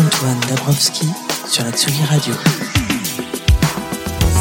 Antoine Dabrowski sur la Tsugi Radio.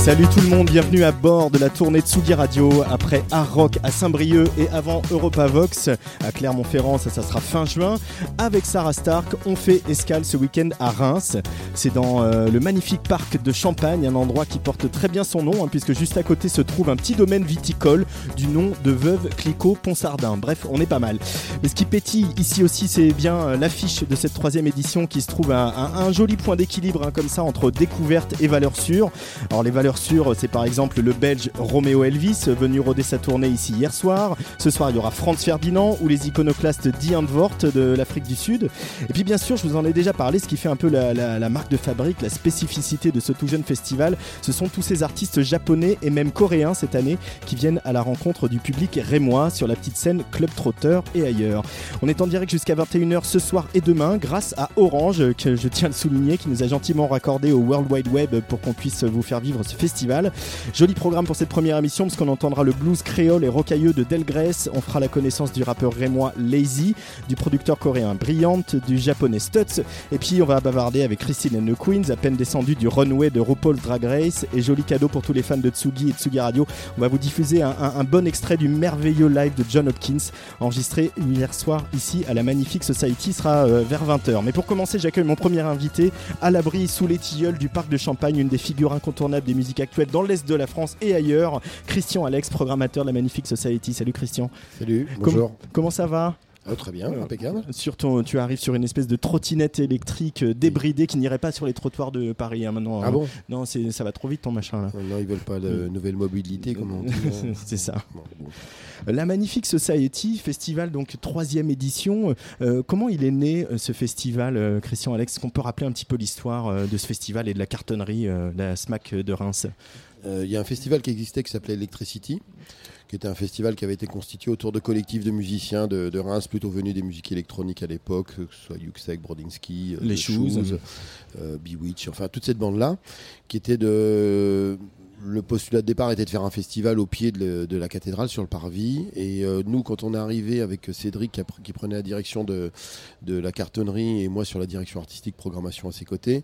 Salut tout le monde, bienvenue à bord de la tournée Tsugi Radio après Art Rock à Saint-Brieuc et avant Europa Vox à Clermont-Ferrand, ça, ça sera fin juin. Avec Sarah Stark, on fait escale ce week-end à Reims. C'est dans euh, le magnifique parc de Champagne, un endroit qui porte très bien son nom hein, puisque juste à côté se trouve un petit domaine viticole du nom de Veuve Clicquot Ponsardin. Bref, on est pas mal. Mais ce qui pétille ici aussi, c'est bien euh, l'affiche de cette troisième édition qui se trouve à, un joli point d'équilibre hein, comme ça entre découverte et valeurs sûres. Alors les valeurs sûres, c'est par exemple le Belge Roméo Elvis venu rôder sa tournée ici hier soir. Ce soir, il y aura Franz Ferdinand ou les iconoclastes d'Ian Vort de l'Afrique du Sud. Et puis bien sûr, je vous en ai déjà parlé, ce qui fait un peu la, marque de fabrique, la spécificité de ce tout jeune festival, ce sont tous ces artistes japonais et même coréens cette année qui viennent à la rencontre du public rémois sur la petite scène Club Trotter et ailleurs. On est en direct jusqu'à 21h ce soir et demain grâce à Orange, que je tiens à souligner, qui nous a gentiment raccordé au World Wide Web pour qu'on puisse vous faire vivre ce festival. Joli programme pour cette première émission parce qu'on entendra le blues créole et rocailleux de Delgrès, on fera la connaissance du rappeur rémois Lazy, du producteur coréen Brillante, du japonais Stutz, et puis on va bavarder avec Christine and the Queens, à peine descendu du runway de RuPaul Drag Race, et joli cadeau pour tous les fans de Tsugi et Tsugi Radio, on va vous diffuser un bon extrait du merveilleux live de John Hopkins, enregistré hier soir ici à la Magnifique Society, sera euh, vers 20h. Mais pour commencer, j'accueille mon premier invité, à l'abri sous les tilleuls du parc de Champagne, une des figures incontournables des musiques actuelles dans l'est de la France et ailleurs, Christian Alex, programmateur de la Magnifique Society. Salut Christian. Salut, Com- bonjour. Comment ça va? Ah, très bien, impeccable. sur ton, tu arrives sur une espèce de trottinette électrique euh, débridée qui n'irait pas sur les trottoirs de Paris hein, maintenant. Ah hein. bon Non, c'est, ça va trop vite ton machin là. Non, ils veulent pas de nouvelle mobilité, comme on dit. hein. C'est ça. Bon, bon. La Magnifique Society, festival donc troisième édition. Euh, comment il est né euh, ce festival, euh, Christian Alex? Est-ce qu'on peut rappeler un petit peu l'histoire euh, de ce festival et de la cartonnerie euh, de la SMAC de Reims? Euh, Il y a un festival qui existait qui s'appelait Electricity, qui était un festival qui avait été constitué autour de collectifs de musiciens de, de Reims, plutôt venus des musiques électroniques à l'époque, que ce soit Yuxek, Brodinski, euh, Les Shoes. euh, Bewitch, enfin toute cette bande-là, qui était de. Le postulat de départ était de faire un festival au pied de, le- de la cathédrale sur le parvis. Et euh, nous, quand on est arrivé avec Cédric qui, a pr- qui prenait la direction de, de la cartonnerie et moi sur la direction artistique programmation à ses côtés,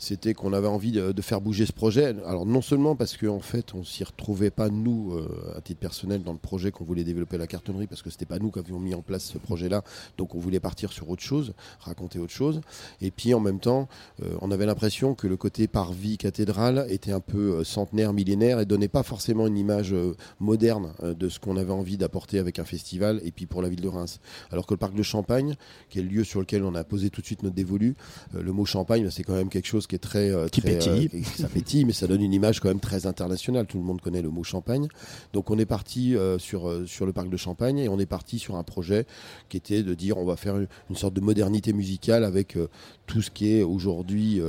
c'était qu'on avait envie de, faire bouger ce projet. Alors non seulement parce qu'en en fait on s'y retrouvait pas nous euh, à titre personnel dans le projet qu'on voulait développer la cartonnerie parce que c'était pas nous qui avions mis en place ce projet-là, donc on voulait partir sur autre chose, raconter autre chose. Et puis en même temps, euh, on avait l'impression que le côté parvis cathédrale était un peu euh, centenaire, millénaire et donnait pas forcément une image moderne de ce qu'on avait envie d'apporter avec un festival et puis pour la ville de Reims. Alors que le parc de Champagne, qui est le lieu sur lequel on a posé tout de suite notre dévolu, le mot Champagne, c'est quand même quelque chose qui est très, euh, Qui très, pétille. euh, ça pétille, mais ça donne une image quand même très internationale. Tout le monde connaît le mot Champagne. Donc on est parti euh, sur, euh, sur le parc de Champagne et on est parti sur un projet qui était de dire on va faire une, une sorte de modernité musicale avec euh, tout ce qui est aujourd'hui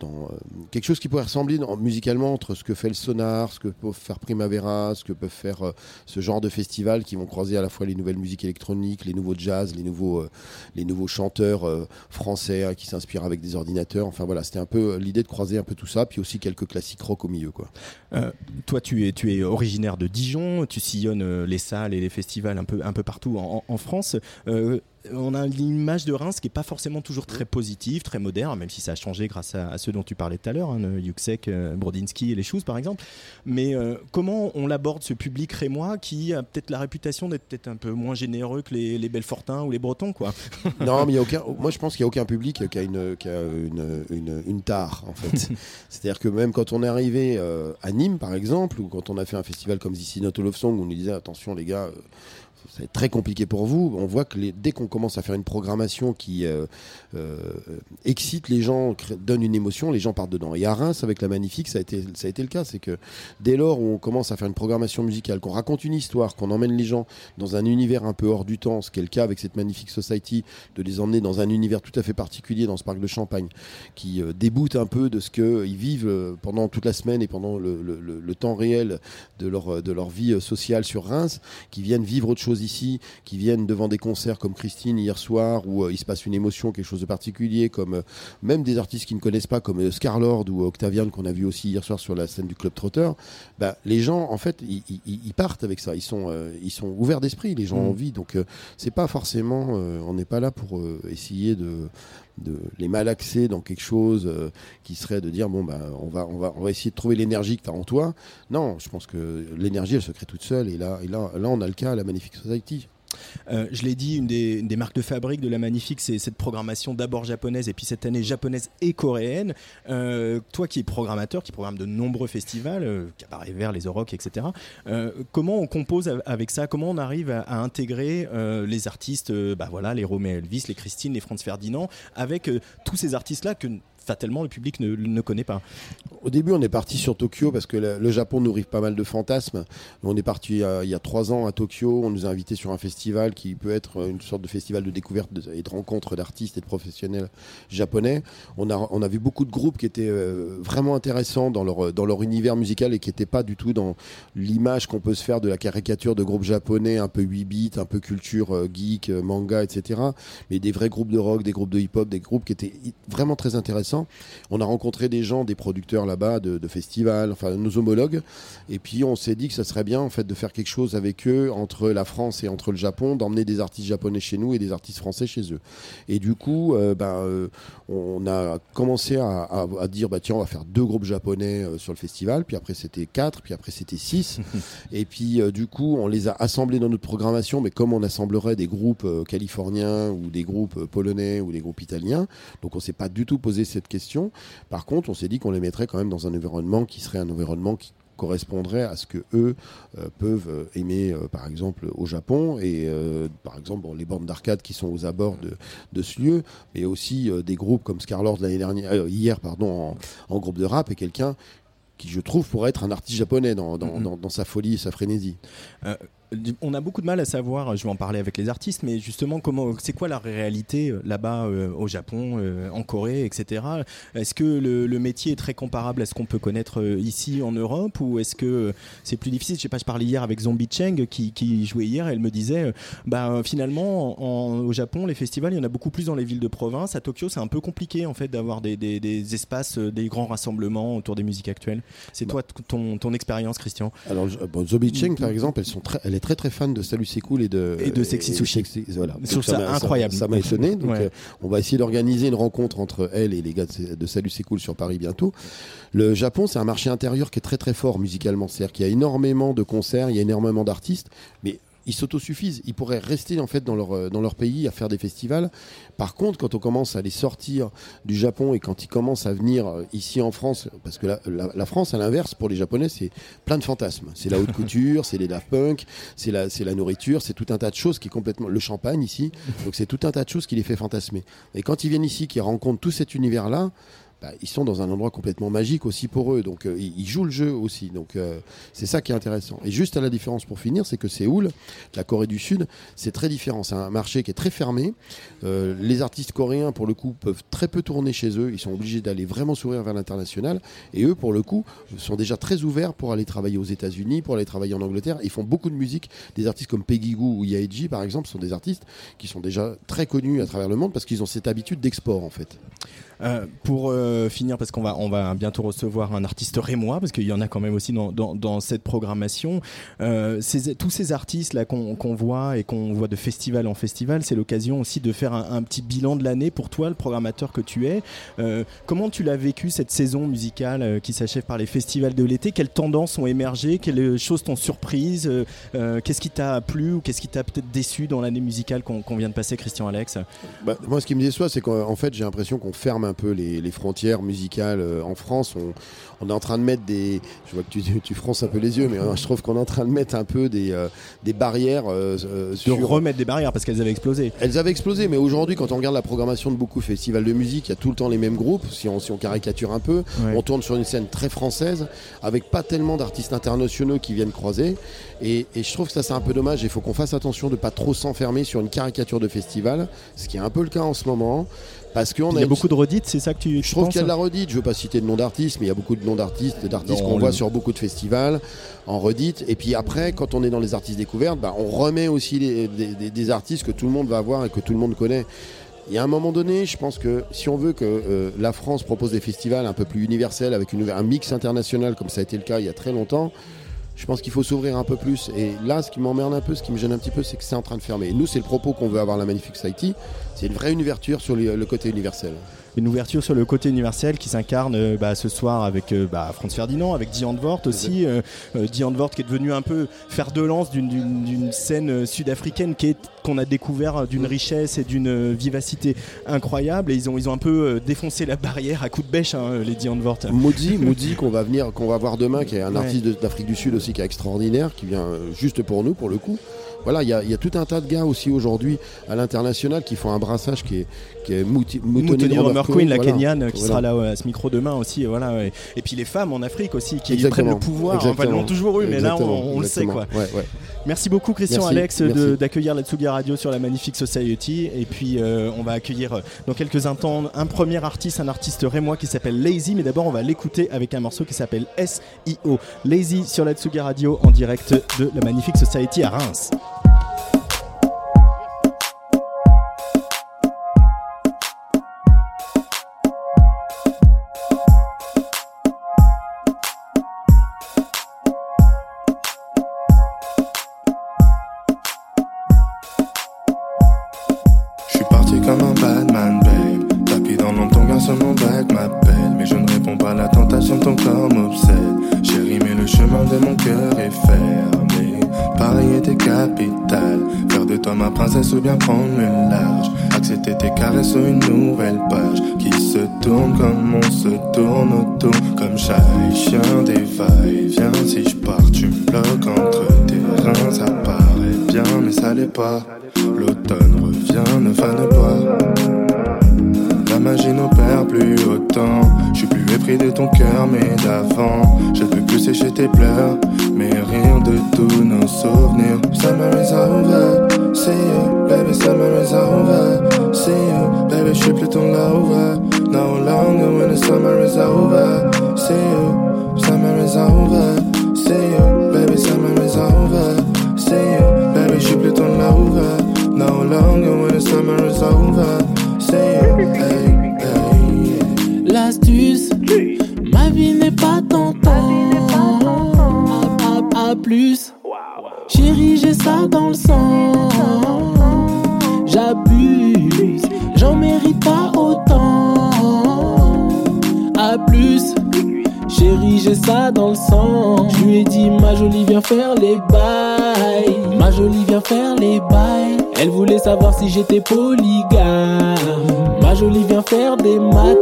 dans quelque chose qui pourrait ressembler dans- musicalement entre ce que fait le Sonar, ce que peut faire Primavera, ce que peuvent faire ce genre de festivals qui vont croiser à la fois les nouvelles musiques électroniques, les nouveaux jazz, les nouveaux, les nouveaux chanteurs français hein, qui s'inspirent avec des ordinateurs. Enfin voilà, c'était un peu euh, l'idée de croiser un peu tout ça, puis aussi quelques classiques rock au milieu. Quoi. Euh, toi, tu es, tu es originaire de Dijon, tu sillonnes euh, les salles et les festivals un peu, un peu partout en, France. On a l'image de Reims qui est pas forcément toujours très positive, très moderne, même si ça a changé grâce à, à ceux dont tu parlais tout à l'heure, hein, Yuxek, euh, Brodinski et les choses par exemple. Mais euh, comment on l'aborde ce public rémois qui a peut-être la réputation d'être peut-être un peu moins généreux que les, les Belfortins ou les Bretons, quoi? Non, mais y a aucun. Moi, je pense qu'il n'y a aucun public qui a une, qui a une, une, une tare, en fait. C'est-à-dire que même quand on est arrivé euh, à Nîmes, par exemple, ou quand on a fait un festival comme This Is Not Love Song, on nous disait attention, les gars. Euh, être très compliqué pour vous. On voit que dès qu'on commence à faire une programmation qui euh, euh, excite les gens, donne une émotion, les gens partent dedans. Et à Reims, avec la Magnifique, ça a été, ça a été le cas. C'est que dès lors où on commence à faire une programmation musicale, qu'on raconte une histoire, qu'on emmène les gens dans un univers un peu hors du temps, ce qui est le cas avec cette Magnifique Society, de les emmener dans un univers tout à fait particulier dans ce parc de Champagne, qui euh, déboute un peu de ce qu'ils vivent pendant toute la semaine et pendant le, le temps réel de leur, de leur vie sociale sur Reims, qui viennent vivre autre chose ici, qui viennent devant des concerts comme Christine hier soir, où euh, il se passe une émotion, quelque chose de particulier, comme euh, même des artistes qui ne connaissent pas, comme euh, Scarlord ou Octavian qu'on a vu aussi hier soir sur la scène du Club Trotter, bah, les gens, en fait, ils partent avec ça. Ils sont, ils sont ouverts d'esprit, les gens ont mm. envie. Donc, c'est pas forcément, on n'est pas là pour essayer de de les malaxer dans quelque chose qui serait de dire bon bah on va on va on va essayer de trouver l'énergie que tu as en toi. Non, je pense que l'énergie elle se crée toute seule et là et là là on a le cas la Magnifique Society. Euh, je l'ai dit, une des, marques de fabrique de la Magnifique, c'est cette programmation d'abord japonaise et puis cette année japonaise et coréenne. Euh, toi qui es programmateur, qui programme de nombreux festivals, euh, Cabaret Vert, les Orocs, etc., comment on compose avec ça? Comment on arrive à, intégrer les artistes, bah voilà, les Romé Elvis, les Christine, les Franz Ferdinand, avec tous ces artistes-là que fatalement le public ne, ne, connaît pas. Au début, on est parti sur Tokyo parce que le, Japon nourrit pas mal de fantasmes. On est parti il y a trois ans à Tokyo. On nous a invités sur un festival qui peut être une sorte de festival de découverte et de rencontre d'artistes et de professionnels japonais. On a, on a vu beaucoup de groupes qui étaient euh, vraiment intéressants dans leur, dans leur univers musical et qui n'étaient pas du tout dans l'image qu'on peut se faire de la caricature de groupes japonais un peu 8 bits, un peu culture euh, geek, euh, manga, etc. Mais des vrais groupes de rock, des groupes de hip-hop, des groupes qui étaient vraiment très intéressants on a rencontré des gens, des producteurs là-bas de, festivals, enfin nos homologues, et puis on s'est dit que ça serait bien en fait de faire quelque chose avec eux entre la France et entre le Japon, d'emmener des artistes japonais chez nous et des artistes français chez eux. Et du coup, euh, ben, euh, on a commencé à, dire bah tiens on va faire deux groupes japonais euh, sur le festival, puis après c'était quatre, puis après c'était six, et puis du coup on les a assemblés dans notre programmation, mais comme on assemblerait des groupes californiens ou des groupes polonais ou des groupes italiens, donc on s'est pas du tout posé cette question. Par contre, on s'est dit qu'on les mettrait quand même dans un environnement qui serait un environnement qui correspondrait à ce que eux euh, peuvent euh, aimer euh, par exemple au Japon et par exemple les bandes d'arcade qui sont aux abords de, ce lieu mais aussi des groupes comme Scarlord l'année dernière hier pardon en, groupe de rap et quelqu'un qui je trouve pourrait être un artiste japonais dans, dans, mm-hmm. sa folie et sa frénésie on a beaucoup de mal à savoir, je vais en parler avec les artistes, mais justement, comment, c'est quoi la réalité euh, là-bas euh, au Japon, euh, en Corée, etc. Est-ce que le, métier est très comparable à ce qu'on peut connaître ici en Europe ou est-ce que c'est plus difficile? Je sais pas, je parlais hier avec Zombie Cheng qui, jouait hier, elle me disait, bah, finalement, au Japon, les festivals, il y en a beaucoup plus dans les villes de province. À Tokyo, c'est un peu compliqué en fait d'avoir des, espaces, des grands rassemblements autour des musiques actuelles. C'est bah. toi ton, expérience, Christian? Alors, Zombie Cheng, par exemple, elles sont très, elle est très très fan de Salut c'est cool et de et de Sexy Sushi. voilà. Je trouve ça, incroyable. Ça m'a étonné. Donc euh, on va essayer d'organiser une rencontre entre elle et les gars de, Salut c'est cool sur Paris bientôt. Le Japon, c'est un marché intérieur qui est très très fort musicalement. C'est-à-dire qu'il y a énormément de concerts, il y a énormément d'artistes, mais ils s'autosuffisent. Ils pourraient rester en fait dans leur, euh, dans leur pays à faire des festivals. Par contre, quand on commence à les sortir du Japon et quand ils commencent à venir euh, ici en France, parce que la, la, France, à l'inverse, pour les Japonais, c'est plein de fantasmes. C'est la haute couture, c'est les Daft Punk, c'est la, c'est la nourriture, c'est tout un tas de choses qui est complètement. Le champagne ici. Donc c'est tout un tas de choses qui les fait fantasmer. Et quand ils viennent ici, qu'ils rencontrent tout cet univers-là, bah, ils sont dans un endroit complètement magique aussi pour eux. Donc euh, ils jouent le jeu aussi. Donc euh, c'est ça qui est intéressant. Et juste à la différence pour finir, c'est que Séoul, la Corée du Sud, c'est très différent. C'est un marché qui est très fermé. Euh, les artistes coréens, pour le coup, peuvent très peu tourner chez eux. Ils sont obligés d'aller vraiment sourire vers l'international. Et eux, pour le coup, sont déjà très ouverts pour aller travailler aux États-Unis, pour aller travailler en Angleterre. Ils font beaucoup de musique. Des artistes comme Peggy Goo ou Yaeji, par exemple, sont des artistes qui sont déjà très connus à travers le monde parce qu'ils ont cette habitude d'export, en fait. Euh, pour euh, finir, parce qu'on va, on va bientôt recevoir un artiste rémois, parce qu'il y en a quand même aussi dans, cette programmation. Euh, tous ces artistes là qu'on voit et qu'on voit de festival en festival, c'est l'occasion aussi de faire un, petit bilan de l'année pour toi, le programmateur que tu es. comment tu l'as vécu cette saison musicale qui s'achève par les festivals de l'été? Quelles tendances ont émergé? Quelles choses t'ont surprise? Qu'est-ce qui t'a plu ou qu'est-ce qui t'a peut-être déçu dans l'année musicale qu'on vient de passer, Christian Alex? Bah, Moi, ce qui me déçoit, c'est qu'en fait, j'ai l'impression qu'on ferme un peu les, frontières entière musicale en France. On, on est en train de mettre des. Je vois que tu, tu fronces un peu les yeux, mais je trouve qu'on est en train de mettre un peu des, des barrières. sur... De remettre des barrières parce qu'elles avaient explosé. Elles avaient explosé, mais aujourd'hui, quand on regarde la programmation de beaucoup de festivals de musique, il y a tout le temps les mêmes groupes. Si on, si on caricature un peu, on tourne sur une scène très française, avec pas tellement d'artistes internationaux qui viennent croiser. Et, je trouve que ça, c'est un peu dommage. Il faut qu'on fasse attention de pas trop s'enfermer sur une caricature de festival, ce qui est un peu le cas en ce moment. Parce qu'on il y a, beaucoup de redites, c'est ça que tu, Je trouve qu'il y a de la redite. Je veux pas citer de nom d'artistes, mais il y a beaucoup de noms d'artistes, d'artistes qu'on voit sur beaucoup de festivals en redite. Et puis après, quand on est dans les artistes découvertes, bah, on remet aussi des, artistes que tout le monde va voir et que tout le monde connaît. Il y a un moment donné, je pense que si on veut que euh, la France propose des festivals un peu plus universels, avec une, un mix international comme ça a été le cas il y a très longtemps, je pense qu'il faut s'ouvrir un peu plus. Et là, ce qui m'emmerde un peu, ce qui me gêne un petit peu, c'est que c'est en train de fermer. Et nous, c'est le propos qu'on veut avoir la Magnifique Society. C'est une vraie ouverture sur le côté universel une ouverture sur le côté universel qui s'incarne euh, bah, ce soir avec euh, bah, Franz Ferdinand, avec Diane Vort aussi. Euh, Diane Vort qui est devenu un peu fer de lance d'une scène sud-africaine qu'on a découvert d'une richesse et d'une vivacité incroyable. Et ils ont, ils ont un peu défoncé la barrière à coups de bêche, hein, les Diane Vort. Maudit, Maudit qu'on va venir, qu'on va voir demain, qui est un artiste d'Afrique du Sud aussi qui est extraordinaire, qui vient juste pour nous, pour le coup voilà, il y, a tout un tas de gars aussi aujourd'hui à l'international qui font un brassage qui est, qui est Mouti, Queen, la Kenyane, qui sera là à ce micro demain aussi. Voilà, et, puis les femmes en Afrique aussi qui prennent le pouvoir. Enfin, elles l'ont toujours eu, mais là on, le sait quoi. Merci beaucoup Christian Alex d'accueillir la Tsuga Radio sur la Magnifique Society. Et puis euh, on va accueillir euh, dans quelques instants un premier artiste, un artiste rémois qui s'appelle Lazy. Mais d'abord on va l'écouter avec un morceau qui s'appelle SIO. Lazy sur la Tsuga Radio en direct de la Magnifique Society à Reims. Si j'étais polygame. Ma jolie, viens faire des maths.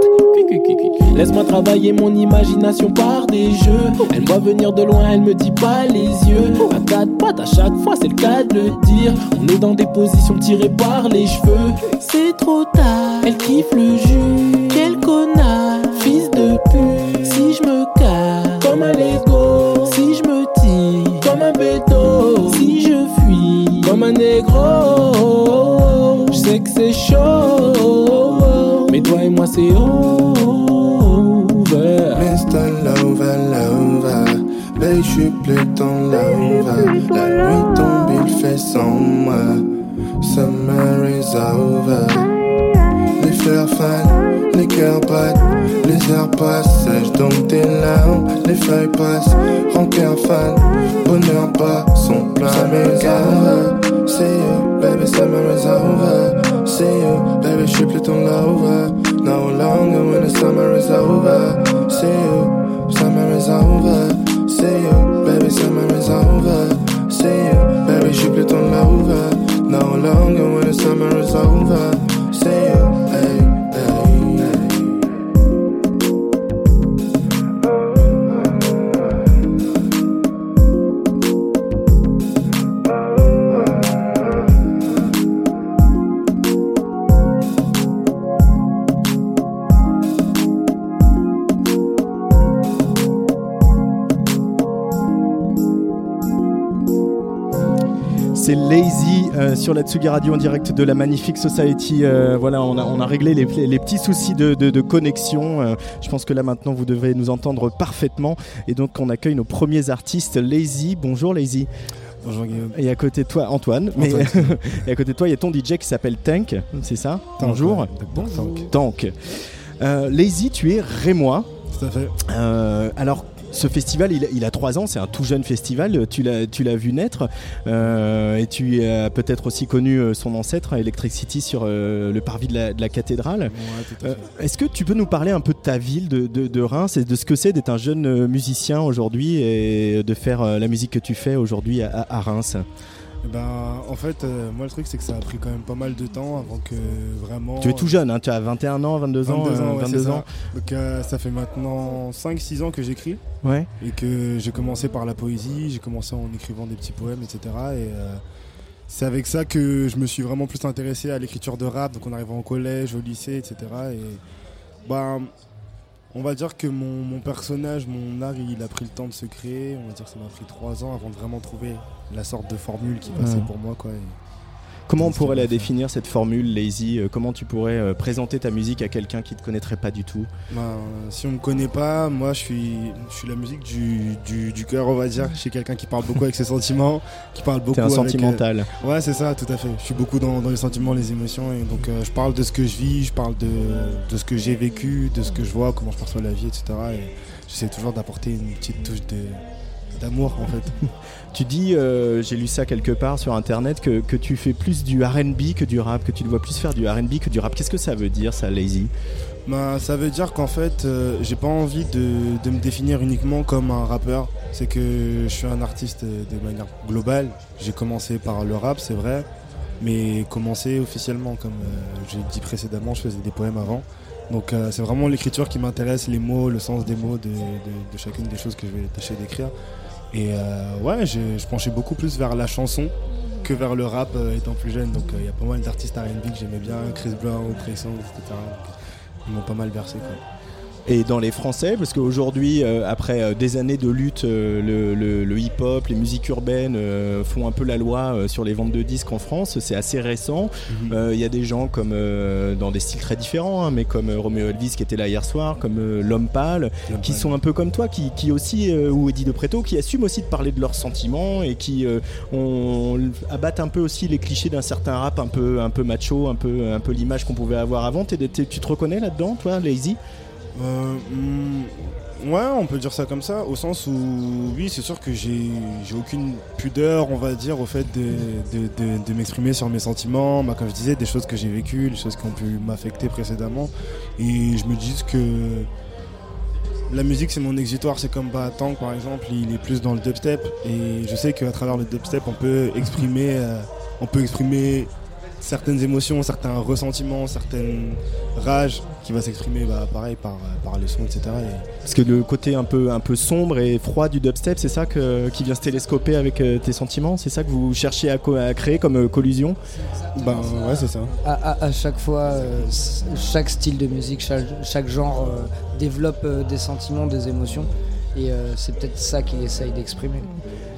Laisse-moi travailler mon imagination par des jeux. Elle voit venir de loin, elle me dit pas les yeux. À quatre pattes à chaque fois, c'est le cas de le dire. On est dans des positions tirées par les cheveux. C'est trop tard, elle kiffe le jus. Quel connard, fils de pute. Si je me casse comme un Lego, si je me tire comme un béton, si je fuis comme un négro, que c'est chaud. Mais toi et moi, c'est haut. Mr. Lover, Lover. Babe, je suis plus ton lover. La nuit tombe, il fait sans moi. Summer is over. Les fleurs fanent, les cœurs battent. Les heures passent, sèche donc tes larmes. Les feuilles passent, rancœur fan. Bonheur bas, son plein Summer is summer is over. See you, baby, plus ton lover. No longer when the summer is over. See you, summer is over. See you, baby, summer is over. See you, baby, plus ton lover. No longer when the summer is over. Sur la Tsugi Radio en direct de la Magnifique Society. Euh, voilà, on a, on a réglé les, les petits soucis de, de- de connexion. Euh, je pense que là maintenant vous devez nous entendre parfaitement. Et donc on accueille nos premiers artistes. Lazy, bonjour Lazy. Bonjour Guillaume. Et à côté de toi, Antoine. Mais et à côté de toi, il y a ton DJ qui s'appelle Tank, c'est ça Bonjour. Bonjour. Tank. Euh, Lazy, tu es rémois. Tout à fait. Alors, ce festival, il, il a trois ans, c'est un tout jeune festival, tu l'as, tu l'as vu naître, euh, et tu as peut-être aussi connu euh, son ancêtre, Electric City, sur euh, le parvis de la, de la cathédrale. Ouais, Euh, est-ce que tu peux nous parler un peu de ta ville, de, de- de Reims, et de ce que c'est d'être un jeune euh, musicien aujourd'hui et de faire euh, la musique que tu fais aujourd'hui à, à Reims? Ben, en fait, euh, moi le truc c'est que ça a pris quand même pas mal de temps avant que vraiment. Tu es tout jeune, hein, tu as 21 ans, 22 ans, 22 ans, euh, ouais, 22 c'est ans. ça. Donc euh, ça fait maintenant 5-6 ans que j'écris Ouais. et que j'ai commencé par la poésie, j'ai commencé en écrivant des petits poèmes, etc. Et euh, c'est avec ça que je me suis vraiment plus intéressé à l'écriture de rap. Donc on arrive en collège, au lycée, etc. Et bah, on va dire que mon, mon personnage, mon art, il a pris le temps de se créer. On va dire que ça m'a pris 3 ans avant de vraiment trouver la sorte de formule qui passait pour moi. Quoi. Et- Comment on pourrait la définir cette formule lazy Euh, Comment tu pourrais euh, présenter ta musique à quelqu'un qui te connaîtrait pas du tout? Ben, si on me connaît pas, moi je suis, je suis la musique du, du, du cœur, on va dire. Je suis quelqu'un qui parle beaucoup avec ses sentiments, qui parle beaucoup T'es un avec, euh, sentimental. Ouais, c'est ça, tout à fait. Je suis beaucoup dans, dans les sentiments, les émotions. Et donc euh, je parle de ce que je vis, je parle de, de ce que j'ai vécu, de ce que je vois, comment je perçois la vie, etc. Et j'essaie toujours d'apporter une petite touche de d'amour en fait. Tu dis, euh, j'ai lu ça quelque part sur internet, que, tu fais plus du RB que du rap, que tu te vois plus faire du RB que du rap. Qu'est-ce que ça veut dire ça, lazy? Ben, ça veut dire qu'en fait, euh, j'ai pas envie de, me définir uniquement comme un rappeur. C'est que je suis un artiste de manière globale. J'ai commencé par le rap, c'est vrai, mais commencé officiellement, comme euh, j'ai dit précédemment, je faisais des poèmes avant. Donc c'est vraiment l'écriture qui m'intéresse, les mots, le sens des mots de chacune des choses que je vais tâcher d'écrire. Et euh, ouais, je, penchais beaucoup plus vers la chanson que vers le rap euh, étant plus jeune. Donc euh, il y a pas mal d'artistes R&B que j'aimais bien, Chris Brown, Trey Songz, etc. Donc, ils m'ont pas mal bercé quoi. Et dans les Français, parce qu'aujourd'hui, euh, après euh, des années de lutte, euh, le, le- le hip-hop, les musiques urbaines font un peu la loi sur les ventes de disques en France. C'est assez récent. Euh, Il y a des gens comme dans des styles très différents, hein, mais comme Romeo Elvis qui était là hier soir, comme L'Homme Pâle, qui sont un peu comme toi, qui, qui aussi, ou Eddie de Preto, qui assument aussi de parler de leurs sentiments et qui abattent un peu aussi les clichés d'un certain rap un peu, un peu macho, un peu, un peu l'image qu'on pouvait avoir avant. Tu te reconnais là-dedans, toi, Lazy? Euh, hmm, ouais, on peut dire ça comme ça, au sens où, oui, c'est sûr que j'ai aucune pudeur, on va dire, au fait de, m'exprimer sur mes sentiments, bah, comme je disais, des choses que j'ai vécues, des choses qui ont pu m'affecter précédemment. Et je me dis que la musique, c'est mon exutoire, c'est comme Tank, par exemple, il est plus dans le dubstep. Et je sais qu'à travers le dubstep, on peut exprimer, euh, on peut exprimer certaines émotions, certains ressentiments, certaines rages qui va s'exprimer bah, pareil par, par les sons, etc. Et Parce que le côté un peu, un peu sombre et froid du dubstep, c'est ça que, qui vient se télescoper avec euh, tes sentiments? C'est ça que vous cherchiez à, co- à créer comme euh, collusion ben ouais, c'est ça. à, à- à chaque fois, euh, chaque style de musique, chaque, chaque genre euh, développe euh, des sentiments, des émotions. Et euh, c'est peut-être ça qu'il essaye d'exprimer.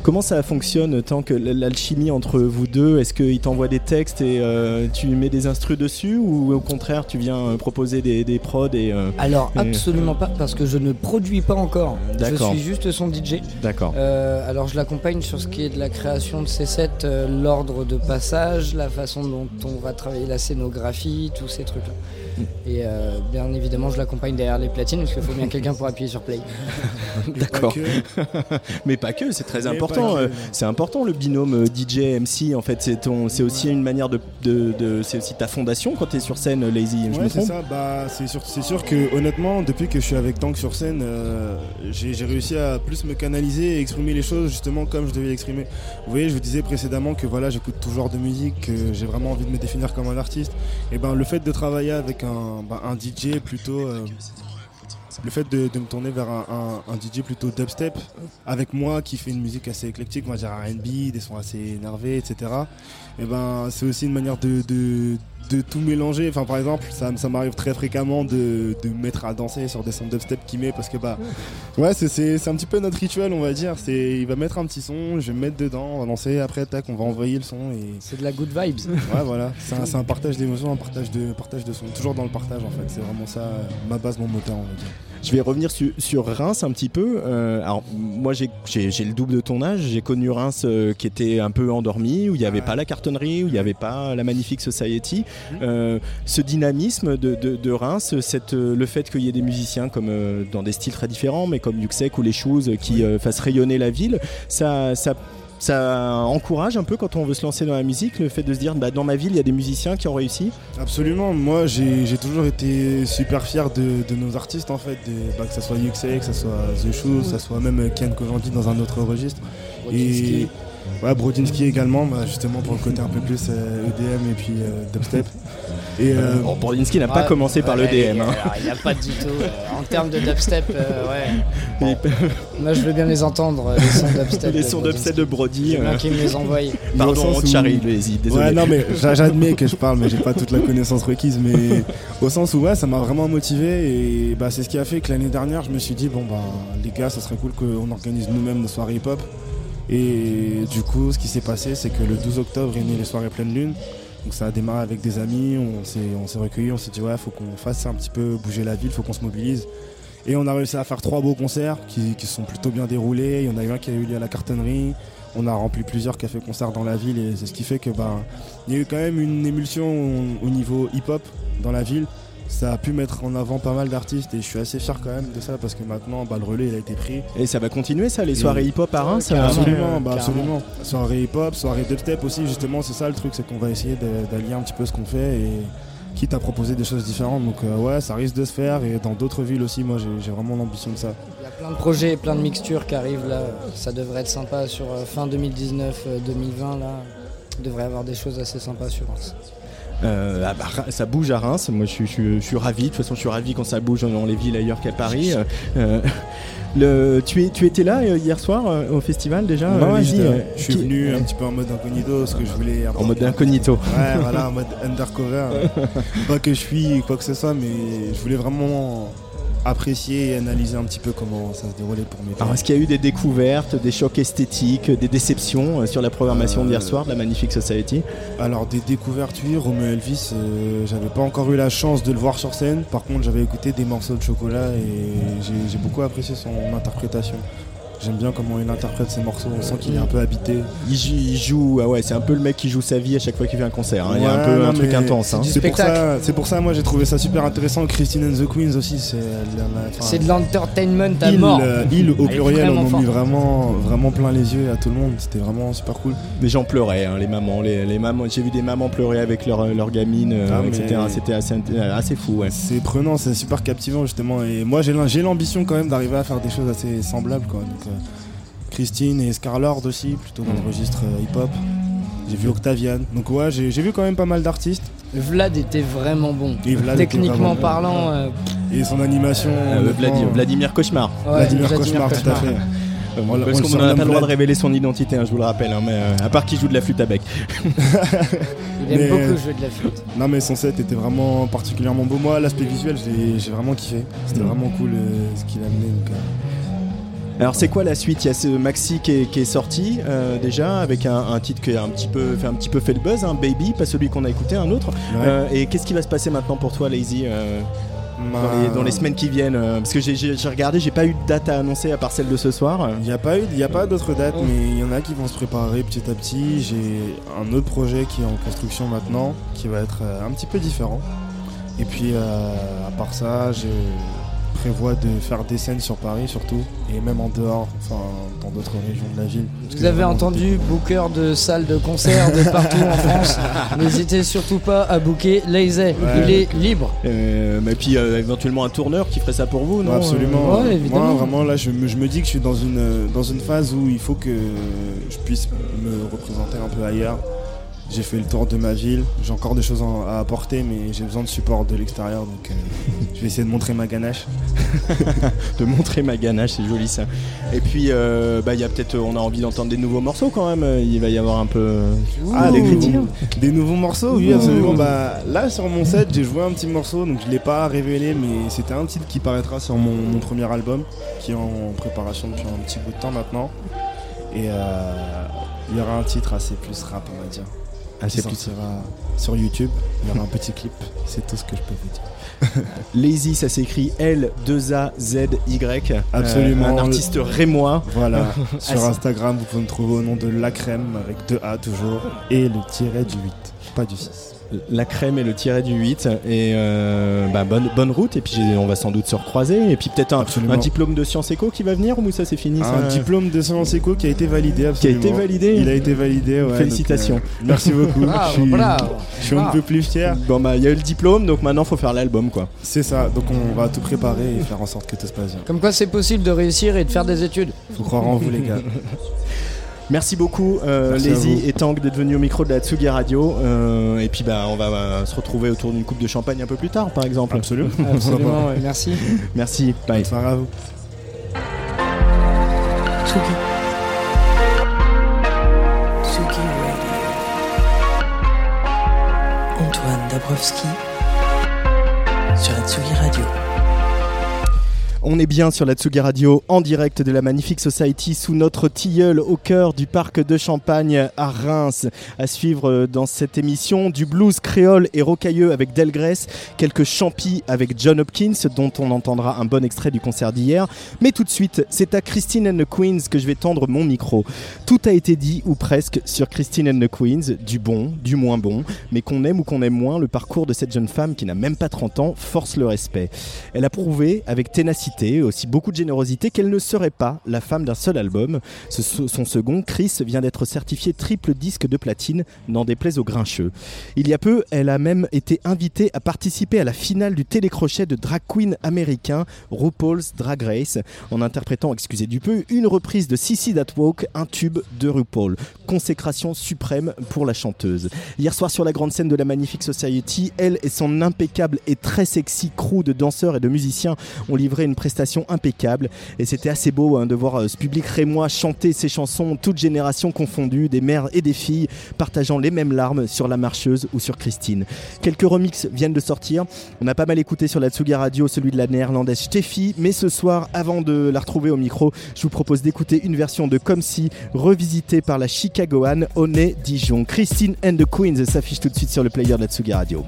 Comment ça fonctionne tant que l'alchimie entre vous deux? Est-ce qu'il t'envoie des textes et euh, tu mets des instrus dessus? Ou au contraire tu viens euh, proposer des, des prods et euh, Alors, Et- absolument pas, parce que je ne produis pas encore. Je suis juste son DJ. D'accord. Alors, je l'accompagne sur ce qui est de la création de ses sets, l'ordre de passage, la façon dont on va travailler la scénographie, tous ces trucs-là. Et euh, bien évidemment, je l'accompagne derrière les platines, parce qu'il faut bien quelqu'un pour appuyer sur play. D'accord. Mais pas que, c'est très Mais important. euh. C'est important le binôme euh, DJ MC. En fait, c'est ton, c'est aussi une manière de, de, de- c'est aussi ta fondation quand tu es sur scène, Lazy. Je me Ouais, c'est trompe ça. Bah, c'est sûr, c'est sûr que honnêtement, depuis que je suis avec Tank sur scène, euh, j'ai j'ai réussi à plus me canaliser et exprimer les choses justement comme je devais l'exprimer. Vous voyez, je vous disais précédemment que voilà, j'écoute tout genre de musique, que j'ai vraiment envie de me définir comme un artiste. Et ben, le fait de travailler avec un, bah, un DJ plutôt. euh, le fait de, me tourner vers un, DJ plutôt dubstep, avec moi qui fait une musique assez éclectique, va dire RB, des sons assez énervés, etc. Et ben, c'est aussi une manière de, de tout mélanger. Enfin, par exemple, ça, ça m'arrive très fréquemment de, de me mettre à danser sur des sons dubstep qu'il met parce que, bah, ouais, c'est- un petit peu notre rituel, on va dire. C'est Il va mettre un petit son, je vais me mettre dedans, on va danser, après, tac, on va envoyer le son et. C'est de la good vibes. Ouais, voilà, c'est un, partage d'émotions, un partage de, partage de son. Toujours dans le partage en fait, c'est vraiment ça, ma base, mon moteur, on va dire. Je vais revenir su- sur Reims un petit peu. Euh, alors, moi, j'ai- le double de ton âge. J'ai connu Reims euh, qui était un peu endormi, où il n'y avait Ouais. pas la cartonnerie, où il n'y avait pas la Magnifique Society. Mhm. Euh, ce dynamisme de, de- de Reims, cette, le fait qu'il y ait des musiciens comme dans des styles très différents, mais comme Yuxek ou les choses qui fassent rayonner la ville, ça. ça ça encourage un peu quand on veut se lancer dans la musique, le fait de se dire bah, dans ma ville il y a des musiciens qui ont réussi. Absolument, moi j'ai toujours été super fier de, de nos artistes en fait, bah, que ce soit Yuxek, que ce soit The Shoes, que ce soit même Ken Kojandi dans un autre registre. Et ouais, Brodinski également, bah, justement pour le côté un peu plus euh, EDM et puis euh, dubstep. Et euh, Bon, Brodinski n'a pas Ouais, commencé par ouais, le DM. hein. Il n'y a pas du tout. euh, en termes de dubstep, euh, ouais. Moi, je veux bien les entendre, les sons dubstep. les de sons d'upset de Brody. Bien qu'ils me les le Pardon, sens où- Charlie, vas-y, désolé. Ouais, non, mais j'a- j'admets que je parle, mais j'ai pas toute la connaissance requise. Mais au sens où, ouais, ça m'a vraiment motivé. Et bah, c'est ce qui a fait que l'année dernière, je me suis dit, bon, bah, les gars, ça serait cool qu'on organise nous-mêmes nos soirées hip-hop. Et du coup, ce qui s'est passé, c'est que le 12 octobre est né les soirées pleine lune. Donc ça a démarré avec des amis, on s'est, recueillis, on s'est dit, ouais, faut qu'on fasse un petit peu bouger la ville, faut qu'on se mobilise. Et on a réussi à faire trois beaux concerts qui, se sont plutôt bien déroulés. Il y en a eu un qui a eu lieu à la cartonnerie. On a rempli plusieurs cafés-concerts dans la ville et c'est ce qui fait que bah, y a eu quand même une émulsion au niveau hip-hop dans la ville. Ça a pu mettre en avant pas mal d'artistes et je suis assez fier quand même de ça parce que maintenant bah, le relais il a été pris. Et ça va continuer ça, les Et- soirées hip-hop à Reims euh, Absolument, bah, absolument. Soirée hip-hop, soirée dubstep aussi, justement, c'est ça le truc, c'est qu'on va essayer d'allier un petit peu ce qu'on fait et quitte à proposer des choses différentes. Donc euh, ouais, ça risque de se faire et dans d'autres villes aussi, moi j'ai vraiment l'ambition de ça. Il y a plein de projets et plein de mixtures qui arrivent là. Ça devrait être sympa sur euh, fin 2019, euh, 2020 là. Il devrait y avoir des choses assez sympas sur Reims. Euh, ah bah, ça bouge à Reims. Moi, je suis, je suis- je suis ravi. De toute façon, je suis ravi quand ça bouge dans les villes ailleurs qu'à Paris. Euh, euh, le, tu, es, tu étais là hier soir au festival déjà Bah ouais, je suis venu un petit peu en mode incognito parce que je voulais. en mode incognito. Ouais, voilà, en mode undercover. pas que je suis quoi que ce soit, mais je voulais vraiment apprécier et analyser un petit peu comment ça se déroulait pour mes Alors, est-ce qu'il y a eu des découvertes, des chocs esthétiques, des déceptions euh, sur la programmation Euh, d'hier soir de la Magnifique Society? Alors des découvertes, oui, Romeo Elvis, euh, j'avais pas encore eu la chance de le voir sur scène. Par contre, j'avais écouté des morceaux de chocolat et j'ai j'ai beaucoup apprécié son interprétation. J'aime bien comment il interprète ses morceaux. On sent qu'il est un peu habité. il joue, il joue- ah ouais, c'est un peu le mec qui joue sa vie à chaque fois qu'il fait un concert. hein. Il y a un peu non, un truc intense. hein. C'est pour spectacle. ça, c'est pour ça, moi j'ai trouvé ça super intéressant. Christine and the Queens aussi, c'est en C'est de l'entertainment à il, mort. euh, il au pluriel, on a mis vraiment, vraiment plein les yeux à tout le monde. C'était vraiment super cool. Les gens pleuraient, hein, les mamans, les, les mamans. J'ai vu des mamans pleurer avec leur, leur gamine, euh, Ah, etc. C'était assez, assez fou. Ouais. C'est prenant, c'est super captivant justement. Et moi j'ai l'am- j'ai l'ambition quand même d'arriver à faire des choses assez semblables. Quoi. Donc, euh, Christine et Scarlord aussi, plutôt dans le registre euh, hip-hop. J'ai vu Octavian. Donc ouais, j'ai j'ai vu quand même pas mal d'artistes. Vlad était vraiment bon. Et Vlad Techniquement vraiment bon. parlant, euh, Et son animation. Euh, Vladi- Vladimir Cauchemar. ouais, Vladimir Cauchemar, tout à fait. Euh, On parce on qu'on le n'a pas le droit de révéler son identité, hein, je vous le rappelle, hein, mais euh, à part qu'il joue de la flûte à bec. il aime Mais- beaucoup jouer de la flûte. Non mais son set était vraiment particulièrement beau. Moi l'aspect visuel j'ai j'ai vraiment kiffé. C'était Mm. vraiment cool euh, ce qu'il a amené. donc, euh, Alors c'est quoi la suite? Il y a ce maxi qui est, qui est sorti euh, déjà avec un, un titre qui a un petit peu fait un petit peu fait le buzz, hein, Baby, pas celui qu'on a écouté, un autre. ouais. Euh, et qu'est-ce qui va se passer maintenant pour toi, Lazy euh, dans, les, Ma- dans les semaines qui viennent Parce que j'ai- j'ai j'ai regardé, j'ai pas eu de date à annoncer à part celle de ce soir. Il n'y a pas eu, il a pas d'autres dates, Oh. mais il y en a qui vont se préparer petit à petit. J'ai un autre projet qui est en construction maintenant, qui va être un petit peu différent. Et puis à part ça, je prévois de faire des scènes sur Paris surtout, et même en dehors, enfin dans d'autres régions de la ville. Vous avez entendu, booker de salles de concert de partout en France. N'hésitez surtout pas à booker Lazy. Il est libre. Euh, mais puis euh, éventuellement un tourneur qui ferait ça pour vous, non Ouais, absolument. Ouais, évidemment. Moi, vraiment, là, je me, je me dis que je suis dans une, dans une phase où il faut que je puisse me représenter un peu ailleurs. J'ai fait le tour de ma ville. J'ai encore des choses à apporter, mais j'ai besoin de support de l'extérieur. Donc euh, je vais essayer de montrer ma ganache. de montrer ma ganache, c'est joli ça. Et puis, euh, bah, il y a peut-être, on a envie d'entendre des nouveaux morceaux quand même. Il va y avoir un peu. Ah, des nouveaux, des nouveaux morceaux, oui, absolument. Bah, là, sur mon set, j'ai joué un petit morceau, donc je l'ai pas révélé, mais c'était un titre qui paraîtra sur mon, mon premier album, qui est en préparation depuis un petit bout de temps maintenant. Et euh, il y aura un titre assez plus rap, on va dire. Ah, qui sortira sur YouTube. Il y aura un petit clip, c'est tout ce que je peux vous dire. Lazy, ça s'écrit L2AZY. Euh, Absolument. un artiste rémois. Voilà, Ah, sur Instagram, vous pouvez me trouver au nom de La Crème, avec deux A toujours, et le tiret du 8, pas du 6. La crème et le tiret du 8. Et euh, bah, bonne, bonne route. Et puis on va sans doute se recroiser. Et puis peut-être un, Absolument. un diplôme de sciences éco qui va venir ou ça c'est fini Un ça diplôme de sciences éco qui a été validé, qui a absolument. été validé. Il a été validé, ouais. Félicitations. donc, euh, merci beaucoup. je suis, bravo. je suis un peu plus fier. Bon bah il y a eu le diplôme donc maintenant faut faire l'album quoi. C'est ça, donc on va tout préparer et faire en sorte que tout se passe bien. Comme quoi c'est possible de réussir et de faire des études. Faut croire en vous, les gars. Merci beaucoup euh, Lazy et Tank d'être venu au micro de la Tsugi Radio. Euh, et puis bah on va euh, se retrouver autour d'une coupe de champagne un peu plus tard par exemple. Absolument. Absolument, ouais, merci. Merci. Bye. Bonne à vous. Tsugi. Tsugi Radio. Antoine Dabrowski sur la Tsugi Radio. On est bien sur la Tsugi Radio en direct de la Magnifique Society sous notre tilleul au cœur du parc de Champagne à Reims. À suivre euh, dans cette émission du blues créole et rocailleux avec Delgrès, quelques champis avec John Hopkins dont on entendra un bon extrait du concert d'hier. Mais tout de suite, c'est à Christine and the Queens que je vais tendre mon micro. Tout a été dit ou presque sur Christine and the Queens, du bon, du moins bon, mais qu'on aime ou qu'on aime moins, le parcours de cette jeune femme qui n'a même pas 30 ans force le respect. Elle a prouvé avec ténacité, aussi beaucoup de générosité, qu'elle ne serait pas la femme d'un seul album. Son second, Chris, vient d'être certifié triple disque de platine, n'en déplaise aux grincheux. Il y a peu, elle a même été invitée à participer à la finale du télécrochet de drag queen américain RuPaul's Drag Race, en interprétant, excusez du peu, une reprise de Sissy That Walk, un tube de RuPaul. Consécration suprême pour la chanteuse. Hier soir sur la grande scène de la Magnifique Society, elle et son impeccable et très sexy crew de danseurs et de musiciens ont livré une prestation impeccable et c'était assez beau hein, de voir euh, ce public rémois chanter ses chansons, toutes générations confondues, des mères et des filles partageant les mêmes larmes sur la marcheuse ou sur Christine. Quelques remixes viennent de sortir. On a pas mal écouté sur la Tsuga Radio celui de la néerlandaise Steffi, mais ce soir, avant de la retrouver au micro, je vous propose d'écouter une version de Comme si, revisitée par la Chicagoane Oné Dijon. Christine and the Queens s'affiche tout de suite sur le player de la Tsuga Radio.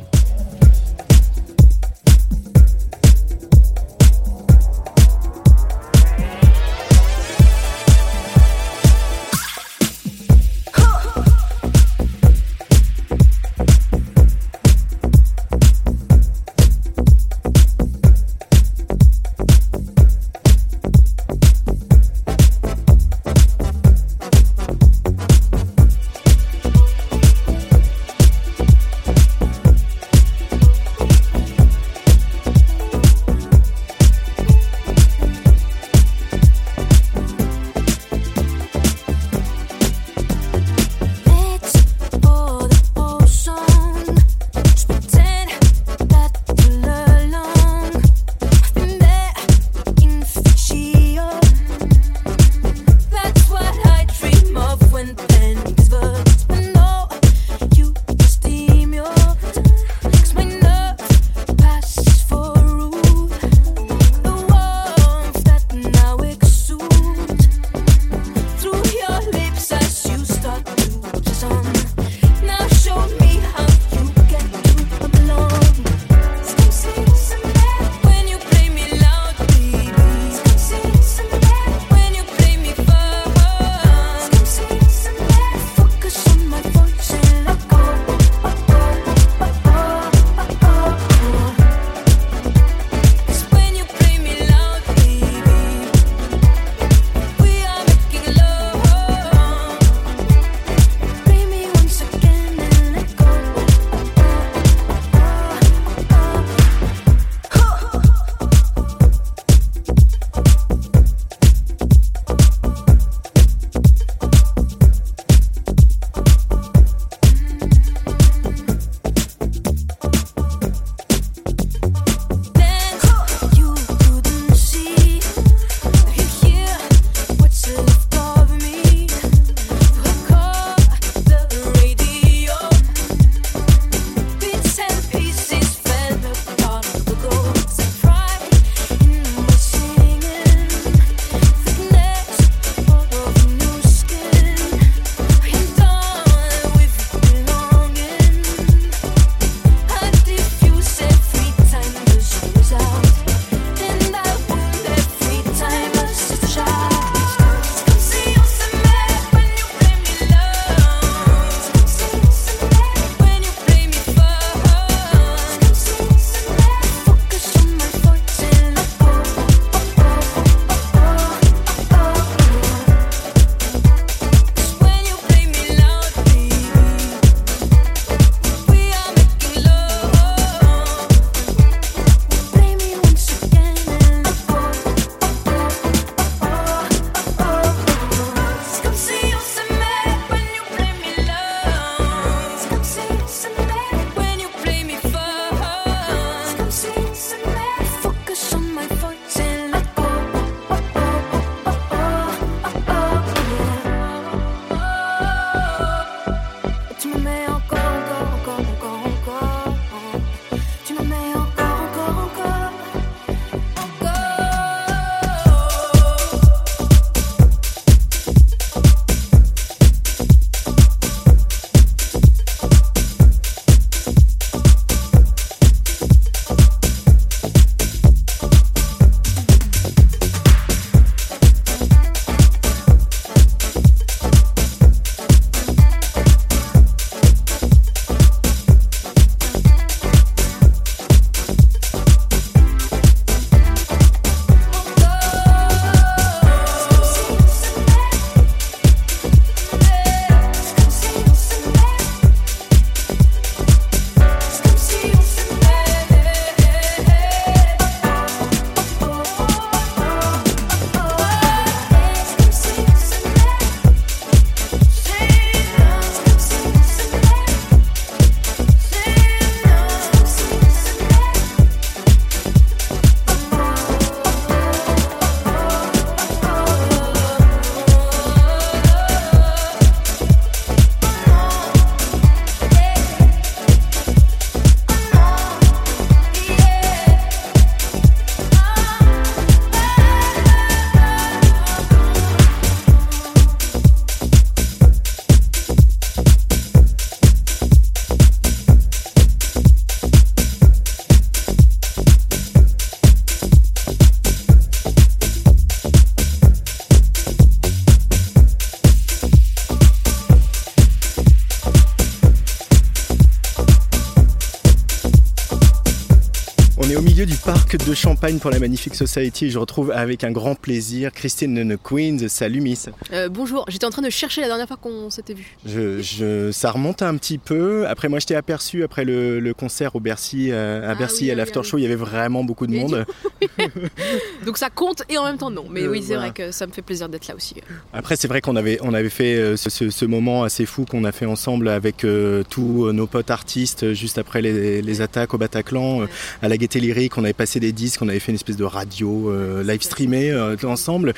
De Champagne pour la Magnifique Society. Je retrouve avec un grand plaisir Christine Queens. Salut Miss. Euh, bonjour, j'étais en train de chercher la dernière fois qu'on s'était vu. Je, je- ça remonte un petit peu. Après, moi, je t'ai aperçu après le, le concert au Bercy, euh, à Ah Bercy, oui, à l'after oui. show. Il y avait vraiment beaucoup de Et monde. Donc ça compte et en même temps non. Mais Euh, oui, c'est voilà. vrai que ça me fait plaisir d'être là aussi. Après, c'est vrai qu'on avait, on avait fait euh, ce, ce- ce moment assez fou qu'on a fait ensemble avec euh, tous nos potes artistes juste après les, les attaques au Bataclan, à la Gaieté Lyrique. On avait passé des disques, on avait fait une espèce de radio euh, live streamé ensemble.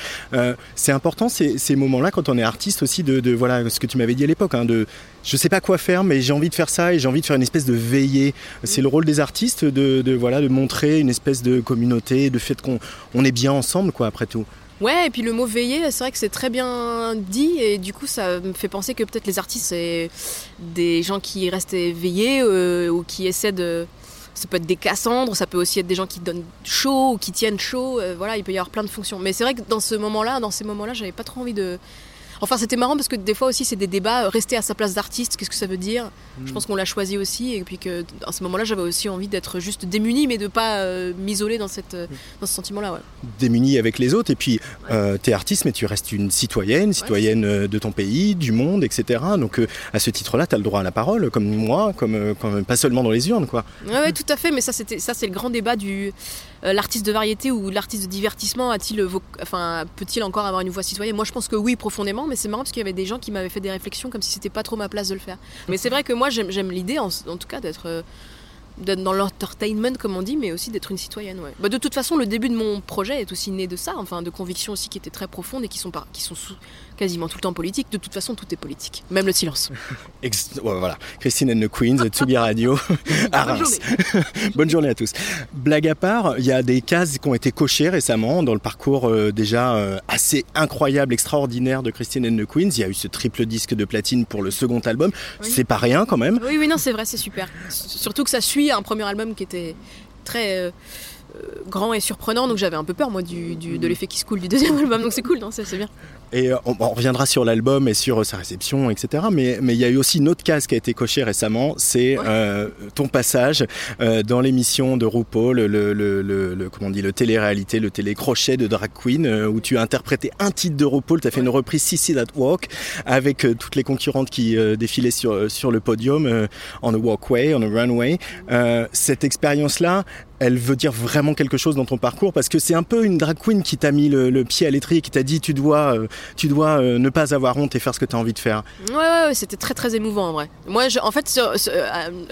C'est important ces, ces moments-là quand on est artiste aussi de, de- voilà ce que tu m'avais dit à l'époque, hein, de je sais pas quoi faire, mais j'ai envie de faire ça et j'ai envie de faire une espèce de veillée. C'est le rôle des artistes de, de, voilà de montrer une espèce de communauté, de fait qu'on on est bien ensemble quoi après tout. Ouais, et puis le mot veiller, c'est vrai que c'est très bien dit, et du coup, ça me fait penser que peut-être les artistes, c'est des gens qui restent éveillés euh, ou qui essaient de. Ça peut être des Cassandres, ça peut aussi être des gens qui donnent chaud ou qui tiennent chaud. euh, voilà, il peut y avoir plein de fonctions. Mais c'est vrai que dans ce moment-là, dans ces moments-là, j'avais pas trop envie de. Enfin, c'était marrant parce que des fois aussi, c'est des débats. euh, Rester à sa place d'artiste, qu'est-ce que ça veut dire? Je pense qu'on l'a choisi aussi, et puis que à ce moment-là, j'avais aussi envie d'être juste démunie, mais de pas euh, m'isoler dans, cette, euh, dans ce sentiment-là. Ouais. démunie avec les autres. Et puis, euh, t'es artiste, mais tu restes une citoyenne, citoyenne de ton pays, du monde, etc. Donc, euh, à ce titre-là, t'as le droit à la parole, comme moi, comme, comme- pas seulement dans les urnes, quoi. Ouais, ouais, tout à fait, mais ça, c'était, ça c'est le grand débat du euh, l'artiste de variété ou l'artiste de divertissement. A-t-il, vo- enfin, peut-il encore avoir une voix citoyenne? Moi, je pense que oui, profondément, mais c'est marrant parce qu'il y avait des gens qui m'avaient fait des réflexions comme si c'était pas trop ma place de le faire. Mais c'est vrai que moi, j'aime, l'idée, en, tout cas, d'être, euh, d'être dans l'entertainment, comme on dit, mais aussi d'être une citoyenne. Bah, de toute façon, le début de mon projet est aussi né de ça, enfin, de convictions aussi qui étaient très profondes et qui sont, qui sont sous- quasiment tout le temps politiques. De toute façon, tout est politique, même le silence. Ex- ouais, voilà. Christine and the Queens, Tsugi Radio, à Bonne Reims. Bonne journée à tous. Blague à part, il y a des cases qui ont été cochées récemment dans le parcours euh, déjà euh, assez incroyable, extraordinaire de Christine and the Queens. Il y a eu ce triple disque de platine pour le second album. Oui. C'est pas rien quand même. Oui, oui, non, c'est vrai, c'est super. Surtout que ça suit un premier album qui était très euh, grand et surprenant, donc j'avais un peu peur, moi, du, du- de l'effet qui se coule du deuxième album, donc c'est cool, non, c'est bien. Et euh, on, on reviendra sur l'album et sur euh, sa réception, etc. Mais mais il y a eu aussi une autre case qui a été cochée récemment, c'est Ouais. euh, ton passage euh, dans l'émission de RuPaul, le, le, le, le- comment on dit, le télé-réalité, le télé-crochet de drag queen, euh, où tu as interprété un titre de RuPaul, tu as fait une reprise Sissy That Walk avec toutes les concurrentes qui défilaient sur sur le podium, euh, on a walkway, on a runway. Euh, cette expérience-là, elle veut dire vraiment quelque chose dans ton parcours parce que c'est un peu une drag queen qui t'a mis le, pied à l'étrier, qui t'a dit tu dois, euh, tu dois euh, ne pas avoir honte et faire ce que tu as envie de faire. Ouais, ouais, ouais, c'était très très émouvant en vrai. Moi, en fait, euh,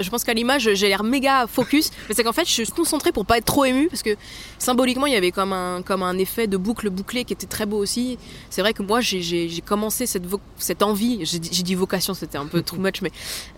je pense qu'à l'image, j'ai l'air méga focus, mais c'est qu'en fait, je suis concentrée pour pas être trop émue parce que symboliquement, il y avait comme un, comme un effet de boucle bouclée qui était très beau aussi. C'est vrai que moi, j'ai- commencé cette, cette envie, j'ai dit vocation, c'était un peu too much, mais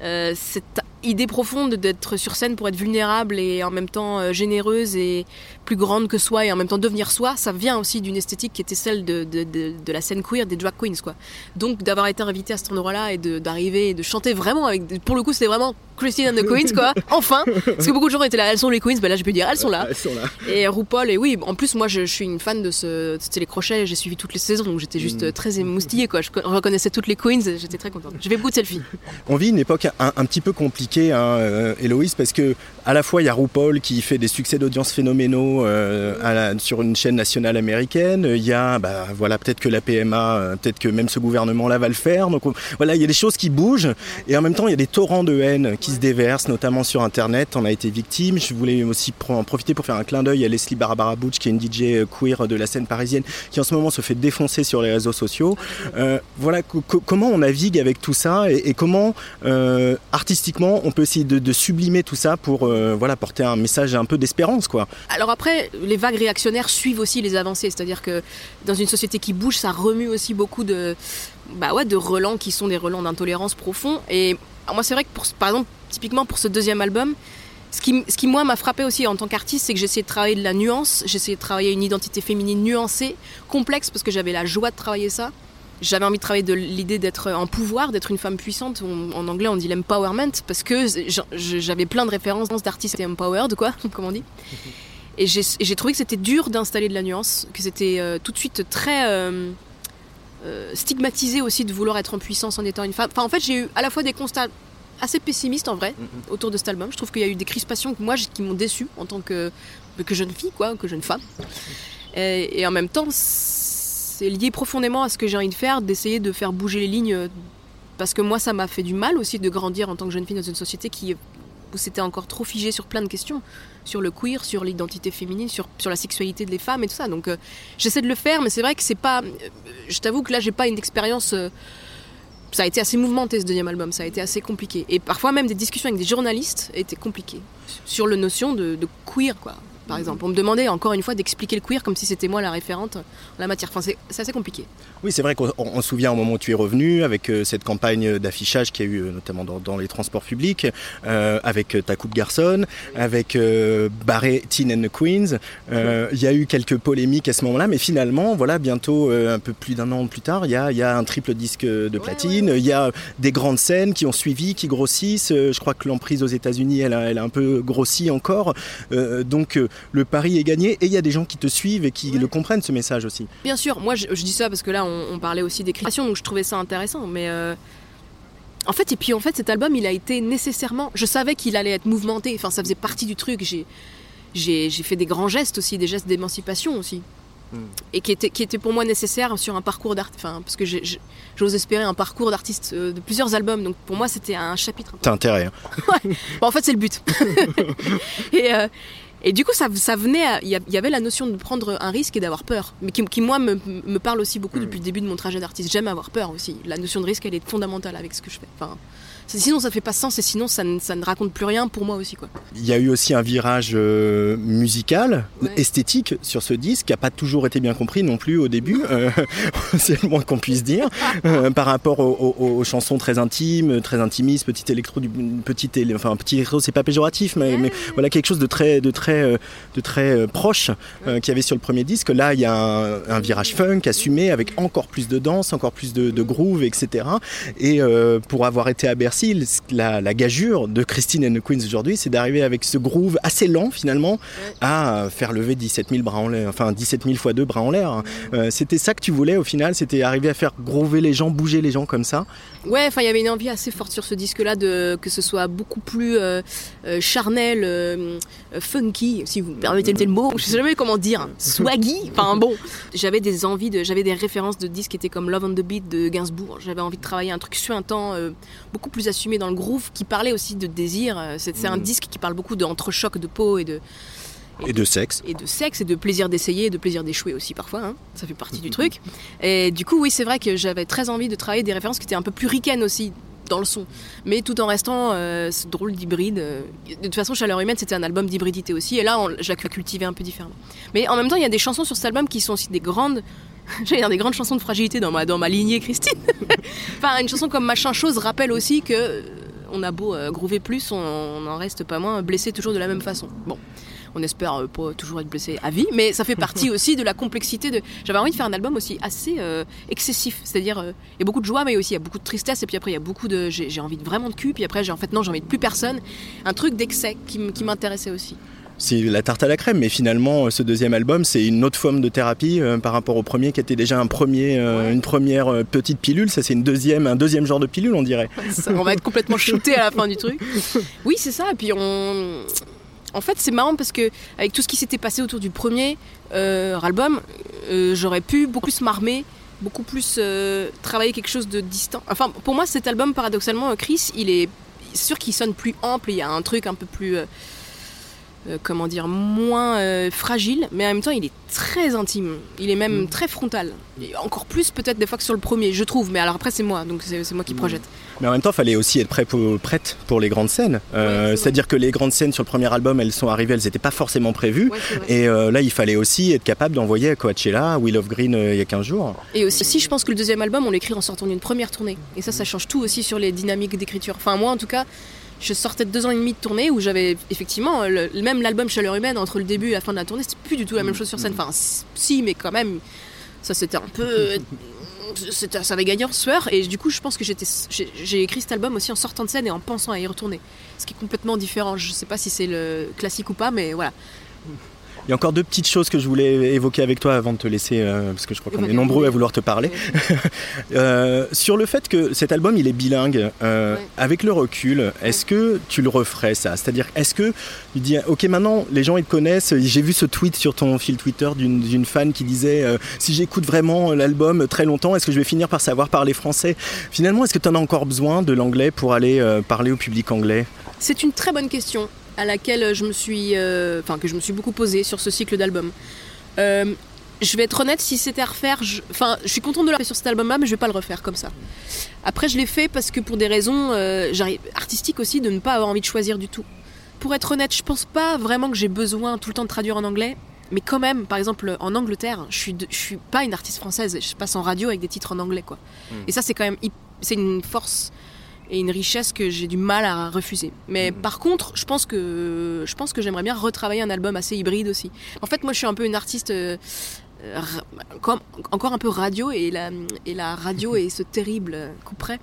euh, cette idée profonde d'être sur scène pour être vulnérable et en même temps euh, généreuse et plus grande que soi et en même temps devenir soi, ça vient aussi d'une esthétique qui était celle de, de, de, de la scène queer des drag queens quoi. Donc d'avoir été invité à cet endroit-là et d'arriver et de chanter vraiment avec, pour le coup c'était vraiment Christine and the Queens quoi, enfin, parce que beaucoup de gens étaient là, elles sont les Queens, ben là je peux dire elles sont là. Elles sont là. Et RuPaul, et oui, en plus, moi, je, je suis une fan de ce. C'était les crochets, j'ai suivi toutes les saisons, donc j'étais juste euh, très émoustillée, quoi. Je co- reconnaissais toutes les queens, j'étais très contente. Je vais bout de selfie. On vit une époque un, un petit peu compliquée, hein, euh, Héloïse, parce que à la fois il y a RuPaul qui fait des succès d'audience phénoménaux euh, à la- sur une chaîne nationale américaine. Il y a, bah, voilà, peut-être que la PMA, euh, peut-être que même ce gouvernement-là va le faire. Donc on- voilà, il y a des choses qui bougent, et en même temps il y a des torrents de haine qui se déversent, notamment sur Internet. On a été victime. Je voulais aussi en profiter pour faire un clin d'œil à Leslie Barbara Butch, qui est une DJ queer de la scène parisienne, qui en ce moment se fait défoncer sur les réseaux sociaux. Euh, voilà, co- co- comment on navigue avec tout ça et, comment euh, artistiquement on peut essayer de, sublimer tout ça pour euh, voilà porter un message un peu d'espérance quoi. Alors après, les vagues réactionnaires suivent aussi les avancées, c'est-à-dire que dans une société qui bouge, ça remue aussi beaucoup de, bah ouais, de relents qui sont des relents d'intolérance profond. Et moi, c'est vrai que par exemple, typiquement pour ce deuxième album, ce qui, ce qui moi m'a frappé aussi en tant qu'artiste, c'est que j'essayais de travailler de la nuance, j'essayais de travailler une identité féminine nuancée, complexe, parce que j'avais la joie de travailler ça. J'avais envie de travailler de l'idée d'être en pouvoir, d'être une femme puissante. En anglais, on dit l'empowerment, parce que j'avais plein de références d'artistes empowered, quoi, comme on dit. Et j'ai et j'ai trouvé que c'était dur d'installer de la nuance, que c'était euh, tout de suite très euh, euh, stigmatisé aussi de vouloir être en puissance en étant une femme. Enfin, en fait, j'ai eu à la fois des constats assez pessimiste en vrai autour de cet album. Je trouve qu'il y a eu des crispations que moi qui m'ont déçu en tant que, que jeune fille, quoi, que jeune femme. Et, et en même temps, c'est lié profondément à ce que j'ai envie de faire, d'essayer de faire bouger les lignes. Parce que moi, ça m'a fait du mal aussi de grandir en tant que jeune fille dans une société qui, où c'était encore trop figé sur plein de questions, sur le queer, sur l'identité féminine, sur, sur la sexualité des femmes et tout ça. Donc euh, j'essaie de le faire, mais c'est vrai que c'est pas. euh, Je t'avoue que là, j'ai pas une expérience. euh, ça a été assez mouvementé ce deuxième album, ça a été assez compliqué. Et parfois même des discussions avec des journalistes étaient compliquées. Sur le notion de, de queer, quoi. Par exemple, on me demandait encore une fois d'expliquer le queer comme si c'était moi la référente en la matière. Enfin, c'est assez compliqué. Oui, c'est vrai qu'on on- on se souvient au moment où tu es revenu avec euh, cette campagne d'affichage qu'il y a eu euh, notamment dans, dans les transports publics, euh, avec ta coupe garçonne, avec euh, Barré Teen and the Queens. Il y a eu quelques polémiques à ce moment-là, mais finalement, voilà, bientôt, un peu plus d'un an plus tard, il y a, il y a un triple disque de platine. Il y a des grandes scènes qui ont suivi, qui grossissent. Je crois que l'emprise aux États-Unis, elle, a- elle a un peu grossi encore. Donc le pari est gagné et il y a des gens qui te suivent et qui le comprennent ce message aussi. Bien sûr, moi je, je dis ça parce que là on, on parlait aussi des créations, donc je trouvais ça intéressant. Mais euh, en fait, et puis en fait, cet album il a été nécessairement. Je savais qu'il allait être mouvementé, enfin ça faisait partie du truc. J'ai, fait des grands gestes aussi, des gestes d'émancipation aussi. Et qui étaient qui était pour moi nécessaires sur un parcours d'art. Enfin, parce que j'ose espérer un parcours d'artiste euh, de plusieurs albums. Donc pour moi, c'était un chapitre. T'as intérêt. hein. Bon, en fait, c'est le but. et, euh, et du coup, ça, ça venait. Il y, avait la notion de prendre un risque et d'avoir peur. Mais qui, qui, moi, me, me parle aussi beaucoup depuis le début de mon trajet d'artiste. J'aime avoir peur aussi. La notion de risque, elle est fondamentale avec ce que je fais. Enfin, sinon, ça fait pas sens et sinon, ça ne, ça ne raconte plus rien pour moi aussi. Quoi. Il y a eu aussi un virage euh, musical, esthétique sur ce disque, qui n'a pas toujours été bien compris non plus au début, euh, c'est le moins qu'on puisse dire, euh, par rapport aux, aux- aux chansons très intimes, très intimistes, petit électro, du, petit, éle- enfin petit électro, c'est pas péjoratif, mais, mais voilà quelque chose de très, de très, de très proche qu'il y avait sur le premier disque. Là, il y a un, un virage funk assumé avec encore plus de danse, encore plus de, de groove, etc. Et pour avoir été à Bercy, la, la gageure de Christine and the Queens aujourd'hui, c'est d'arriver avec ce groove assez lent finalement à faire lever 17 000 bras en l'air, enfin 17 000 fois 2 bras en l'air. Euh, c'était ça que tu voulais au final, c'était arriver à faire groover les gens, bouger les gens comme ça? Ouais, enfin, il y avait une envie assez forte sur ce disque-là de que ce soit beaucoup plus euh, euh, charnel, euh, euh, funky, si vous me permettez le mot. Je sais jamais comment dire, swaggy. Enfin bon, j'avais des envies de, j'avais des références de disques qui étaient comme Love on the Beat de Gainsbourg. J'avais envie de travailler un truc suintant, euh, beaucoup plus assumé dans le groove, qui parlait aussi de désir. Euh, C'est un disque qui parle beaucoup d'entrechoc de peau et de Et de sexe. et de sexe et de plaisir d'essayer et de plaisir d'échouer aussi parfois. hein. Ça fait partie du truc. Et du coup, oui, c'est vrai que j'avais très envie de travailler des références qui étaient un peu plus ricaines aussi dans le son, mais tout en restant euh, ce drôle d'hybride. euh. De toute façon, Chaleur Humaine, c'était un album d'hybridité aussi, et là, on- je l'ai cultivé un peu différemment. Mais en même temps, il y a des chansons sur cet album qui sont aussi des grandes. J'allais dire des grandes chansons de fragilité dans ma, dans ma lignée, Christine. enfin, une chanson comme Machin Chose rappelle aussi que euh, on a beau euh, groover plus, on n'en reste pas moins blessé toujours de la même façon. Bon, on espère euh, pas toujours être blessé à vie, mais ça fait partie aussi de la complexité de. J'avais envie de faire un album aussi assez euh, excessif, c'est-à-dire il y a beaucoup de joie, mais aussi il y a beaucoup de tristesse, et puis après il y a beaucoup de. J'ai j'ai envie de vraiment de cul, puis après j'ai en fait non, j'ai envie de plus personne. Un truc d'excès qui m'intéressait aussi. C'est la tarte à la crème, mais finalement, ce deuxième album, c'est une autre forme de thérapie euh, par rapport au premier, qui était déjà un premier, euh, une première euh, petite pilule. Ça, c'est une deuxième, un deuxième genre de pilule, on dirait. Ça, on va être complètement shooté à la fin du truc. Oui, c'est ça. Et puis on. En fait, c'est marrant parce que avec tout ce qui s'était passé autour du premier album, j'aurais pu beaucoup plus m'armer, beaucoup plus travailler quelque chose de distant. Enfin, pour moi, cet album, paradoxalement, Chris, il est sûr qu'il sonne plus ample. Il y a un truc un peu plus. Euh, comment dire, moins euh, fragile, mais en même temps il est très intime, il est même très frontal. Et encore plus peut-être des fois que sur le premier, je trouve, mais alors après c'est moi, donc c'est moi qui projette. Mais en même temps, il fallait aussi être prêt pour, prête pour les grandes scènes. Euh, C'est-à-dire que les grandes scènes sur le premier album, elles sont arrivées, elles n'étaient pas forcément prévues. et là, il fallait aussi être capable d'envoyer Coachella, Will of Green il y a 15 jours. Et aussi, aussi, je pense que le deuxième album, on l'écrit en sortant d'une première tournée. Et ça, ça change tout aussi sur les dynamiques d'écriture. Enfin, moi, en tout cas, je sortais de deux ans et demi de tournée où j'avais effectivement le- même l'album Chaleur Humaine entre le début et la fin de la tournée, c'était plus du tout la même chose sur scène. Enfin, si, mais quand même, ça c'était un peu. c'était- Ça avait gagné en sueur. Et du coup, je pense que j'étais, j'ai j'ai écrit cet album aussi en sortant de scène et en pensant à y retourner. Ce qui est complètement différent. Je sais pas si c'est le classique ou pas, mais voilà. Il y a encore deux petites choses que je voulais évoquer avec toi avant de te laisser, euh, parce que je crois qu'on est nombreux à vouloir te parler. Euh, sur le fait que cet album, il est bilingue, euh, avec le recul, est-ce que tu le referais ça? C'est-à-dire, est-ce que tu dis, ok, maintenant les gens ils te connaissent, j'ai vu ce tweet sur ton fil Twitter d'une fan qui disait, si j'écoute vraiment l'album très longtemps, est-ce que je vais finir par savoir parler français? Finalement, est-ce que tu en as encore besoin de l'anglais pour aller parler au public anglais? C'est une très bonne question à laquelle je me suis, euh, enfin que je me suis beaucoup posée sur ce cycle d'albums. Euh, je vais être honnête, si c'était à refaire, je... enfin, je suis contente de le faire sur cet album-là, mais je vais pas le refaire comme ça. Après, je l'ai fait parce que pour des raisons euh, artistiques aussi, de ne pas avoir envie de choisir du tout. Pour être honnête, je pense pas vraiment que j'ai besoin tout le temps de traduire en anglais, mais quand même, par exemple, en Angleterre, je suis, de- je suis pas une artiste française, je passe en radio avec des titres en anglais, quoi. Et ça, c'est quand même, c'est une force et une richesse que j'ai du mal à refuser. Mais par contre, je pense que je pense que j'aimerais bien retravailler un album assez hybride aussi. En fait, moi, je suis un peu une artiste euh, comme- encore un peu radio et la et la radio est ce terrible coup près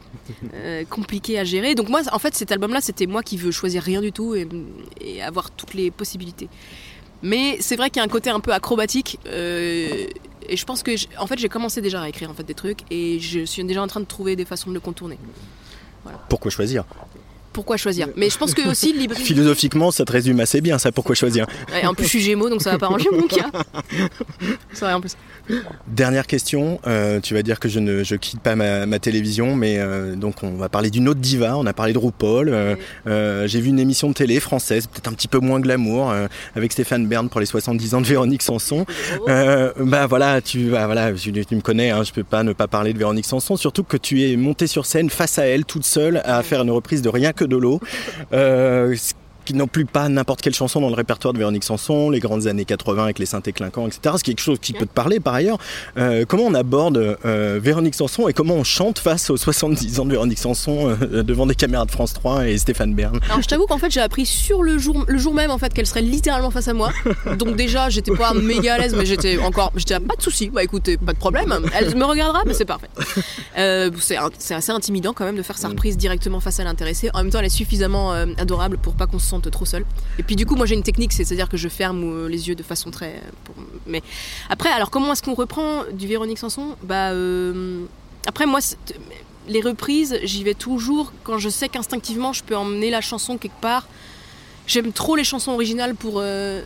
euh, compliqué à gérer. Donc moi, en fait, cet album-là, c'était moi qui veux choisir rien du tout et, et avoir toutes les possibilités. Mais c'est vrai qu'il y a un côté un peu acrobatique. euh, et je pense que, en fait, j'ai commencé déjà à écrire en fait des trucs et je suis déjà en train de trouver des façons de le contourner. Pourquoi choisir? Pourquoi choisir Mais je pense que aussi. Philosophiquement, ça te résume assez bien, ça, pourquoi choisir Ouais, en plus, je suis Gémeaux, donc ça va pas arranger mon cas. C'est vrai en plus. Dernière question, euh, tu vas dire que je ne je quitte pas ma, ma télévision, mais euh, donc on va parler d'une autre diva, on a parlé de RuPaul, euh, j'ai vu une émission de télé française, peut-être un petit peu moins glamour, avec Stéphane Bern pour les 70 ans de Véronique Sanson. Bah voilà, tu, bah, voilà, tu, tu me connais, hein, je peux pas ne pas parler de Véronique Sanson, surtout que tu es montée sur scène face à elle, toute seule, à faire une reprise de Rien que de l'eau. Euh, qui n'ont plus pas n'importe quelle chanson dans le répertoire de Véronique Sanson, les grandes années 80 avec les synthés clinquants, etc. C'est quelque chose qui peut te parler par ailleurs. Euh, comment on aborde euh, Véronique Sanson et comment on chante face aux 70 ans de Véronique Sanson euh, devant des caméras de France 3 et Stéphane Bern? Alors je t'avoue qu'en fait j'ai appris sur le jour, le jour même en fait qu'elle serait littéralement face à moi. Donc déjà j'étais pas méga à l'aise mais j'étais encore, j'étais pas de souci. Bah écoutez, pas de problème. Elle me regardera mais c'est parfait. Euh, c'est assez intimidant quand même de faire sa reprise directement face à l'intéressé. En même temps elle est suffisamment adorable pour pas qu'on se trop seul. Et puis du coup moi j'ai une technique, c'est-à-dire que je ferme euh, les yeux de façon très. pour- Mais après alors comment est-ce qu'on reprend du Véronique Sanson? Bah euh, après moi les reprises, j'y vais toujours quand je sais qu'instinctivement je peux emmener la chanson quelque part. J'aime trop les chansons originales pour euh,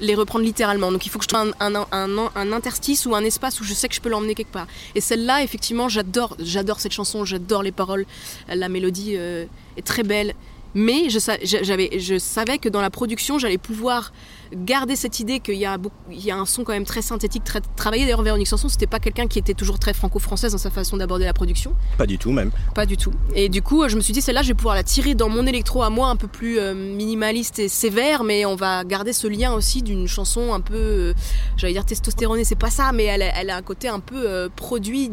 les reprendre littéralement. Donc il faut que je trouve un, interstice ou un espace où je sais que je peux l'emmener quelque part. Et celle-là, effectivement, j'adore, j'adore cette chanson, j'adore les paroles, la mélodie euh, est très belle. Mais je, sa- j'avais, je savais que dans la production, j'allais pouvoir garder cette idée qu'il y, a beaucoup- il y a un son quand même très synthétique, très travaillé. D'ailleurs, Véronique Sanson, c'était pas quelqu'un qui était toujours très franco-française dans sa façon d'aborder la production. Pas du tout même. Pas du tout. Et du coup, je me suis dit, celle-là, je vais pouvoir la tirer dans mon électro à moi, un peu plus euh, minimaliste et sévère, mais on va garder ce lien aussi d'une chanson un peu, euh, j'allais dire testostéronée, c'est pas ça, mais elle, a- elle a un côté un peu euh, produit.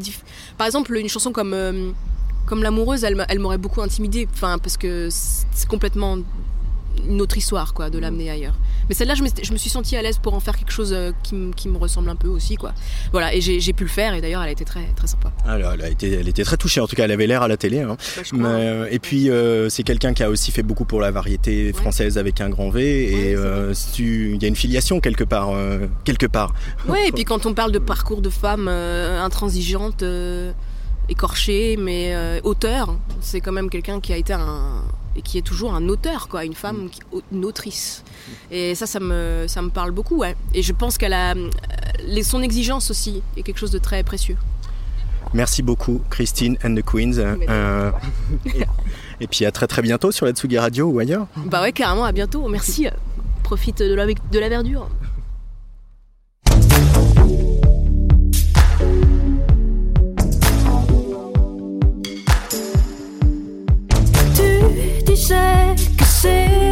Par exemple, une chanson comme, comme L'amoureuse, elle, m'a- elle m'aurait beaucoup intimidée, enfin, parce que c'est complètement une autre histoire, quoi, de l'amener ailleurs. Mais celle-là, je me, je me suis sentie à l'aise pour en faire quelque chose euh, qui, me- qui me ressemble un peu aussi, quoi. Voilà, et j'ai pu le faire, et d'ailleurs, elle a été très, très sympa. Alors, elle, a été, elle était très touchée, en tout cas, elle avait l'air à la télé. hein. Bah, Mais, euh, et puis, euh, c'est quelqu'un qui a aussi fait beaucoup pour la variété française avec un grand V. Et euh, il y a une filiation quelque part. quelque part. Ouais, et puis quand on parle de parcours de femmes intransigeantes, écorchées, mais euh, auteur, c'est quand même quelqu'un qui a été un et qui est toujours un auteur, quoi, une femme, qui- une autrice. Et ça, ça me, ça me parle beaucoup, ouais. Et je pense qu'elle a euh, les, son exigence aussi est quelque chose de très précieux. Merci beaucoup, Christine and the Queens. Euh, et, et puis à très très bientôt sur la Tsugi Radio ou ailleurs. Bah ouais, carrément, à bientôt. Merci. Profite de la, de la verdure. Tu disais que c'est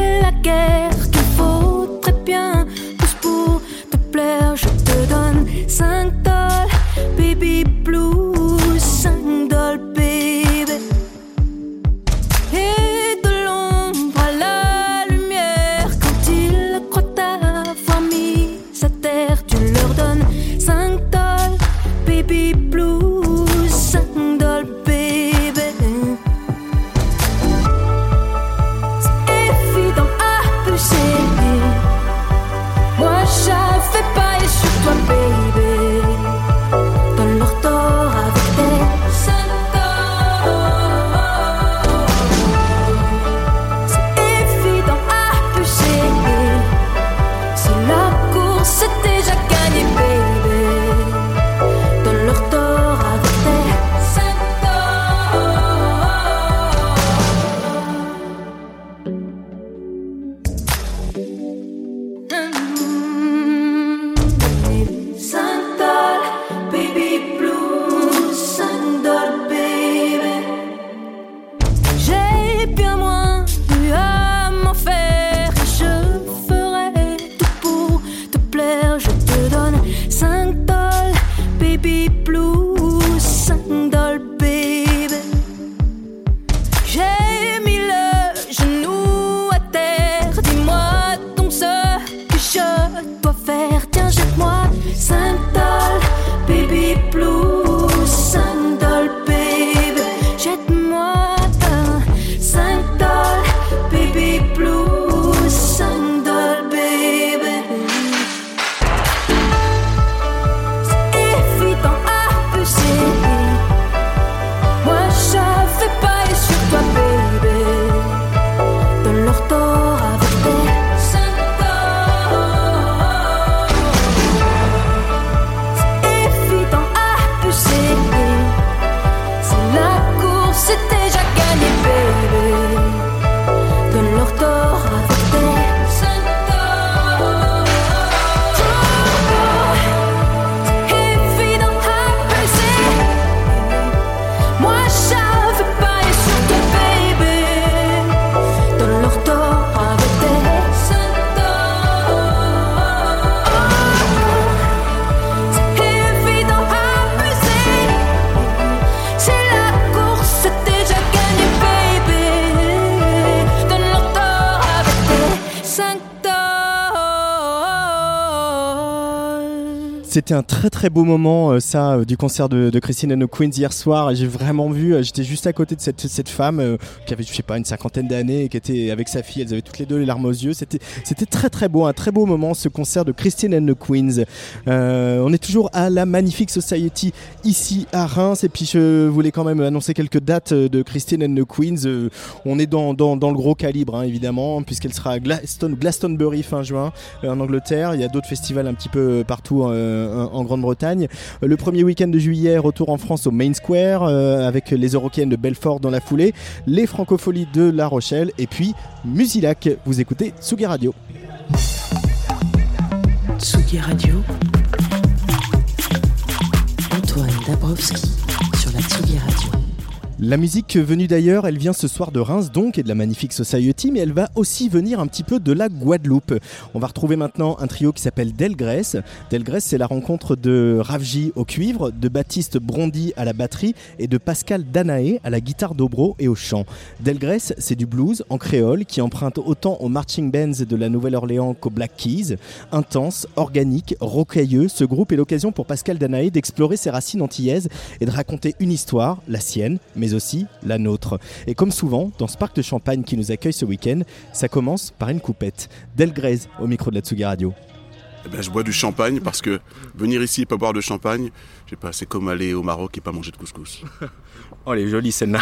très beau moment, euh, ça, euh, du concert de, Christine and the Queens hier soir. J'ai vraiment vu, euh, j'étais juste à côté de cette, cette femme qui avait, je sais pas, une cinquantaine d'années et qui était avec sa fille. Elles avaient toutes les deux les larmes aux yeux. C'était, c'était très très beau, un très beau moment, ce concert de Christine and the Queens. On est toujours à la Magnifique Society ici à Reims. Et puis je voulais quand même annoncer quelques dates de Christine and the Queens. On est dans, dans, dans le gros calibre, hein, évidemment, puisqu'elle sera à Glaston, Glastonbury fin juin en Angleterre. Il y a d'autres festivals un petit peu partout en Grande-Bretagne. Euh, Le premier week-end de juillet, retour en France au Main Square euh, avec les Eurocaines de Belfort dans la foulée, les Francopholies de La Rochelle et puis Musilac. Vous écoutez Tsugi Radio. Tsugi Radio. Antoine Dabrowski sur la Tsugi Radio. La musique venue d'ailleurs, elle vient ce soir de Reims donc et de la magnifique Society, mais elle va aussi venir un petit peu de la Guadeloupe. On va retrouver maintenant un trio qui s'appelle Delgrès. Delgrès, c'est la rencontre de Ravji au cuivre, de Baptiste Brondy à la batterie et de Pascal Danaé à la guitare dobro et au chant. Delgrès, c'est du blues en créole qui emprunte autant aux marching bands de la Nouvelle-Orléans qu'aux Black Keys. Intense, organique, rocailleux, ce groupe est l'occasion pour Pascal Danaé d'explorer ses racines antillaises et de raconter une histoire, la sienne, aussi la nôtre. Et comme souvent, dans ce parc de Champagne qui nous accueille ce week-end, ça commence par une coupette. Delgrès au micro de la Tsugi Radio. Eh ben, je bois du champagne parce que venir ici et pas boire de champagne, je sais pas, c'est comme aller au Maroc et pas manger de couscous. Oh, elle est jolie celle-là.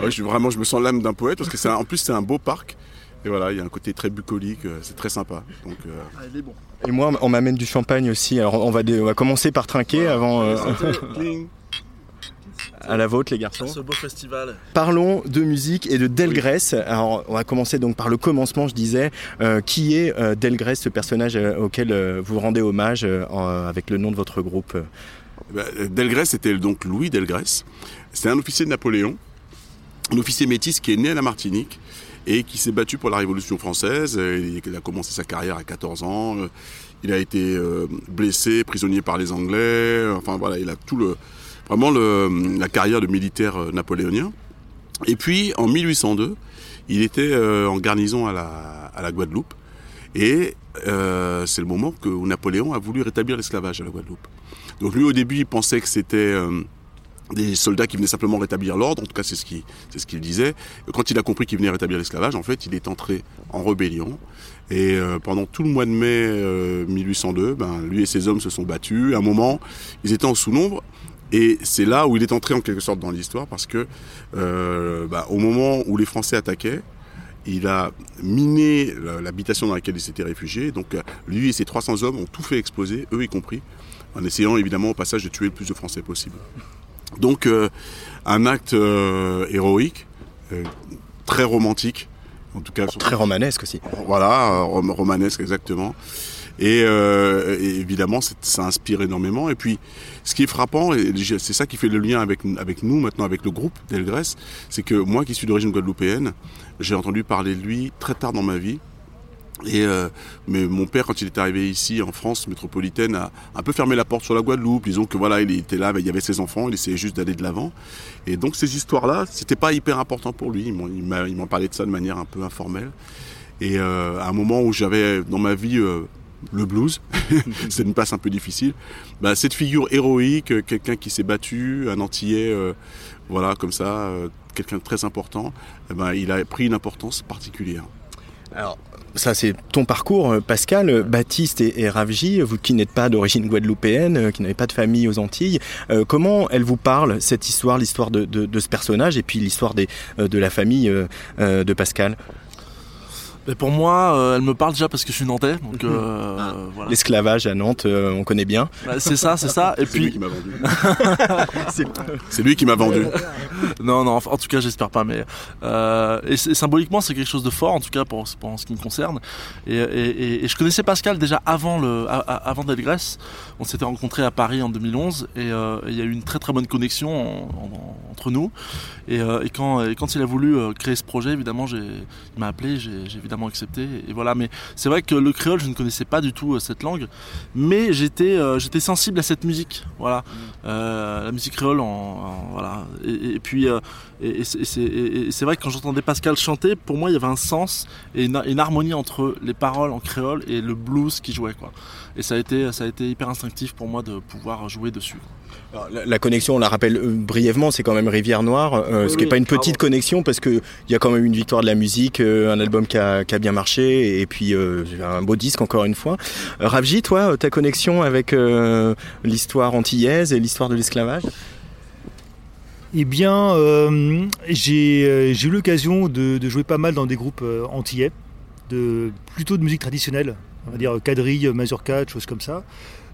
Ouais, je suis vraiment, je me sens l'âme d'un poète parce que c'est un- en plus c'est un beau parc. Et voilà, il y a un côté très bucolique, euh, c'est très sympa. Donc, euh, Et moi, on m'amène du champagne aussi. Alors, on va, on va commencer par trinquer avant euh. À la vôtre, les garçons. Ce beau festival. Parlons de musique et de Delgrès. Alors, on va commencer donc par le commencement, je disais. Euh, qui est euh, Delgrès, ce personnage euh, auquel euh, vous rendez hommage euh, avec le nom de votre groupe Ben, Delgrès, c'était donc Louis Delgrès. C'était un officier de Napoléon, un officier métis qui est né à la Martinique et qui s'est battu pour la Révolution française. Il a commencé sa carrière à 14 ans. Il a été blessé, prisonnier par les Anglais. Enfin voilà, il a tout le, vraiment le, la carrière de militaire euh, napoléonien. Et puis en 1802, il était euh, en garnison à la, à la Guadeloupe. Et euh, c'est le moment que, où Napoléon a voulu rétablir l'esclavage à la Guadeloupe. Donc lui au début il pensait que c'était euh, des soldats qui venaient simplement rétablir l'ordre, en tout cas c'est ce qu'il ce qu'il disait. Quand il a compris qu'il venait rétablir l'esclavage, en fait il est entré en rébellion. Et euh, pendant tout le mois de mai euh, 1802, ben, lui et ses hommes se sont battus. À un moment, ils étaient en sous-nombre. Et c'est là où il est entré en quelque sorte dans l'histoire parce que euh, bah, au moment où les Français attaquaient, il a miné l'habitation dans laquelle il s'était réfugié. Donc euh, lui et ses 300 hommes ont tout fait exploser, eux y compris, en essayant évidemment au passage de tuer le plus de Français possible. Donc euh, un acte euh, héroïque, euh, très romantique, en tout cas Très romanesque aussi. Voilà, euh, rom- romanesque exactement. Et, euh, et évidemment, ça inspire énormément. Et puis, ce qui est frappant, et c'est ça qui fait le lien avec, avec nous maintenant, avec le groupe Delgrès, c'est que moi qui suis d'origine guadeloupéenne, j'ai entendu parler de lui très tard dans ma vie. Et euh, mais mon père, quand il est arrivé ici en France métropolitaine, a un peu fermé la porte sur la Guadeloupe. Disons que voilà, il était là, il y avait ses enfants, il essayait juste d'aller de l'avant. Et donc ces histoires-là, c'était pas hyper important pour lui. Il m'en- parlait de ça de manière un peu informelle. Et euh, à un moment où j'avais dans ma vie le blues, c'est une place un peu difficile. Bah, cette figure héroïque, euh, quelqu'un qui s'est battu, un Antillais, euh, voilà, comme ça, euh, quelqu'un de très important, eh ben, il a pris une importance particulière. Alors, ça c'est ton parcours, Pascal, Baptiste et, et Ravji, vous qui n'êtes pas d'origine guadeloupéenne, qui n'avez pas de famille aux Antilles, euh, comment elle vous parle, cette histoire, l'histoire de, de- de ce personnage et puis l'histoire des, de la famille de Pascal? Mais pour moi, euh, elle me parle déjà parce que je suis nantais, donc euh, voilà. L'esclavage à Nantes, euh, on connaît bien. Bah, c'est ça, c'est ça. Et C'est lui puis qui m'a vendu. C'est- C'est lui qui m'a vendu. non, non, en tout cas, j'espère pas, mais euh, et, c'est- symboliquement, c'est quelque chose de fort, en tout cas pour, pour en ce qui me concerne. Et, et- et- et je connaissais Pascal déjà avant le, a- a- avant Delgrès. On s'était rencontrés à Paris en 2011 et euh, il y a eu une très très bonne connexion en- en- entre nous. Et, euh, et quand, et quand il a voulu euh, créer ce projet, évidemment, il m'a appelé, j'ai, évidemment accepté. Et voilà, mais c'est vrai que le créole, je ne connaissais pas du tout cette langue, mais j'étais, j'étais sensible à cette musique. Voilà, Euh, la musique créole, en, en- voilà. Et, et puis, et, et c'est, et et- et vrai que quand j'entendais Pascal chanter, pour moi, il y avait un sens et une, une harmonie entre les paroles en créole et le blues qui jouait, quoi. Et ça a été, ça a été hyper instinctif pour moi de pouvoir jouer dessus. Alors, La, la connexion, on la rappelle euh, brièvement, c'est quand même Rivière Noire, euh, Oui, ce qui n'est oui, pas une petite connexion parce qu'il y a quand même une victoire de la musique, euh, un album qui a, qui a bien marché et puis euh, un beau disque encore une fois. Euh, Ravji, toi, ta connexion avec euh, l'histoire antillaise et l'histoire de l'esclavage? Eh bien, euh, j'ai eu l'occasion de, de jouer pas mal dans des groupes euh, antillais, de, plutôt de musique traditionnelle, on va dire quadrille, mazurka, choses comme ça.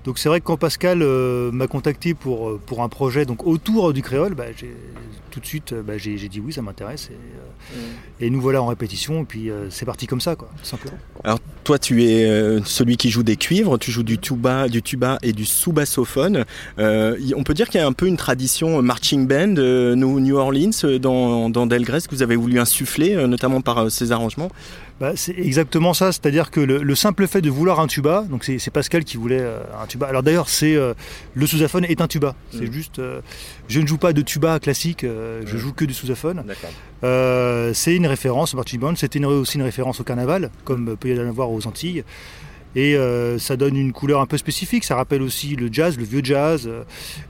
Donc c'est vrai que quand Pascal euh, m'a contacté pour, euh, pour un projet donc autour du créole, bah, tout de suite bah, j'ai dit oui, ça m'intéresse. Et, euh, et nous voilà en répétition, et puis c'est parti comme ça, quoi, simplement. Alors toi, tu es celui qui joue des cuivres, tu joues du tuba, du tuba et du sous-bassophone. On peut dire qu'il y a un peu une tradition marching band New Orleans dans, dans que vous avez voulu insuffler, notamment par ces arrangements? Bah, c'est exactement ça, c'est-à-dire que le, le simple fait de vouloir un tuba, donc c'est Pascal qui voulait euh, un tuba. Alors d'ailleurs, c'est euh, le sousaphone est un tuba. C'est juste, euh, je ne joue pas de tuba classique, je joue que du sousaphone. C'est une référence c'était aussi une référence au carnaval, comme peut y en avoir aux Antilles. Et euh, ça donne une couleur un peu spécifique. Ça rappelle aussi le jazz, le vieux jazz, euh,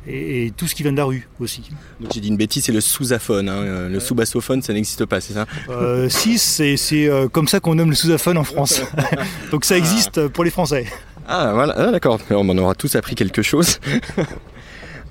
et, et tout ce qui vient de la rue aussi. Donc j'ai dit une bêtise, c'est le sous-aphone. hein, euh, Le sous-bassophone, ça n'existe pas, c'est ça? Euh, si, c'est comme ça qu'on nomme le sousaphone en France. Donc ça existe pour les Français. Ah voilà, ah, d'accord, on en aura tous appris quelque chose.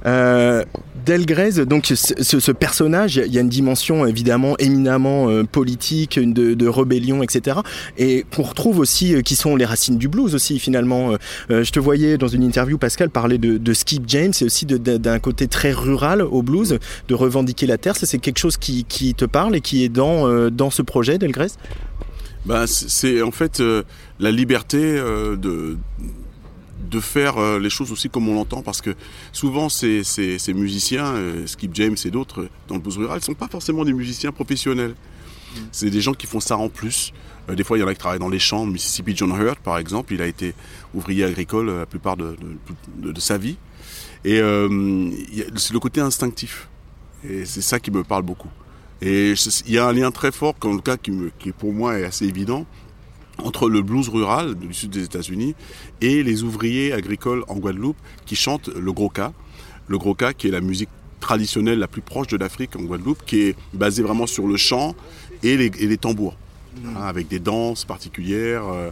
Euh, Delgrès, donc ce, personnage, il y a une dimension évidemment éminemment euh, politique, de, de rébellion, etc. Et qu'on retrouve aussi, euh, qui sont les racines du blues aussi finalement. Euh, je te voyais dans une interview, Pascal, parler de, Skip James et aussi d'un côté très rural au blues, de revendiquer la terre. Ça, c'est quelque chose qui, te parle et qui est dans, dans ce projet, Delgrès Bah, c'est- en fait la liberté de de faire euh, les choses aussi comme on l'entend parce que souvent ces, ces, ces musiciens, euh, Skip James et d'autres euh, dans le blues rural, ne sont pas forcément des musiciens professionnels. C'est des gens qui font ça en plus. Euh, des fois, il y en a qui travaillent dans les champs. Mississippi John Hurt, par exemple, il a été ouvrier agricole la plupart de, de- de- de sa vie. Et euh, c'est le côté instinctif. Et c'est ça qui me parle beaucoup. Et il y a un lien très fort, en tout cas, qui, me- qui pour moi est assez évident, entre le blues rural du sud des États-Unis et les ouvriers agricoles en Guadeloupe qui chantent le gros cas. Le gros cas qui est la musique traditionnelle la plus proche de l'Afrique en Guadeloupe, qui est basée vraiment sur le chant et les, et les tambours, hein, avec des danses particulières. euh,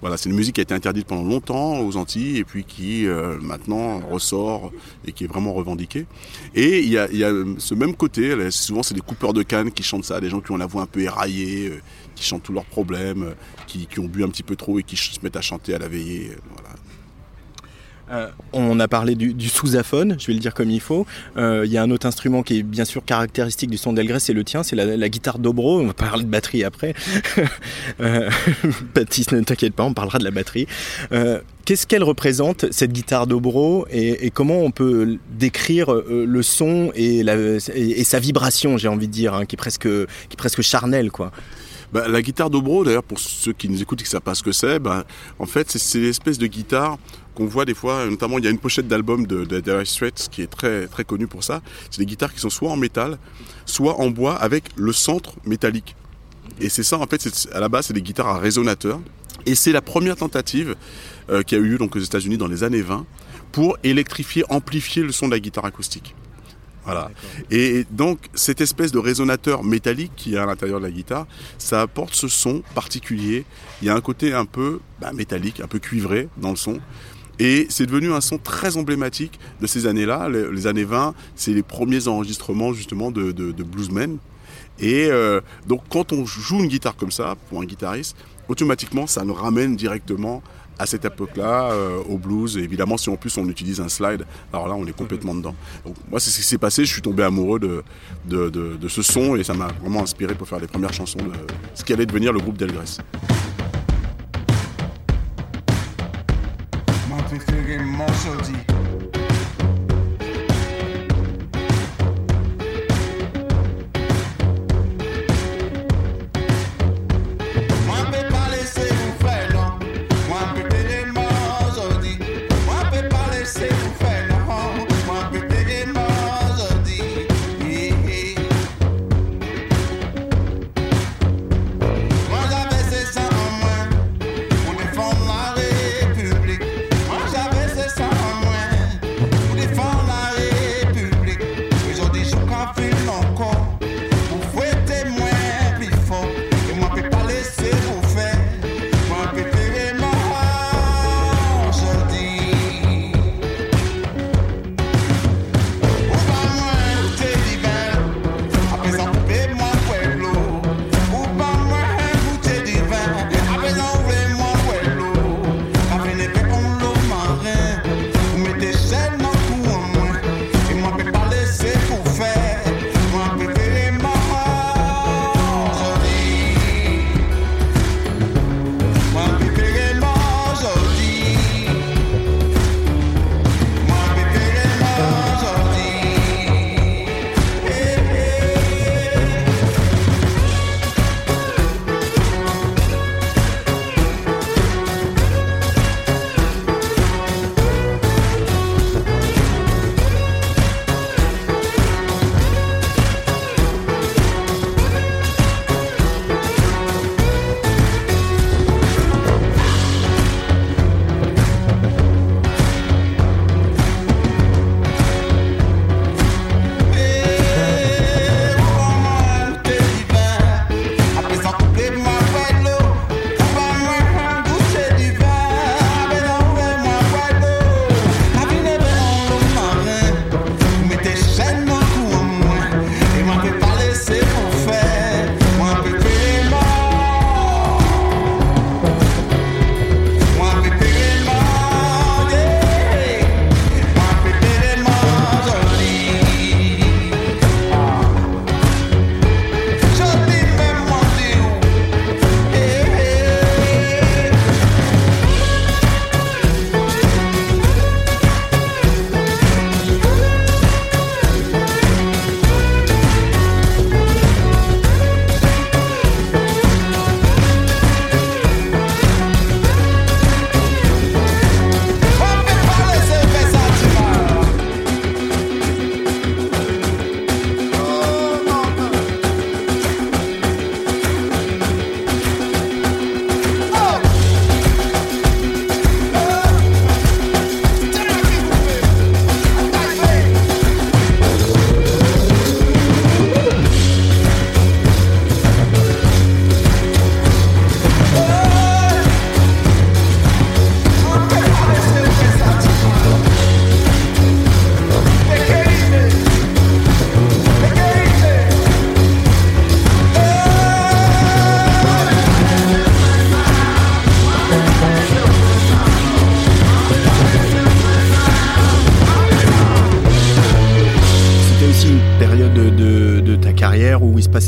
voilà, c'est une musique qui a été interdite pendant longtemps aux Antilles et puis qui euh, maintenant ressort et qui est vraiment revendiquée. Et il y a, il y a ce même côté, souvent c'est des coupeurs de canne qui chantent ça, des gens qui ont la voix un peu éraillée, euh, qui chantent tous leurs problèmes, euh, qui, ont bu un petit peu trop et qui se mettent à chanter à la veillée. euh. Euh, on a parlé du, du sous-aphone, je vais le dire comme il faut. Il y a un autre instrument qui est bien sûr caractéristique du son d'Elgrès, c'est le tien, c'est la, guitare dobro. On va parler de batterie après. Baptiste, ne t'inquiète pas, on parlera de la batterie. Qu'est-ce qu'elle représente, cette guitare dobro, et, comment on peut décrire le son et sa vibration, j'ai envie de dire, hein, qui, est presque, qui est presque charnelle, quoi. Bah, la guitare dobro, d'ailleurs, pour ceux qui nous écoutent et qui ne savent pas ce que c'est, bah, en fait, c'est- l'espèce de guitare qu'on voit des fois, notamment il y a une pochette d'album de, de Straits qui est très, très connue pour ça. C'est des guitares qui sont soit en métal, soit en bois avec le centre métallique. Et c'est ça, en fait, à la base, c'est des guitares à résonateur. Et c'est la première tentative euh, qui a eu lieu donc, aux États-Unis dans les années 20 pour électrifier, amplifier le son de la guitare acoustique. Voilà. Et donc, cette espèce de résonateur métallique qui est à l'intérieur de la guitare, ça apporte ce son particulier. Il y a un côté un peu bah, métallique, un peu cuivré dans le son. Et c'est devenu un son très emblématique de ces années-là. Les, les années 20, c'est les premiers enregistrements justement de, de, de bluesmen. Et euh, donc, quand on joue une guitare comme ça, pour un guitariste, automatiquement, ça nous ramène directement à cette époque-là, euh, au blues. Et évidemment, si en plus on utilise un slide, alors là, on est complètement dedans. Donc, moi, c'est ce qui s'est passé. Je suis tombé amoureux de, de, de- de ce son et ça m'a vraiment inspiré pour faire les premières chansons de ce qui allait devenir le groupe Delgrès.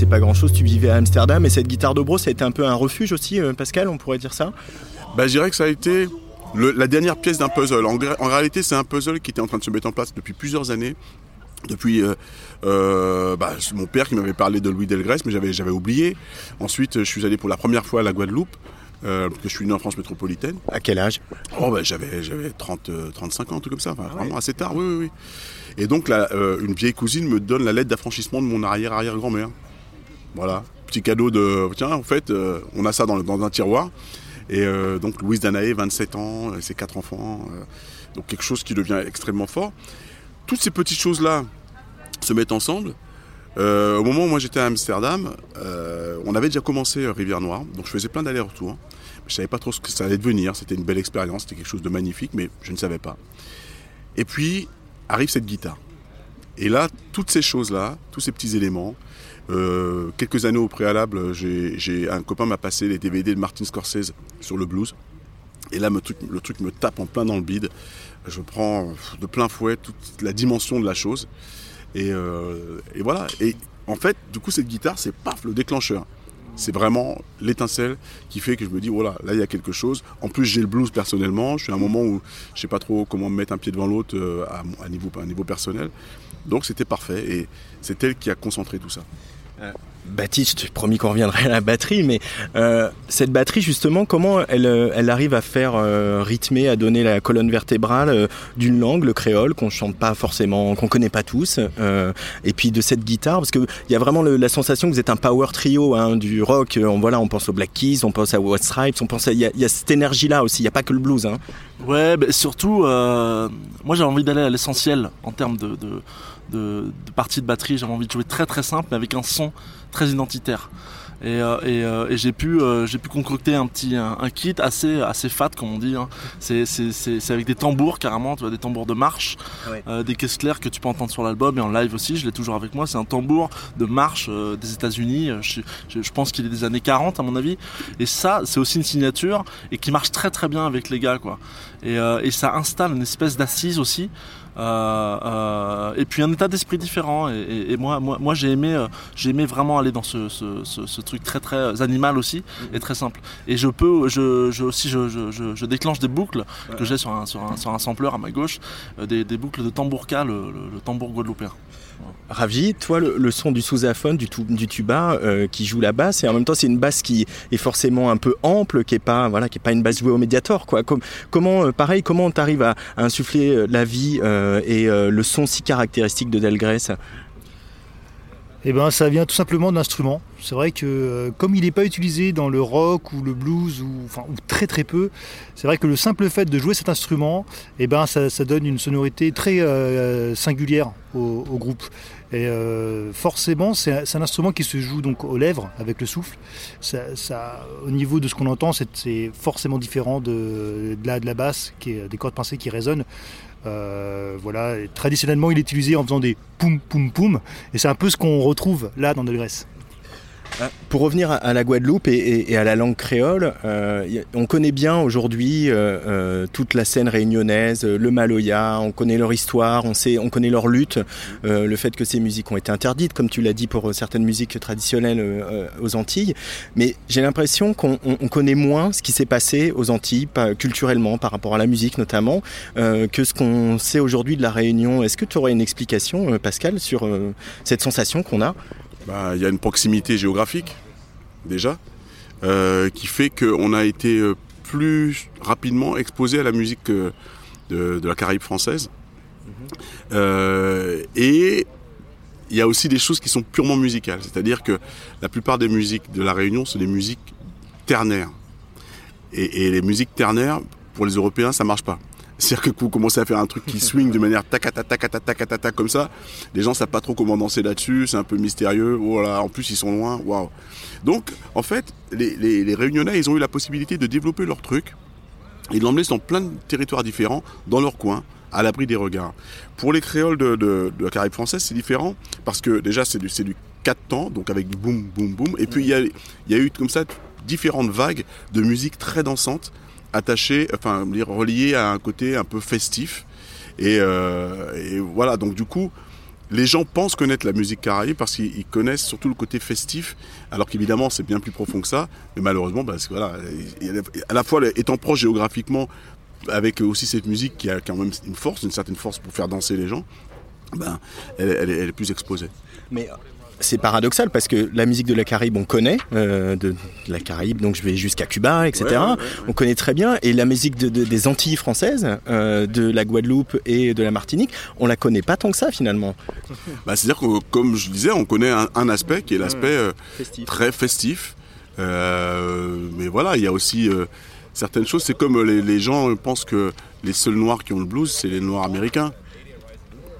Pas grand chose. Tu vivais à Amsterdam et cette guitare dobro, ça a été un peu un refuge aussi, euh, Pascal, on pourrait dire ça? Bah, je dirais que ça a été le- la dernière pièce d'un puzzle. En, en réalité, c'est un puzzle qui était en train de se mettre en place depuis plusieurs années Depuis euh, euh, bah, mon père qui m'avait parlé de Louis Delgrès, mais j'avais, j'avais oublié. Ensuite, je suis allé pour la première fois à la Guadeloupe, euh, parce que je suis né en France métropolitaine. À quel âge? Oh, bah, j'avais, j'avais 30, euh, 35 ans, truc comme ça, enfin, vraiment assez tard, oui, oui, oui. Et donc, là, une vieille cousine me donne la lettre d'affranchissement de mon arrière-arrière-grand-mère. Voilà, petit cadeau de. Tiens, en fait, euh, on a ça dans, dans un tiroir. Et euh, donc, Louise Danaé, 27 ans, et ses quatre enfants. euh, donc, quelque chose qui devient extrêmement fort. Toutes ces petites choses-là se mettent ensemble. Euh, au moment où moi j'étais à Amsterdam, euh, on avait déjà commencé euh, Rivière Noire, donc je faisais plein d'allers-retours. Je savais pas trop ce que ça allait devenir. C'était une belle expérience, c'était quelque chose de magnifique, mais je ne savais pas. Et puis arrive cette guitare. Et là, toutes ces choses-là, tous ces petits éléments, euh, quelques années au préalable, j'ai, un copain m'a passé les DVD de Martin Scorsese sur le blues. Et là, le truc me tape en plein dans le bide. Je prends de plein fouet toute la dimension de la chose. Et, euh, et voilà. Et en fait, du coup, cette guitare, c'est paf, le déclencheur. C'est vraiment l'étincelle qui fait que je me dis, voilà, là, il y a quelque chose. En plus, j'ai le blues personnellement. Je suis à un moment où je sais pas trop comment me mettre un pied devant l'autre euh, à, à à niveau personnel. Donc, c'était parfait. Et c'est elle qui a concentré tout ça. Baptiste, je t'ai promis qu'on reviendrait à la batterie, mais euh, cette batterie, justement, comment elle, euh, elle arrive à faire euh, rythmer, à donner la colonne vertébrale euh, d'une langue, le créole, qu'on chante pas forcément, qu'on connaît pas tous, euh, et puis de cette guitare, parce qu'il y a vraiment la sensation que vous êtes un power trio hein, du rock. euh, On, voilà, on pense aux Black Keys, on pense à White Stripes, il y, a- cette énergie-là aussi. Il n'y a pas que le blues. Hein. Ouais, surtout, euh, moi j'ai envie d'aller à l'essentiel en termes de, de, de partie de batterie. J'avais envie de jouer très très simple, mais avec un son très identitaire. Et, euh, et, euh, et j'ai pu, euh, j'ai pu concocter un petit un, un kit assez, assez fat, comme on dit. hein. C'est, avec des tambours carrément, tu vois, des tambours de marche, Ouais. euh, des caisses claires que tu peux entendre sur l'album et en live aussi. Je l'ai toujours avec moi. C'est un tambour de marche euh, des États-Unis. Je, je, je pense qu'il est des années 40 à mon avis. Et ça, c'est aussi une signature et qui marche très très bien avec les gars, quoi. Et, euh, et ça installe une espèce d'assise aussi. Euh, euh, et puis un état d'esprit différent et, et- et moi, moi, moi j'ai aimé, euh, j'ai aimé vraiment aller dans ce, ce, ce- ce truc très très animal aussi et très simple. Et je peux, je, je aussi, je, je, je- déclenche des boucles que j'ai sur un, sur, un, sur un sampler à ma gauche, des, des boucles de tambourka, le, le, le tambour guadeloupéen. Ravi, toi, le, son du sousaphone, du, du tuba euh, qui joue la basse, et en même temps, c'est une basse qui est forcément un peu ample, qui est pas, voilà, qui est pas une basse jouée au médiator, quoi. Com- comment, euh, pareil, comment t'arrives à, à insuffler euh, la vie euh, et euh, le son si caractéristique de Delgrès Eh ben, ça vient tout simplement d'instruments. C'est vrai que euh, comme il n'est pas utilisé dans le rock ou le blues ou, enfin, ou très très peu, c'est vrai que le simple fait de jouer cet instrument, eh ben, ça, donne une sonorité très euh, singulière au, groupe. Et euh, forcément, c'est un, instrument qui se joue donc aux lèvres avec le souffle. Ça, au niveau de ce qu'on entend, c'est- c'est forcément différent de, de la, de la basse, qui est des cordes pincées qui résonnent. Euh, voilà, traditionnellement, il est utilisé en faisant des poum poum poum, et c'est un peu ce qu'on retrouve là dans Delgrès. Pour revenir à- la Guadeloupe et, à la langue créole, euh, on connaît bien aujourd'hui euh, euh, toute la scène réunionnaise, le Maloya, on connaît leur histoire, on, sait, on connaît leur lutte, le fait que ces musiques ont été interdites, comme tu l'as dit pour certaines musiques traditionnelles aux Antilles. Mais j'ai l'impression qu'on on- on connaît moins ce qui s'est passé aux Antilles, culturellement, par rapport à la musique notamment, que ce qu'on sait aujourd'hui de la Réunion. Est-ce que tu aurais une explication, Pascal, sur cette sensation qu'on a Bah, il y a une proximité géographique, déjà, euh, qui fait qu'on a été euh, plus rapidement exposé à la musique euh, de, de la Caraïbe française. Euh, et il y a aussi des choses qui sont purement musicales, c'est-à-dire que la plupart des musiques de la Réunion sont des musiques ternaires. Et, et les musiques ternaires, pour les Européens, ça marche pas. C'est-à-dire que vous commencez à faire un truc qui swing de manière tacata tacata tacata tac comme ça, les gens savent pas trop comment danser là-dessus, c'est un peu mystérieux. Voilà, en plus ils sont loin, waouh. Donc en fait, les, les, les Réunionnais, ils ont eu la possibilité de développer leur truc et de l'emmener dans plein de territoires différents, dans leur coin, à l'abri des regards. Pour les créoles de, de, de la Caraïbe française, c'est différent parce que déjà c'est du, c'est du 4 temps, donc avec du boum boum boum, et puis il y a, il y a eu comme ça différentes vagues de musique très dansante attachées, enfin reliées à un côté un peu festif. Et, euh, et voilà, donc du coup, les gens pensent connaître la musique caraïbe parce qu'ils ils connaissent surtout le côté festif, alors qu'évidemment c'est bien plus profond que ça. Mais malheureusement, parce que voilà, à la fois étant proche géographiquement, avec aussi cette musique qui a quand même une force, une certaine force pour faire danser les gens, ben, elle, elle est- elle est plus exposée. Mais c'est paradoxal parce que la musique de la Caraïbe, on connaît, euh, de, de la Caraïbe, donc je vais jusqu'à Cuba, etc. Ouais, ouais, ouais. On connaît très bien. Et la musique de- de- des Antilles françaises, euh, de la Guadeloupe et de la Martinique, on la connaît pas tant que ça finalement. Bah, C'est-à-dire que, comme je disais, on connaît un, un aspect qui est l'aspect euh, Festif. très festif. Euh, mais voilà, il y a aussi euh, certaines choses. C'est comme les, les gens pensent que les seuls noirs qui ont le blues, c'est les noirs américains.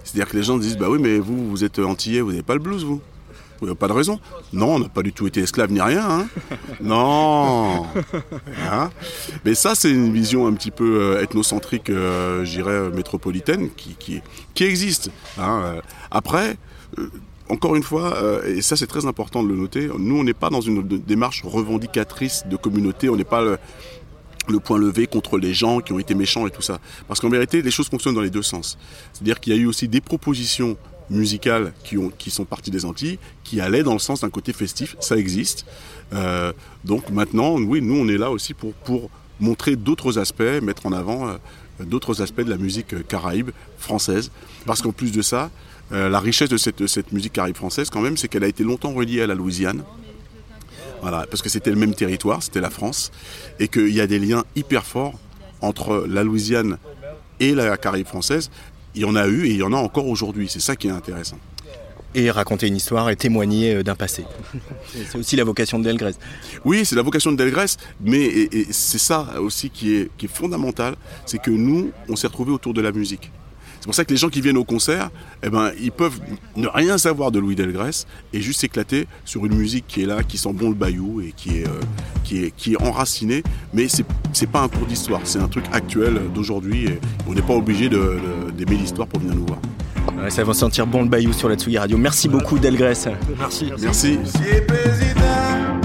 C'est-à-dire que les gens disent, bah oui, mais vous, vous êtes antillais, vous n'avez pas le blues, vous. Vous n'avez pas de raison. Non, on n'a pas du tout été esclave ni rien. hein. Non. Hein Mais ça, c'est une vision un petit peu euh, ethnocentrique, euh, je dirais, euh, métropolitaine, qui, qui, qui existe. hein. Après, euh, encore une fois, et ça c'est très important de le noter, nous on n'est pas dans une démarche revendicatrice de communauté, on n'est pas le, le point levé contre les gens qui ont été méchants et tout ça. Parce qu'en vérité, les choses fonctionnent dans les deux sens. C'est-à-dire qu'il y a eu aussi des propositions musicales qui, ont, qui sont parties des Antilles, qui allaient dans le sens d'un côté festif, ça existe. Euh, donc maintenant, oui, nous on est là aussi pour, pour montrer d'autres aspects, mettre en avant euh, d'autres aspects de la musique euh, caraïbe française. Parce qu'en plus de ça, la richesse de cette, cette musique caraïbe française, quand même, c'est qu'elle a été longtemps reliée à la Louisiane. Voilà, parce que c'était le même territoire, c'était la France, et qu'il y a des liens hyper forts entre la Louisiane et la Caraïbe française. Il y en a eu et il y en a encore aujourd'hui. C'est ça qui est intéressant. Et raconter une histoire et témoigner euh, d'un passé. C'est- c'est aussi la vocation de Delgrès. Oui, c'est la vocation de Delgrès, mais et- et c'est ça aussi qui est, qui est fondamental, c'est que nous, on s'est retrouvés autour de la musique. C'est pour ça que les gens qui viennent au concert, eh ben, ils peuvent ne rien savoir de Louis Delgrès et juste s'éclater sur une musique qui est là, qui sent bon le bayou et qui est, euh, qui est, qui est enracinée. Mais c'est c'est pas un cours d'histoire, c'est un truc actuel d'aujourd'hui. et On n'est pas obligé de- de- d'aimer l'histoire pour venir nous voir. Ouais, ça va sentir bon le bayou sur la Tsugi Radio. Merci beaucoup Delgrès. Merci. Merci. Président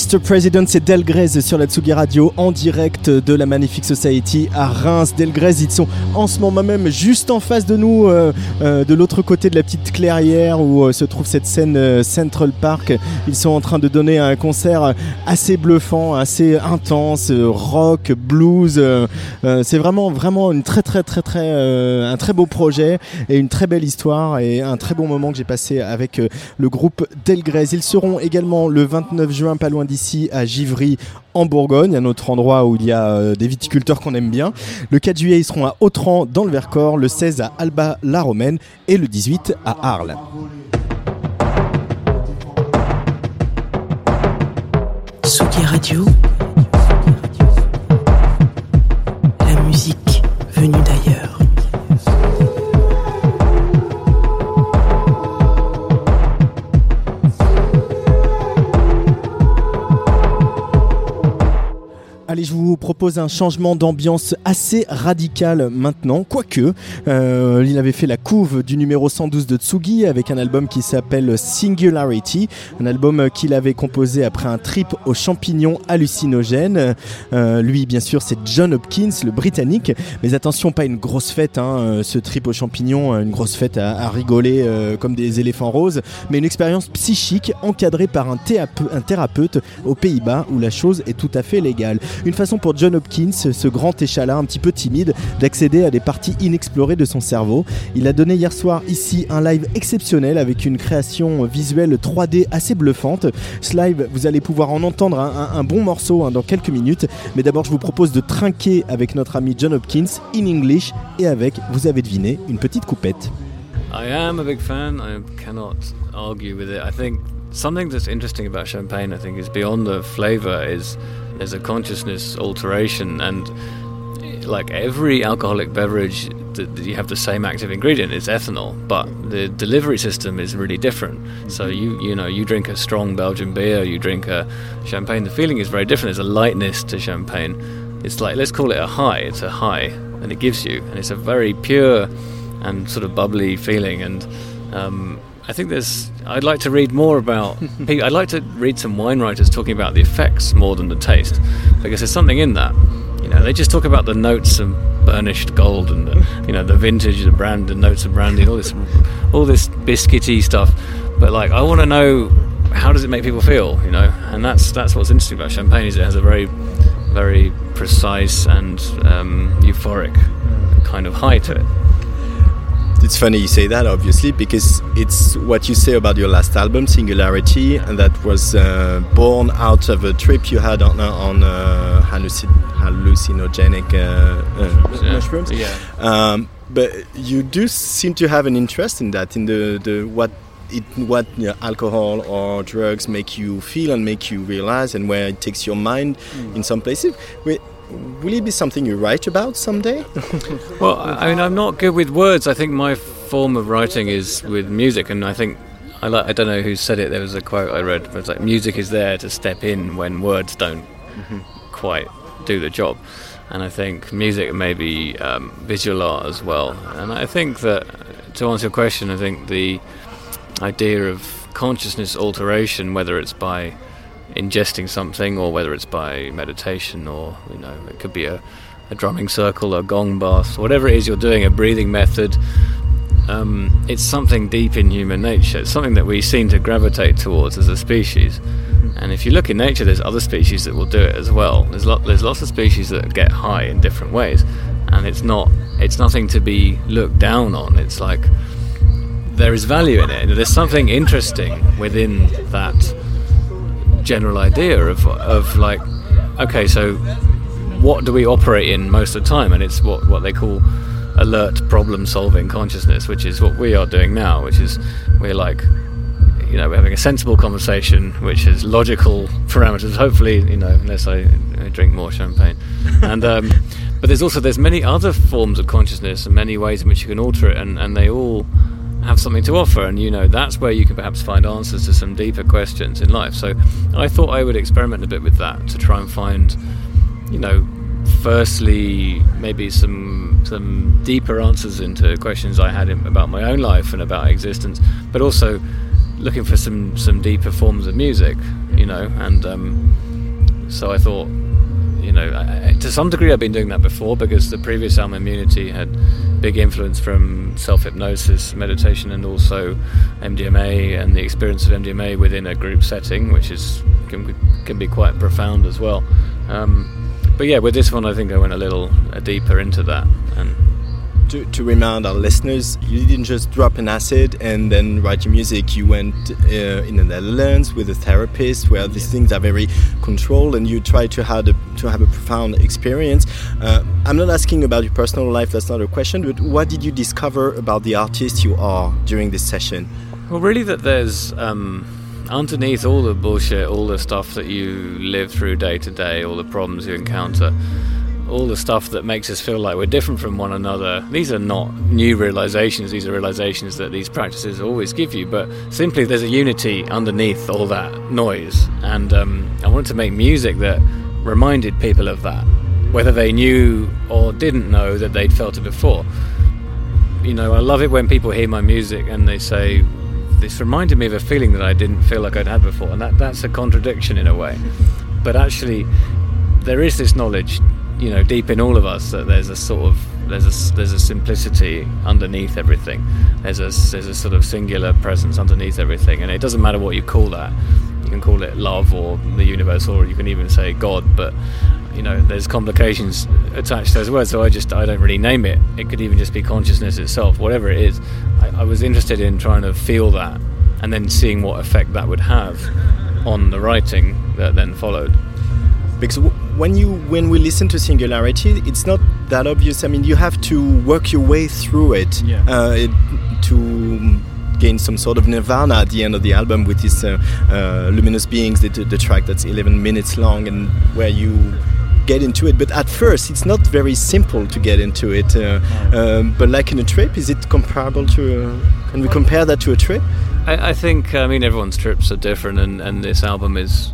Mr. President, c'est Delgrès sur la Tsugi Radio en direct de la Magnifique Society à Reims. Delgrès, ils sont en ce moment même juste en face de nous, euh, euh, de l'autre côté de la petite clairière où euh, se trouve cette scène Central Park. Ils sont en train de donner un concert assez bluffant, assez intense, rock, blues. Euh, c'est vraiment, très, très, très, très, euh, un très beau projet et une très belle histoire et un très bon moment que j'ai passé avec euh, le groupe Delgrès. Ils seront également le 29 juin, pas loin d'ici, à Givry, en Bourgogne, un autre endroit où il y a des viticulteurs qu'on aime bien. Le 4 juillet, ils seront à Autran, dans le Vercors, le 16 à Alba-la-Romaine et le 18 à Arles. Radio. Propose un changement d'ambiance assez radical maintenant, quoique euh, il avait fait la couve du numéro 112 de Tsugi avec un album qui s'appelle Singularity, un album qu'il avait composé après un trip aux champignons hallucinogènes. Euh, lui, bien sûr, c'est John Hopkins, le britannique, mais attention, pas une grosse fête, hein, euh, ce trip aux champignons, une grosse fête à, rigoler comme des éléphants roses, mais une expérience psychique encadrée par un, théape- un thérapeute aux Pays-Bas où la chose est tout à fait légale. Une façon pour John Hopkins, ce grand échalas un petit peu timide, d'accéder à des parties inexplorées de son cerveau. Il a donné hier soir ici un live exceptionnel avec une création visuelle 3D assez bluffante. Ce live, vous allez pouvoir en entendre un bon morceau hein, dans quelques minutes. Mais d'abord, je vous propose de trinquer avec notre ami John Hopkins in English et avec, vous avez deviné, une petite coupette. I am a big fan. I cannot argue with it. I think something that's interesting about champagne, I think, is beyond the flavor is there's a consciousness alteration, and like every alcoholic beverage, that you have the same active ingredient is ethanol, but the delivery system is really different. So you you know you drink a strong Belgian beer, you drink a champagne. The feeling is very different. There's a lightness to champagne. It's like let's call it a high. It's a high, and it gives you, and it's a very pure and sort of bubbly feeling. And um, I think there's. I'd like to read more about. I'd like to read some wine writers talking about the effects more than the taste, because there's something in that. You know, they just talk about the notes of burnished gold and the, you know the vintage, the brand, the notes of brandy, all this, all this biscuity stuff. But like, I want to know how does it make people feel? You know, and that's that's what's interesting about champagne is it has a very, very precise and um, euphoric kind of high to it. It's funny you say that, obviously, because it's what you say about your last album, Singularity, and that was uh, born out of a trip you had on uh, on uh, hallucin- hallucinogenic uh, uh, Yeah. mushrooms. Yeah. Um, but you do seem to have an interest in that, in the, the what it what you know, alcohol or drugs make you feel and make you realize, and where it takes your mind in some places. Will, will it be something you write about someday? Well, I mean, I'm not good with words. I think my form of writing is with music, and I think I like. I don't know who said it. There was a quote I read. But it's like music is there to step in when words don't quite do the job. And I think music may be um, visual art as well. And I think that to answer your question, I think the idea of consciousness alteration, whether it's by ingesting something or whether it's by meditation or you know it could be a, a drumming circle, a gong bath, whatever it is you're doing, a breathing method. Um, it's something deep in human nature. It's something that we seem to gravitate towards as a species. And if you look in nature, there's other species that will do it as well. There's lot, there's lots of species that get high in different ways, and it's not it's nothing to be looked down on. It's like there is value in it. There's something interesting within that general idea of of like, okay, so what do we operate in most of the time? And it's what what they call alert problem solving consciousness, which is what we are doing now, which is we're like you know, we're having a sensible conversation which has logical parameters. Hopefully, you know, unless I, I drink more champagne. And um, but there's also there's many other forms of consciousness and many ways in which you can alter it, and, and they all have something to offer. And you know, that's where you can perhaps find answers to some deeper questions in life. So I thought I would experiment a bit with that to try and find, you know, firstly maybe some some deeper answers into questions I had about my own life and about existence, but also looking for some some deeper forms of music, you know, and um, so I thought, you know, I, to some degree I've been doing that before because the previous album Immunity had big influence from self hypnosis, meditation, and also MDMA and the experience of MDMA within a group setting, which is can be, can be quite profound as well. Um, but yeah, with this one, I think I went a little deeper into that and. To, to remind our listeners, you didn't just drop an acid and then write your music. You went uh, in the Netherlands with a therapist, where these things are very controlled, and you try to have a, to have a profound experience. Uh, I'm not asking about your personal life; that's not a question. But what did you discover about the artist you are during this session? Well, really, that there's um, underneath all the bullshit, all the stuff that you live through day to day, all the problems you encounter, all the stuff that makes us feel like we're different from one another. These are not new realizations, these are realizations that these practices always give you, but simply there's a unity underneath all that noise. And um, I wanted to make music that reminded people of that, whether they knew or didn't know that they'd felt it before you know, I love it when people hear my music and they say, "This reminded me of a feeling that I didn't feel like I'd had before," and that that's a contradiction in a way. But actually, there is this knowledge, you know, deep in all of us that there's a sort of there's a there's a simplicity underneath everything. There's a there's a sort of singular presence underneath everything, and it doesn't matter what you call that. You can call it love or the universe, or you can even say God, but you know there's complications attached to those words. So i just i don't really name it. It could even just be consciousness itself whatever it is. I, I was interested in trying to feel that and then seeing what effect that would have on the writing that then followed. Because when you when we listen to singularity it's not that obvious. I mean you have to work your way through it, Yeah. uh, it to gain some sort of nirvana at the end of the album with these uh, uh, luminous beings the, the track that's 11 minutes long and where you get into it. But at first it's not very simple to get into it uh, um, but like in a trip is it comparable to uh, can we compare that to a trip? I, I think I mean everyone's trips are different, and, and this album is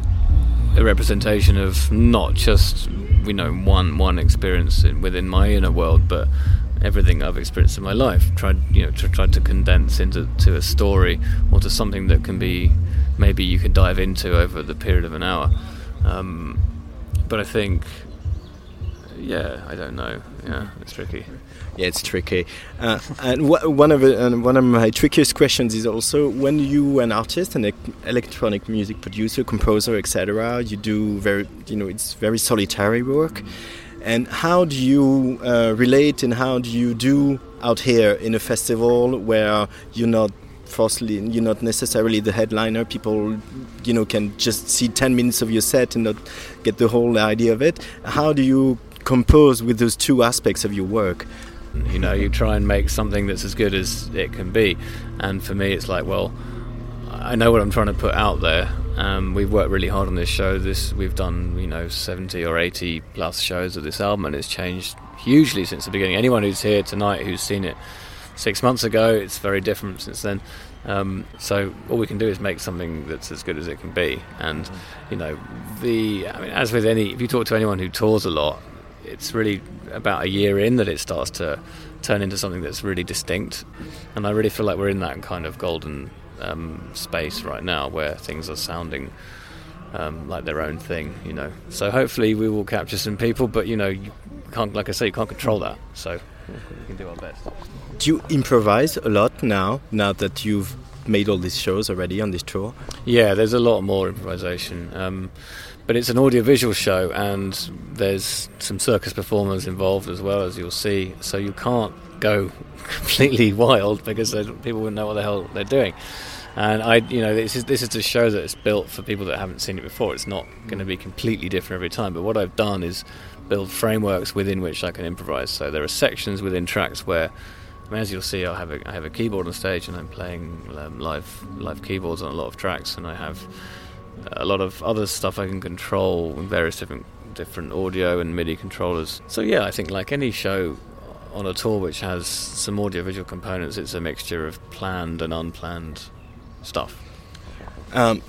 a representation of not just you know one one experience within my inner world, but everything I've experienced in my life. Tried you know to tried to condense into to a story or to something that can be maybe you can dive into over the period of an hour. Um, but I think yeah, I don't know. Yeah, it's tricky. Yeah, it's tricky. Uh, and one of the, and one of my trickiest questions is also when you an artist, an electronic music producer, composer, etc. You do very, you know, it's very solitary work. And how do you uh, relate and how do you do out here in a festival where you're not falsely you're not necessarily the headliner people you know can just see 10 minutes of your set and not get the whole idea of it how do you compose with those two aspects of your work you know you try and make something that's as good as it can be. And for me it's like well i know what i'm trying to put out there. Um, we've worked really hard on this show. This we've done you know 70 or 80 plus shows of this album and it's changed hugely since the beginning. Anyone who's here tonight who's seen it six months ago it's very different since then. Um, so all we can do is make something that's as good as it can be. And you know the I mean, as with any if you talk to anyone who tours a lot it's really about a year in that it starts to turn into something that's really distinct. And I really feel like we're in that kind of golden um, space right now where things are sounding um, like their own thing, you know. So hopefully we will capture some people, but you know, you can't, like I say, you can't control that. So we can do our best. do you improvise a lot now now that you've made all these shows already on this tour Yeah, there's a lot more improvisation. Um, but it's an audiovisual show, and there's some circus performers involved as well, as you'll see. So you can't go completely wild because people wouldn't know what the hell they're doing. And I, you know, this is this is a show that is built for people that haven't seen it before. It's not going to be completely different every time. But what I've done is build frameworks within which I can improvise. So there are sections within tracks where I mean, as you'll see, I have a I have a keyboard on stage, and I'm playing um, live live keyboards on a lot of tracks, and I have a lot of other stuff I can control with various different different audio and MIDI controllers. So yeah, I think like any show on a tour which has some audio visual components, it's a mixture of planned and unplanned stuff. Um,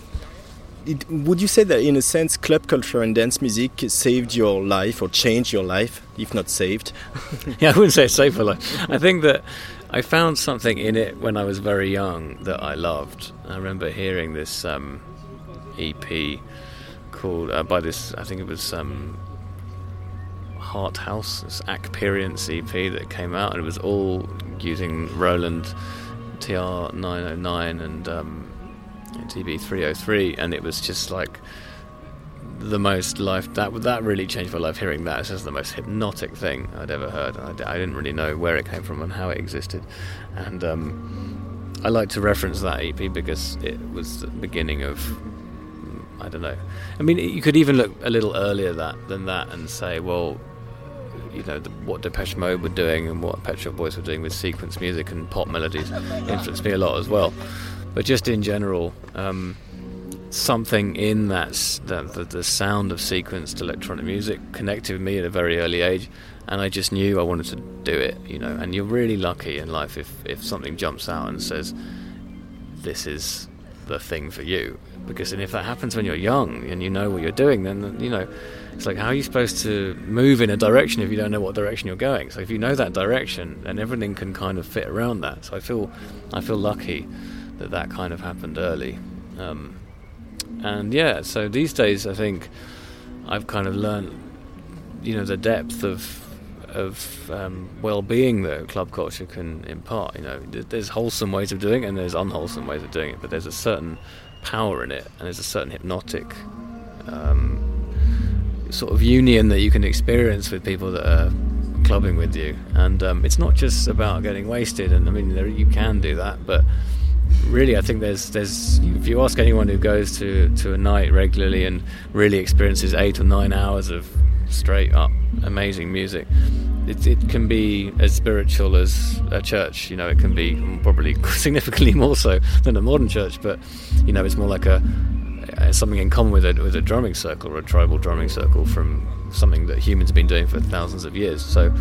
it, would you say that in a sense club culture and dance music saved your life or changed your life, if not saved? yeah, I wouldn't say saved my life. I think that I found something in it when I was very young that I loved. I remember hearing this um, EP called uh, by this. I think it was um, Heart House, this Akperience EP that came out, and it was all using Roland TR 909 and um, TB 303, and it was just like the most life that that really changed my life. Hearing that, it's just the most hypnotic thing I'd ever heard. I, I didn't really know where it came from and how it existed, and um, I like to reference that EP because it was the beginning of I don't know. I mean, you could even look a little earlier that than that and say, well, you know, the, what Depeche Mode were doing and what Pet Shop Boys were doing with sequence music and pop melodies influenced me a lot as well. But just in general, um, something in that, the, the sound of sequenced electronic music connected with me at a very early age, and I just knew I wanted to do it. You know, and you're really lucky in life if if something jumps out and says, "This is the thing for you." Because and if that happens when you're young and you know what you're doing, then you know it's like how are you supposed to move in a direction if you don't know what direction you're going? So if you know that direction, then everything can kind of fit around that. So I feel I feel lucky that that kind of happened early. Um, and yeah, so these days I think I've kind of learned, you know, the depth of of um, well-being that club culture can impart. You know, there's wholesome ways of doing it and there's unwholesome ways of doing it, but there's a certain power in it and there's a certain hypnotic um, sort of union that you can experience with people that are clubbing with you. And um, it's not just about getting wasted. And I mean, there, you can do that, but really, I think there's there's if you ask anyone who goes to to a night regularly and really experiences eight or nine hours of straight up amazing music. It, it can be as spiritual as a church, you know. It can be probably significantly more so than a modern church, but you know, it's more like a uh, something in common with a with a drumming circle or a tribal drumming circle from something that humans have been doing for thousands of years. So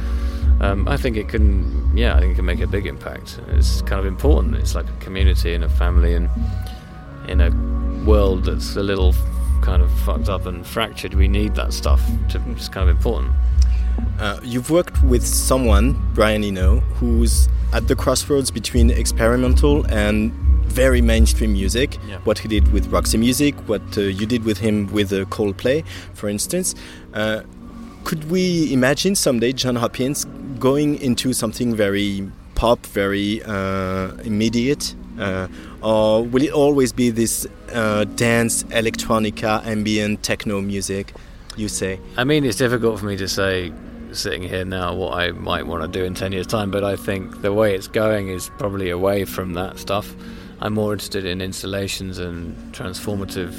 um, I think it can, yeah, I think it can make a big impact. It's kind of important. It's like a community and a family, and in a world that's a little kind of fucked up and fractured, we need that stuff. To, it's kind of important. Uh, you've worked with someone, Brian Eno, who's at the crossroads between experimental and very mainstream music. Yeah. What he did with Roxy Music, what uh, you did with him with uh, Coldplay, for instance. Uh, could we imagine someday John Hopkins going into something very pop, very uh, immediate? Uh, or will it always be this uh, dance, electronica, ambient, techno music, you say? I mean, it's difficult for me to say sitting here now what I might want to do in 10 years' time, but I think the way it's going is probably away from that stuff. I'm more interested in installations and transformative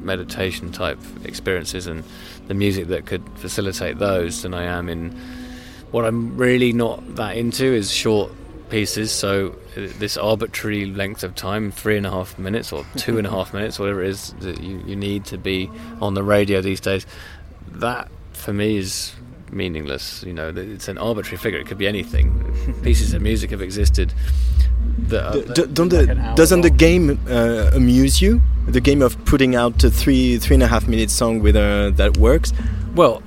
meditation type experiences and the music that could facilitate those than I am in what I'm really not that into is short pieces. So uh, this arbitrary length of time, three and a half minutes or two and a half minutes, whatever it is that you, you need to be on the radio these days, that for me is meaningless. You know, it's an arbitrary figure. It could be anything. Pieces of music have existed. That are, D- don't the, doesn't the game uh, amuse you? The game of putting out a three three and a half minute song with uh, that works. Well,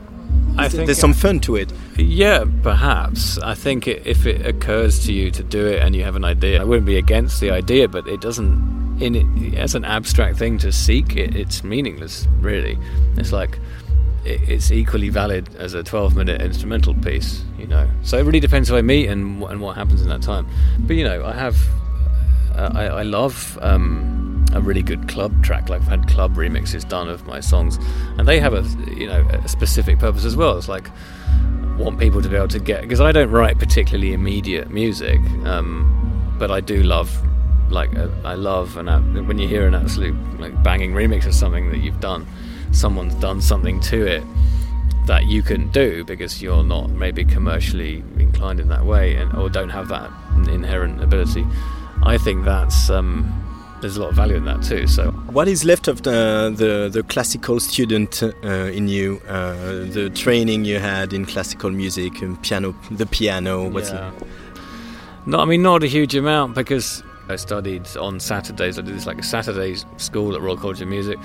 I think there's some fun to it. Yeah, perhaps. I think it, if it occurs to you to do it and you have an idea, I wouldn't be against the idea, but it doesn't. In it, as an abstract thing to seek, it, it's meaningless. Really, it's like it, it's equally valid as a 12-minute instrumental piece. You know, so it really depends who I meet and and what happens in that time. But you know, I have. Uh, I, I love. Um, a really good club track. Like I've had club remixes done of my songs, and they have a you know a specific purpose as well. It's like want people to be able to get because I don't write particularly immediate music, um, but I do love like uh, I love and when you hear an absolute like banging remix of something that you've done, someone's done something to it that you can do because you're not maybe commercially inclined in that way and or don't have that inherent ability. I think that's um, there's a lot of value in that too. So What is left of the the, the classical student uh, in you? Uh, the training you had in classical music and piano, the piano. What's Yeah. No, I mean not a huge amount because I studied on Saturdays. I did this like a Saturday school at Royal College of Music,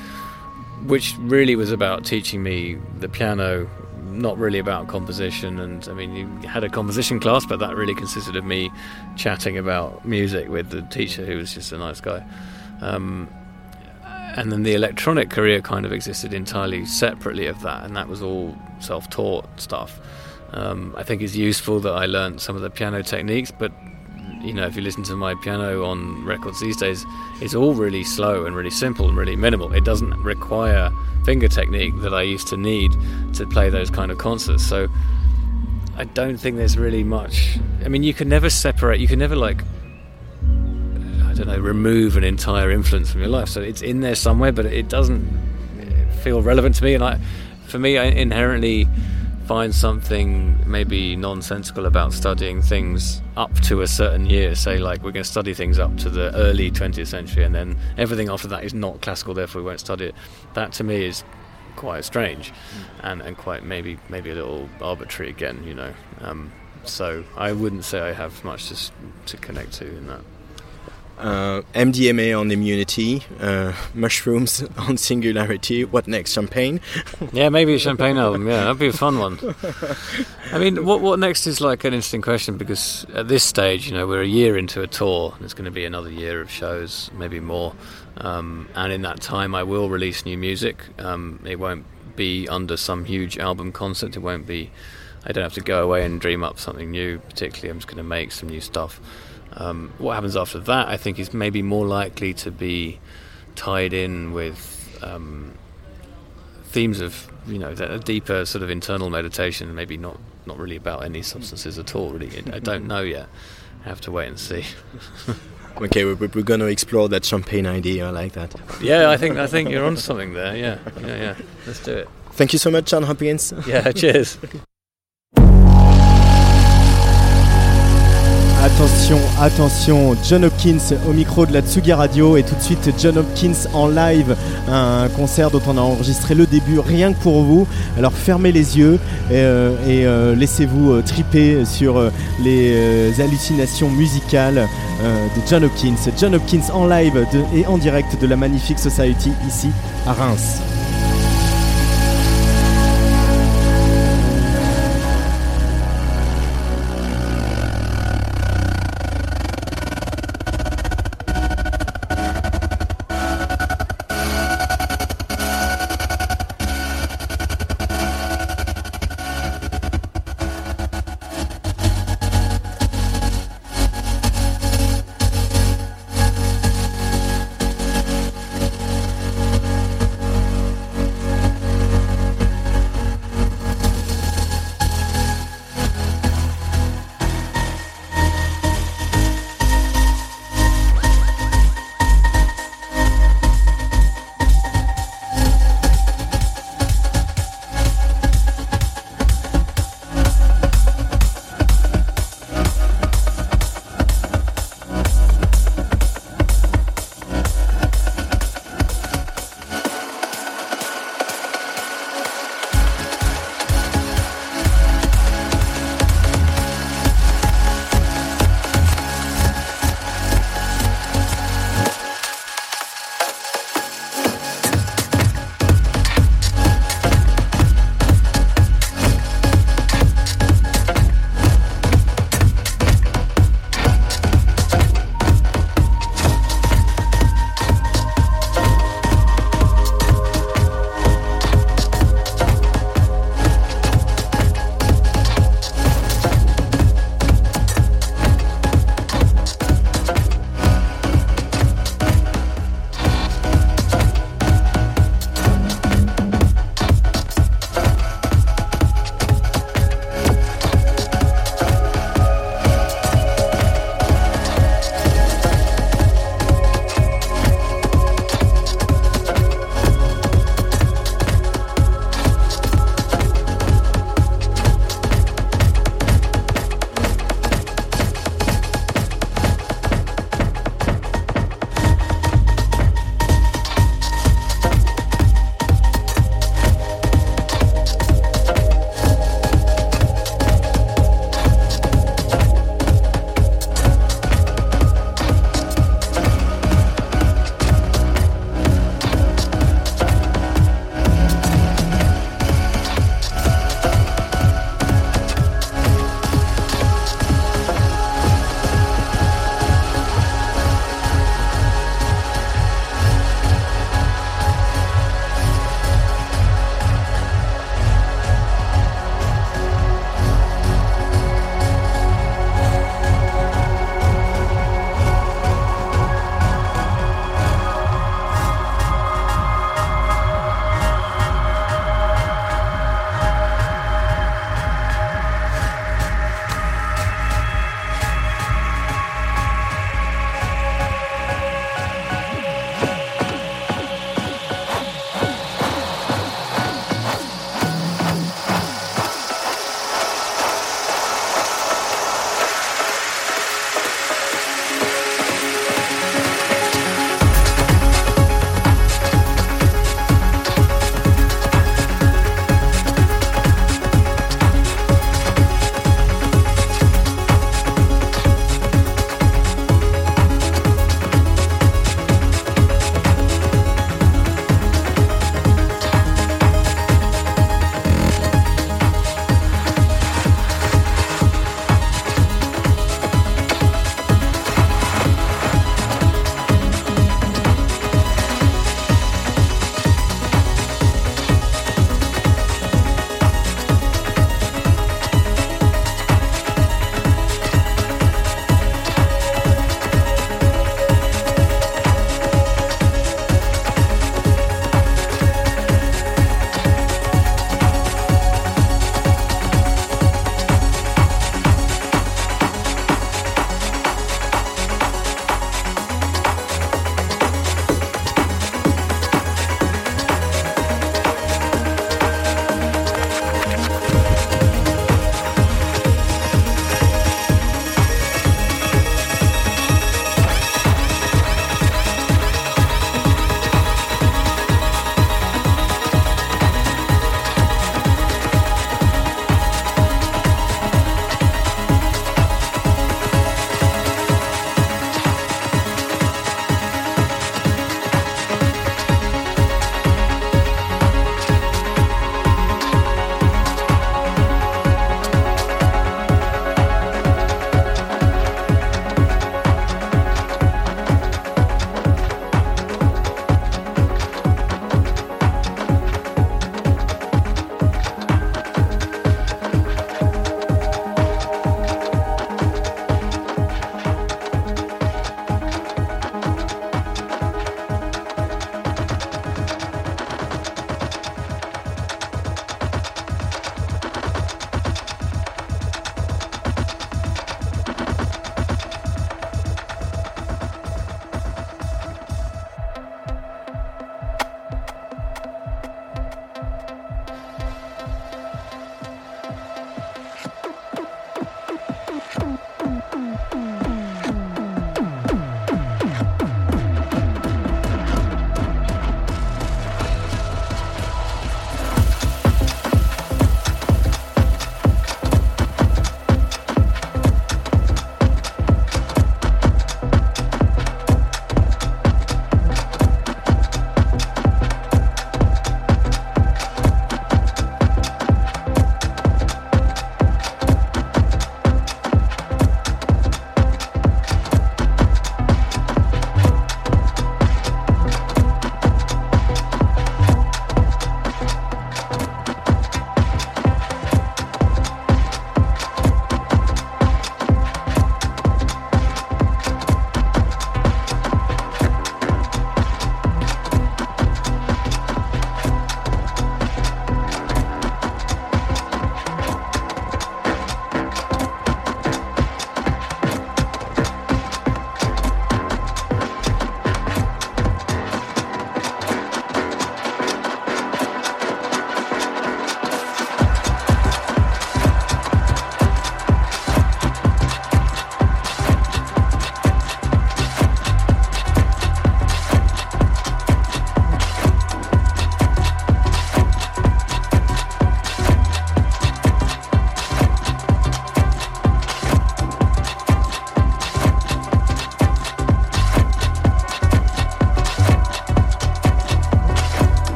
which really was about teaching me the piano, not really about composition. And I mean, you had a composition class, but that really consisted of me chatting about music with the teacher, who was just a nice guy. Um, and then the electronic career kind of existed entirely separately of that, and that was all self-taught stuff. Um, I think it's useful that I learned some of the piano techniques, but you know, if you listen to my piano on records these days, it's all really slow and really simple and really minimal. It doesn't require finger technique that I used to need to play those kind of concerts. So I don't think there's really much. I mean, you can never separate. You can never like. Don't know, remove an entire influence from your life. So it's in there somewhere, but it doesn't feel relevant to me. And I, for me, I inherently find something maybe nonsensical about studying things up to a certain year. Say, like, we're going to study things up to the early 20th century, and then everything after that is not classical, therefore we won't study it. That to me is quite strange and, and quite maybe maybe a little arbitrary again, you know. Um, so I wouldn't say I have much to, to connect to in that. Uh, MDMA on immunity, uh, mushrooms on singularity. What next? Champagne? Yeah, maybe a champagne album. Yeah, that'd be a fun one. I mean, what what next is like an interesting question because at this stage, you know, we're a year into a tour. and it's going to be another year of shows, maybe more. Um, and in that time, I will release new music. Um, it won't be under some huge album concept. It won't be. I don't have to go away and dream up something new. Particularly, I'm just going to make some new stuff. Um, what happens after that, I think, is maybe more likely to be tied in with um, themes of you know a deeper sort of internal meditation. Maybe not not really about any substances at all. Really, I don't know yet. I have to wait and see. Okay, we're, we're going to explore that champagne idea. I like that. yeah, I think I think you're on something there. Yeah, yeah, yeah. Let's do it. Thank you so much, John Hopkins. Yeah, cheers. Attention, attention, John Hopkins au micro de la Tsugi Radio et tout de suite John Hopkins en live, un concert dont on a enregistré le début rien que pour vous. Alors fermez les yeux et, euh, euh, laissez-vous euh, triper sur les hallucinations musicales de John Hopkins. John Hopkins en live et en direct de la Magnifique Society ici à Reims.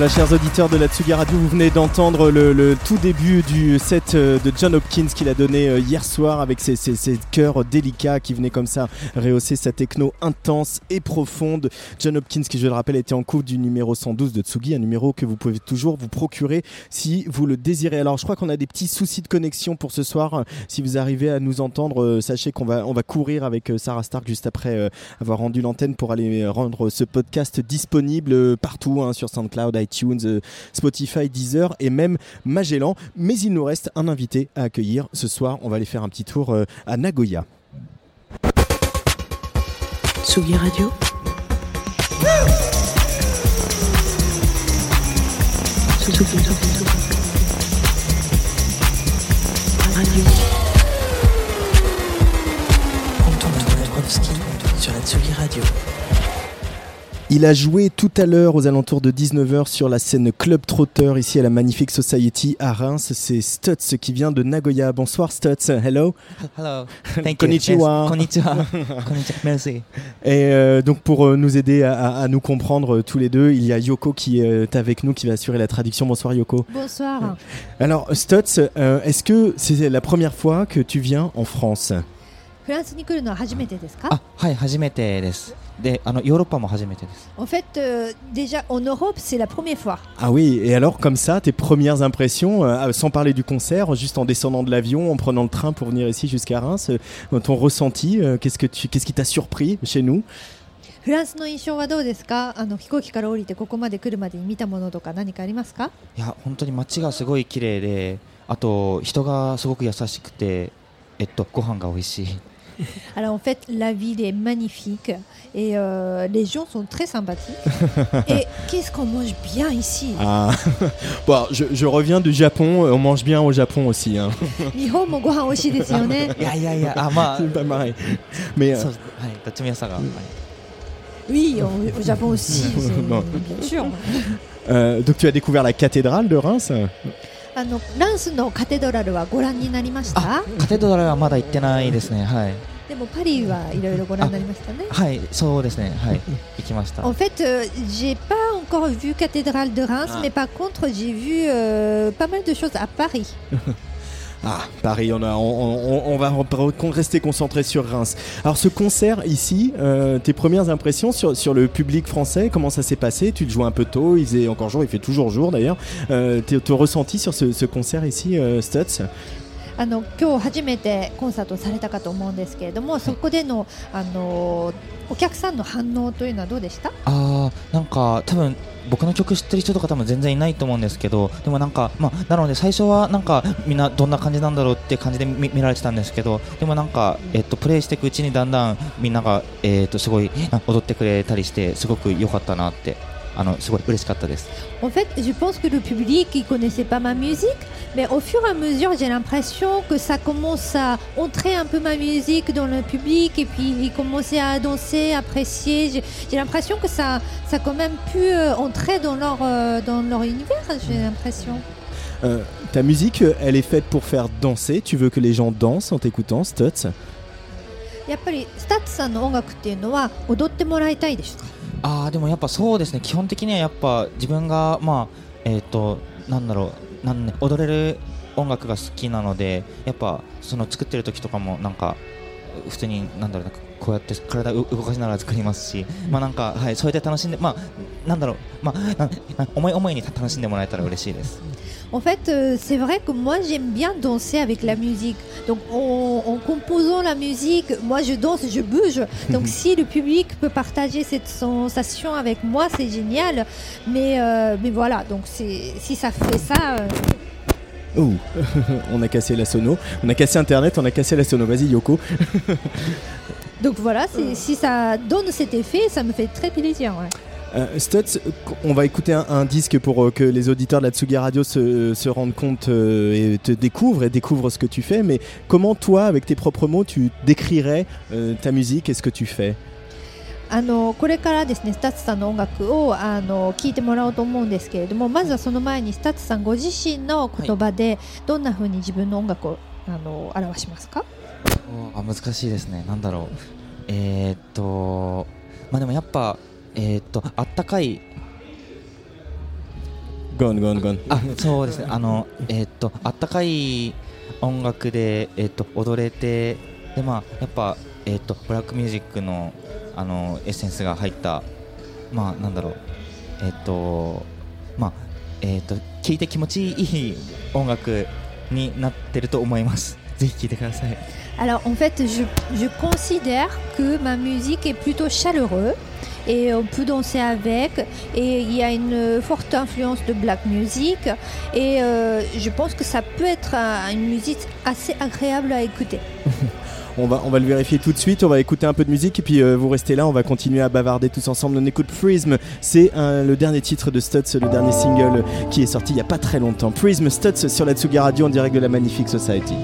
Voilà, chers auditeurs de la Tsugi Radio, vous venez d'entendre le, le tout début du set euh, de John Hopkins qu'il a donné euh, hier soir avec ses, ses, ses chœurs délicats qui venaient comme ça rehausser sa techno intense et profonde. John Hopkins, qui je le rappelle, était en coupe du numéro 112 de Tsugi, un numéro que vous pouvez toujours vous procurer si vous le désirez. Alors, je crois qu'on a des petits soucis de connexion pour ce soir. Si vous arrivez à nous entendre, euh, sachez qu'on va, on va courir avec Sarah Stark juste après avoir rendu l'antenne pour aller rendre ce podcast disponible partout hein, sur SoundCloud, iTunes, euh, Spotify, Deezer et même Magellan. Mais il nous reste un invité à accueillir ce soir. On va aller faire un petit tour euh, à Nagoya. Tsugi Radio. Sur la Tsugi Radio. Il a joué tout à l'heure aux alentours de 19h sur la scène Club Trotter ici à la Magnifique Society à Reims. C'est Stutz qui vient de Nagoya. Bonsoir Stutz. Hello. Hello. Thank you. Konnichiwa. Yes. Konnichiwa. Konnichiwa. Merci. Et euh, donc pour euh, nous aider à, à- à nous comprendre euh, tous les deux, il y a Yoko qui est avec nous qui va assurer la traduction. Bonsoir Yoko. Bonsoir. Alors Stutz, euh, est-ce que c'est la première fois que tu viens en France フランスに来るのは初めてですかあ、はい、初めてです。 で、あのヨーロッパも初めてです。 En fait, euh, déjà en Europe, c'est la première fois. Ah oui, et alors comme ça, tes premières impressions, euh, sans parler du concert, juste en descendant de l'avion, en prenant le train pour venir ici jusqu'à Reims, euh, ton ressenti, euh, qu'est-ce que tu, qu'est-ce qui t'a surpris chez nous フランスの印象はどうですかあの飛行機から降りてここまで来るまでに見たものとか何かありますかいや、本当に街がすごい綺麗で、あと人がすごく優しくて、えっとご飯が美味しい。 Alors en fait, la ville est magnifique et euh, les gens sont très sympathiques. et qu'est-ce qu'on mange bien ici? Ah. Bon, je, reviens du Japon, euh, on mange bien au Japon aussi. Hein. Mais, euh... Mm. Oui, au, au Japon aussi, bien sûr. Euh, donc tu as découvert la cathédrale de Reims? あのランスのカテドラルはご覧になりましたカテドラルはまだ行ってないですね。はい。でもパリはいろいろご覧になりましたね。はい、そうですね。はい、行きました。En fait, euh, j'ai pas encore vu cathédrale de Reims, Ah. mais par contre, j'ai vu euh, pas mal de choses à Paris. Ah, Paris, on, va re- rester concentré sur Reims. Alors ce concert ici, euh, tes premières impressions sur, sur le public français, comment ça s'est passé? Tu le joues un peu tôt, il faisait encore jour, il fait toujours jour d'ailleurs. Euh, tes- ton ressenti sur ce, ce concert ici, euh, Stutz? あの今日初めてコンサートをされたかと思うんですけれども、そこでのあのお客さんの反応というのはどうでした？あーなんか多分僕の曲知ってる人とか多分全然いないと思うんですけどでもなんかまあなので最初はなんかみんなどんな感じなんだろうって感じで見見られてたんですけどでもなんかえっとプレイしていくうちにだんだんみんながえっとすごいあ踊ってくれたりしてすごく良かったなってあのすごい嬉しかったです。 En fait, je pense que le public il connaissait pas ma musique, mais au fur et à mesure, j'ai l'impression que ça commence à entrer un peu ma musique dans le public et puis ils commençaient à danser, apprécier. J'ai j'ai l'impression que ça, ça a quand même pu euh, entrer dans leur, euh, dans leur univers. J'ai l'impression. Euh, Ta musique, euh, elle est faite pour faire danser. Tu veux que les gens dansent en t'écoutant, Stutz やっぱりスタッツさんの音楽っていうのは踊ってもらいたいでしょ あーでもやっぱそうですね。基本的にはやっぱ自分がまあえっ、となんだろう。なん、ね、踊れる音楽が好きなのでやっぱその作ってる時とかもなんか普通になんだろうなこうやって体を動かしながら作りますし、まあなんかはいそうやって楽しんでまあなんだろう。まあ思い思いに楽しんでもらえたら嬉しいです。En fait, euh, c'est vrai que moi j'aime bien danser avec la musique. Donc en, en composant la musique, moi je danse, je bouge. Donc si le public peut partager cette sensation avec moi, c'est génial. Mais, euh, mais voilà, donc si ça fait ça... euh, Oh, on a cassé la sono. On a cassé Internet, on a cassé la sono. Vas-y, Yoko. donc voilà, si ça donne cet effet, ça me fait très plaisir. ouais. Euh, Stutz, on va écouter un, un disque pour euh, que les auditeurs de la Tsugi Radio se, se rendent compte euh, et te découvrent et découvrent ce que tu fais. Mais comment toi, avec tes propres mots, tu décrirais euh, ta musique et ce que tu fais あのこれからですねスタッツさんの音楽をあの聞いてもらおうと思うんですけれどもまずはその前にスタッツさんご自身の言葉でどんな風に自分の音楽をあの表しますかあ難しいですねなんだろうえーっとまあでもやっぱ えーっとあったかい。ゴンゴンゴンあそうですね。あのえーっとあったかい音楽で、えーっと踊れてでまあやっぱ、えーっとブラックミュージックのあのエッセンスが入ったまあなんだろう。えーっとまあえーっと聴いて気持ちいい音楽になってると思います。ぜひ聴いてください Alors en fait, je, je considère que ma musique est plutôt chaleureuse et on peut danser avec et il y a une forte influence de black music et euh, je pense que ça peut être un- une musique assez agréable à écouter. On va, on va le vérifier tout de suite, on va écouter un peu de musique et puis euh, vous restez là, on va continuer à bavarder tous ensemble. On écoute Prism, c'est le dernier titre de Stutz, le dernier single qui est sorti il n'y a pas très longtemps. Prism Stutz sur la Tsugi Radio en direct de la Magnifique Society.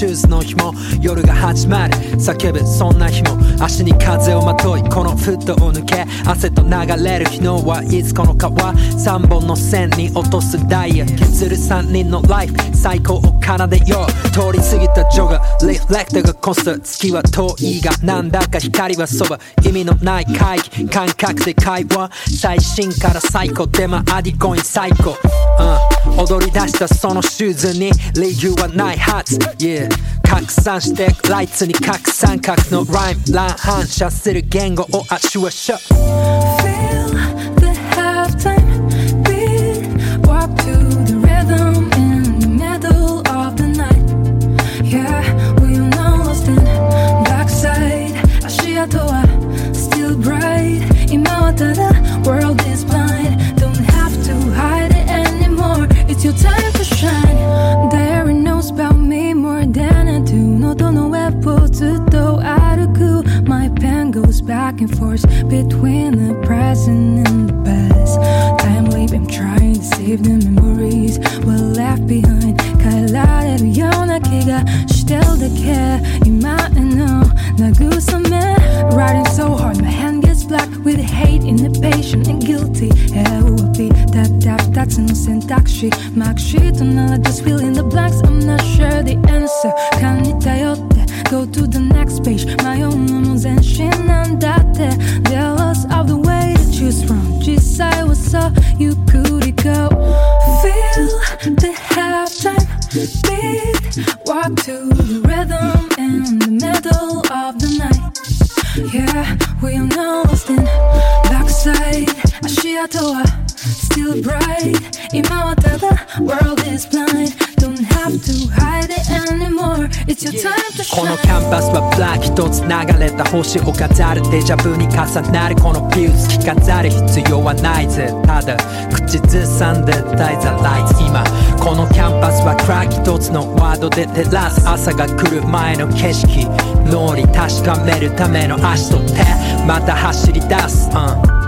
シューズの紐夜が始まる。叫ぶそんな日も。足に風をまといこのフットを抜け。汗と流れる昨日はいつこの川三本の線に落とすダイヤ。削る三人のライフ。最高を奏でよう。通り過ぎたジョガ。リフレクターがコスト。月は遠いがなんだか光はそば。意味のない会議。感覚で会話。最新から最高。でもアディコイン最高、うん、踊り出したそのシューズに理由はないはず、yeah、拡散してライツに拡散角のライム乱反射する言語をアシュアシュ Feel the halftime back and forth between the present and the past. Time leap, I'm trying to save the memories we're left behind. 갈라를 연하기가 still the care. You might know, 나 구서면. Riding so hard, my hand gets black with hate, impatient and guilty. 애호흡이 답답닥친 생각시 막 쉬던 나 just fill in the blanks. I'm not sure the answer. Go to the next page. My own moments and shenanigans. There was always the way to choose from. Just I was so you could go. Feel the halftime beat. Walk to the rhythm in the middle of the night. Yeah, we are now lost in backside. Ashiatoa, still bright. Imawa, the world is blind. このキャンバスはブラック一つ流れた星を飾るデジャブに重なる。このフューズ着飾る必要はないぜ。ただ口ずさんでたいザライツ今このキャンパスはクラック一つのワードで照らす朝が来る前の景色。脳に確かめるための足と手。また走り出す、うん。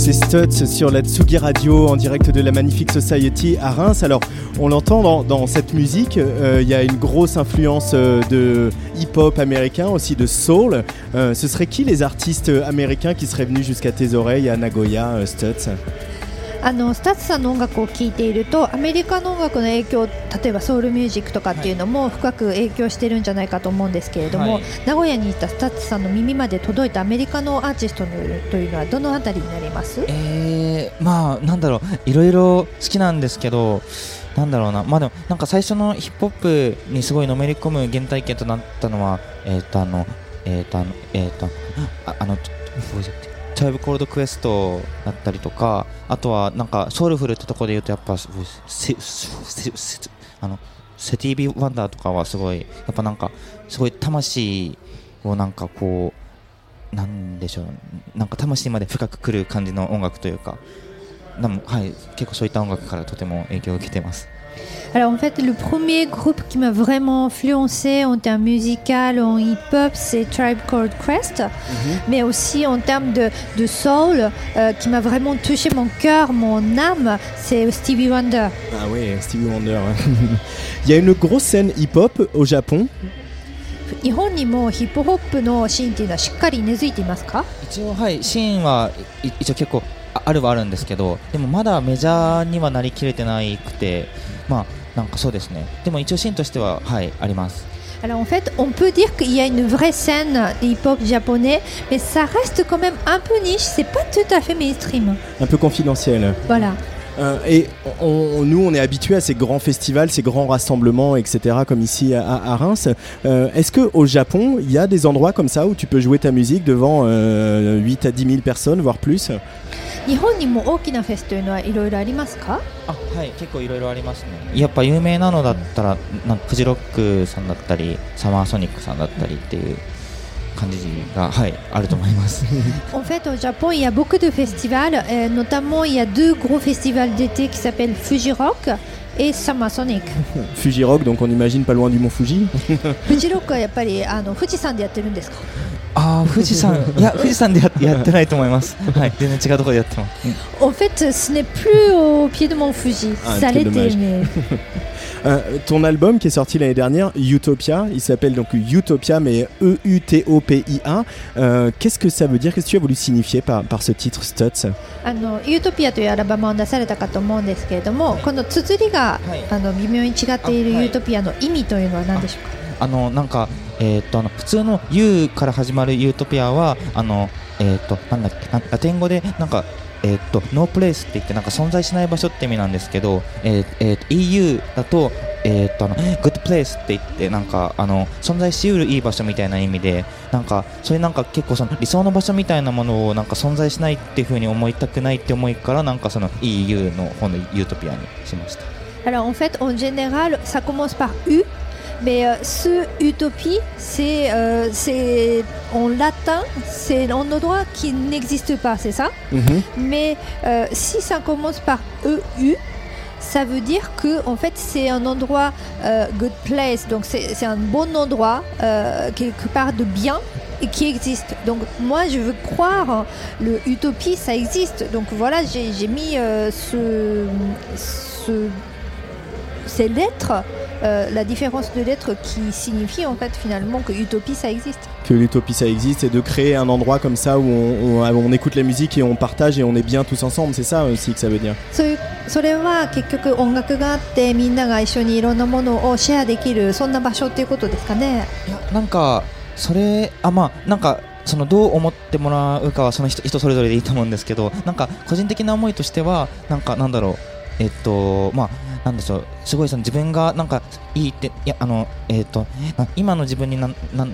C'est Stutz sur la Tsugi Radio en direct de la Magnifique Society à Reims. Alors, on l'entend dans, cette musique, euh, il y a une grosse influence euh, de hip-hop américain, aussi de soul. Euh, ce serait qui les artistes américains qui seraient venus jusqu'à tes oreilles à Nagoya, Stutz あのスタッツさんの音楽を聴いているとアメリカの音楽の影響例えばソウルミュージックとかっていうのも深く影響してるんじゃないかと思うんですけれども、はい。名古屋にいたスタッツさんの耳まで届いたアメリカのアーティストのというのはどのあたりになります？えー、まあなんだろういろいろ好きなんですけどなんだろうな。まあでもなんか最初のヒップホップにすごいのめり込む原体験となったのはえっ、とあのえっ、とあのえっ、とああのトライブコールドクエストだったりとかあとはなんかソウルフルってとこで言うとやっぱセセセあのセティービー・ワンダーとかはすごいやっぱなんかすごい魂をなんかこうなんでしょうなんか魂まで深くくる感じの音楽というかはい結構そういった音楽からとても影響を受けてます。Alors en fait, le premier groupe qui m'a vraiment influencé en termes musical, en hip-hop, c'est Tribe Called Quest, mais aussi en termes de, de soul, euh, qui m'a vraiment touché mon cœur, mon âme, c'est Stevie Wonder. Ah oui, Stevie Wonder. Il y a une grosse scène hip-hop au Japon. 日本にもヒップホップのシーンっていうのはしっかり根付いていますか一応はいシーンはい一応結構ああるはあるんですけどでもまだメジャーにはなりきれてないくてまあ なんかそうですねでも一応シーンとしてははいあります Alors en fait, on peut dire qu'il y a une vraie scène de hip-hop japonais, mais ça reste quand même un peu niche, c'est pas tout à fait mainstream. Un peu confidentiel. Voilà. Euh, et on- nous, on est habitué à ces grands festivals, ces grands rassemblements, etc., comme ici à, à Reims. Euh, Est-ce qu'au Japon, il y a des endroits comme ça où tu peux jouer ta musique devant euh, 8 à 10 000 personnes, voire plus 日本にも大きなフェスというのはいろいろありますかあはい結構いろいろありますねやっぱ有名なのだったらなんフジロックさんだったりサマーソニックさんだったりっていう感じがはいあると思います En fait, au Japon, il y a beaucoup de festivals, euh, notamment il y a deux gros festivals d'été qui s'appellent Fuji Rock et Summer Sonic. Fuji Rock, donc on imagine pas loin du mont Fuji. フジロックはやっぱりあの富士山でやってるんですかああ富士山いや富士山でややってないと思いますはい全然違うところでやってます En fait, ce n'est plus au pied de mont Fuji. Ah, ça quel l'était, dommage. mais Euh, ton album qui est sorti l'année dernière, Utopia, il s'appelle donc Utopia, mais E E-U-T-O-P-I-A. Euh, Qu'est-ce que ça veut dire Qu'est-ce que tu as voulu signifier par, par ce titre Stutz あのユートピアというアルバムを出されたかと思うんですけれども、この綴りが、あの微妙に違っているユートピアの意味というのは何でしょうか。あのなんか、えーっとあの普通の U から始まるユートピアはあの、えーっとなんだっけなラテン語でなんか えーっとノープレイスって言ってなんか存在しない場所って意味なんですけど、えーえーと EU だと,、えーっとあのグッドプレイスって言ってなんかあの存在しうるいい場所みたいな意味でなんかそれなんか結構その理想の場所みたいなものをなんか存在しないっていう風に思いたくないって思いからなんかその EU の方のユートピアにしました。Alors en fait, en général, ça commence par U, mais euh, ce utopie, c'est euh, en latin, c'est un endroit qui n'existe pas, c'est ça? Mais euh, si ça commence par EU, ça veut dire que en fait c'est un endroit good place, donc c'est un bon endroit quelque part de bien et qui existe. Donc moi je veux croire le utopie ça existe. Donc voilà j'ai mis ce, ce ces lettres, euh, la différence de lettres qui signifie en fait finalement que utopie ça existe. Que l'utopie ça existe et de créer un endroit comme ça où on, on- on écoute la musique et on partage et on est bien tous ensemble, c'est ça aussi que ça veut dire そういうそれは結局音楽があってみんなが一緒にいろんなものをシェアできるそんな場所っていうことですかね。なんかそれあまあなんかそのどう思ってもらうかはその人人それぞれでいいと思うんですけどなんか個人的な思いとしてはなんかなんだろう えっとまあなんでしょうすごいその自分がなんかいいっていやあのえっと今の自分になんなん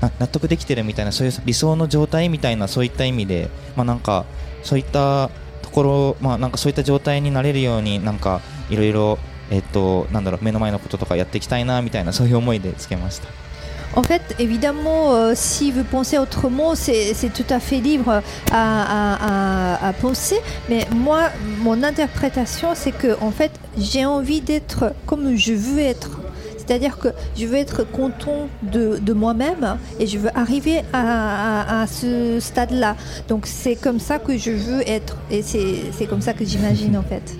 な納得できてるみたいなそういう理想の状態みたいなそういった意味でまあなんかそういったところまあなんかそういった状態になれるようになんかいろいろえっとなんだろう目の前のこととかやっていきたいなみたいなそういう思いでつけました。En fait, évidemment, euh, si vous pensez autrement, c'est tout à fait libre à, penser. Mais moi, mon interprétation, c'est que en fait, j'ai envie d'être comme je veux être. C'est-à-dire que je veux être content de, moi-même et je veux arriver à, ce stade-là. Donc c'est comme ça que je veux être et c'est comme ça que j'imagine en fait.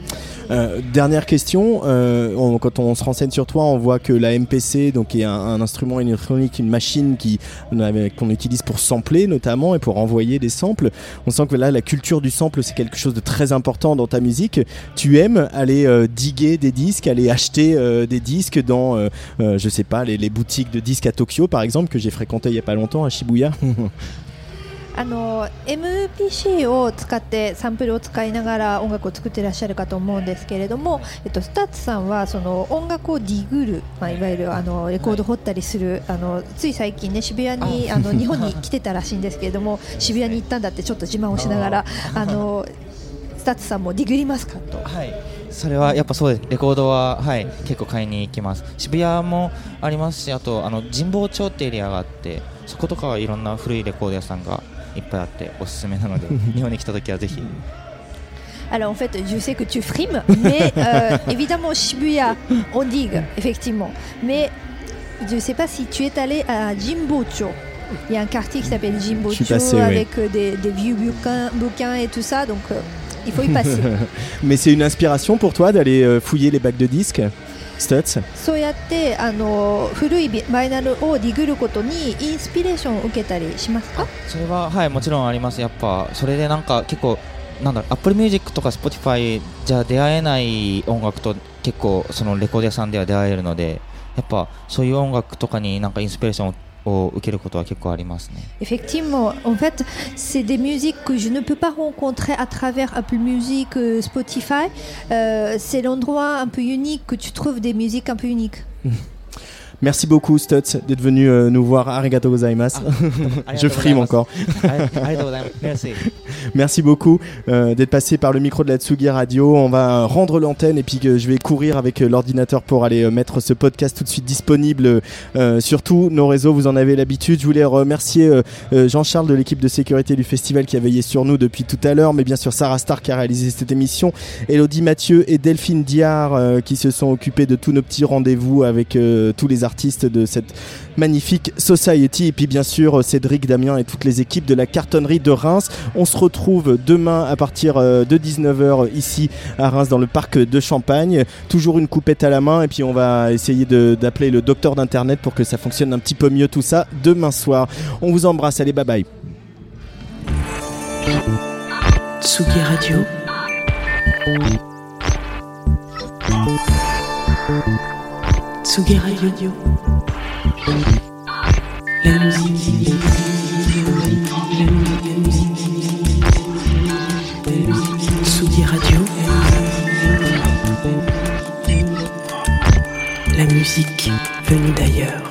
Euh, dernière question, euh, quand on se renseigne sur toi, on voit que la MPC, donc est un, instrument électronique, une machine qui qu'on utilise pour sampler notamment et pour envoyer des samples. On sent que là, la culture du sample, c'est quelque chose de très important dans ta musique. Tu aimes aller euh, diguer des disques, aller acheter des disques dans, je sais pas, les, les boutiques de disques à Tokyo, par exemple, que j'ai fréquenté il y a pas longtemps à Shibuya? あの MPC を使ってサンプルを使いながら音楽を作ってらっしゃるかと思うんですけれども、えっと、スタッツさんはその音楽をディグる、まあ、いわゆるあのレコード掘ったりする、あのつい最近ね渋谷にあの 日本に来てたらしいんですけれども渋谷に行ったんだってちょっと自慢をしながらあのスタッツさんもディグりますかと。それはやっぱそうです。レコードは、はい、結構買いに行きます。渋谷もありますしあとあの神保町ってエリアがあってそことかはいろんな古いレコード屋さんがいっぱいあっておすすめなので日本に来た時はぜひ Alors en fait, je sais que tu frimes, mais euh, évidemment Shibuya, on digue, effectivement. Mais je ne sais pas si tu es allé à Jimbocho. Il y a un quartier qui s'appelle Je Jimbocho suis passé, oui. avec euh, des, des vieux bouquins, bouquins et tout ça, donc euh, il faut y passer. Mais c'est une inspiration pour toi d'aller euh, fouiller les bacs de disques Stutz そうやって。あの古いビバイナルをディグることにインスピレーションを受けたりしますか？それははいもちろんあります。やっぱそれでなんか結構なんだろう Apple Music とか Spotify じゃ出会えない音楽と結構そのレコード屋さんでは出会えるのでやっぱそういう音楽とかになんかインスピレーションをを受けることは結構ありますね Effectivement, en fait, c'est des musiques que je ne peux pas rencontrer à travers Apple Music, euh, Spotify. Euh, c'est l'endroit un peu unique que tu trouves des musiques un peu uniques. Merci beaucoup, Stutz, d'être venu euh, nous voir. Arigato gozaimasu. Je frime encore. Merci. Beaucoup euh, d'être passé par le micro de la Tsugi Radio. On va euh, rendre l'antenne et puis je vais courir avec l'ordinateur pour aller mettre ce podcast tout de suite disponible sur tous nos réseaux. Vous en avez l'habitude. Je voulais remercier Jean-Charles de l'équipe de sécurité du festival qui a veillé sur nous depuis tout à l'heure, mais bien sûr Sarah Star qui a réalisé cette émission, Elodie Mathieu et Delphine Diard qui se sont occupés de tous nos petits rendez-vous avec tous les artistes de cette magnifique society et puis bien sûr Cédric, Damien et toutes les équipes de la cartonnerie de Reims. On se retrouve demain à partir euh, de 19h ici à Reims dans le parc de Champagne. Toujours une coupette à la main et puis on va essayer d'appeler le docteur d'internet pour que ça fonctionne un petit peu mieux tout ça demain soir. On vous embrasse, allez bye bye. Radio. Tsugi Radio. La musique. Tsugi Radio. La musique venue d'ailleurs.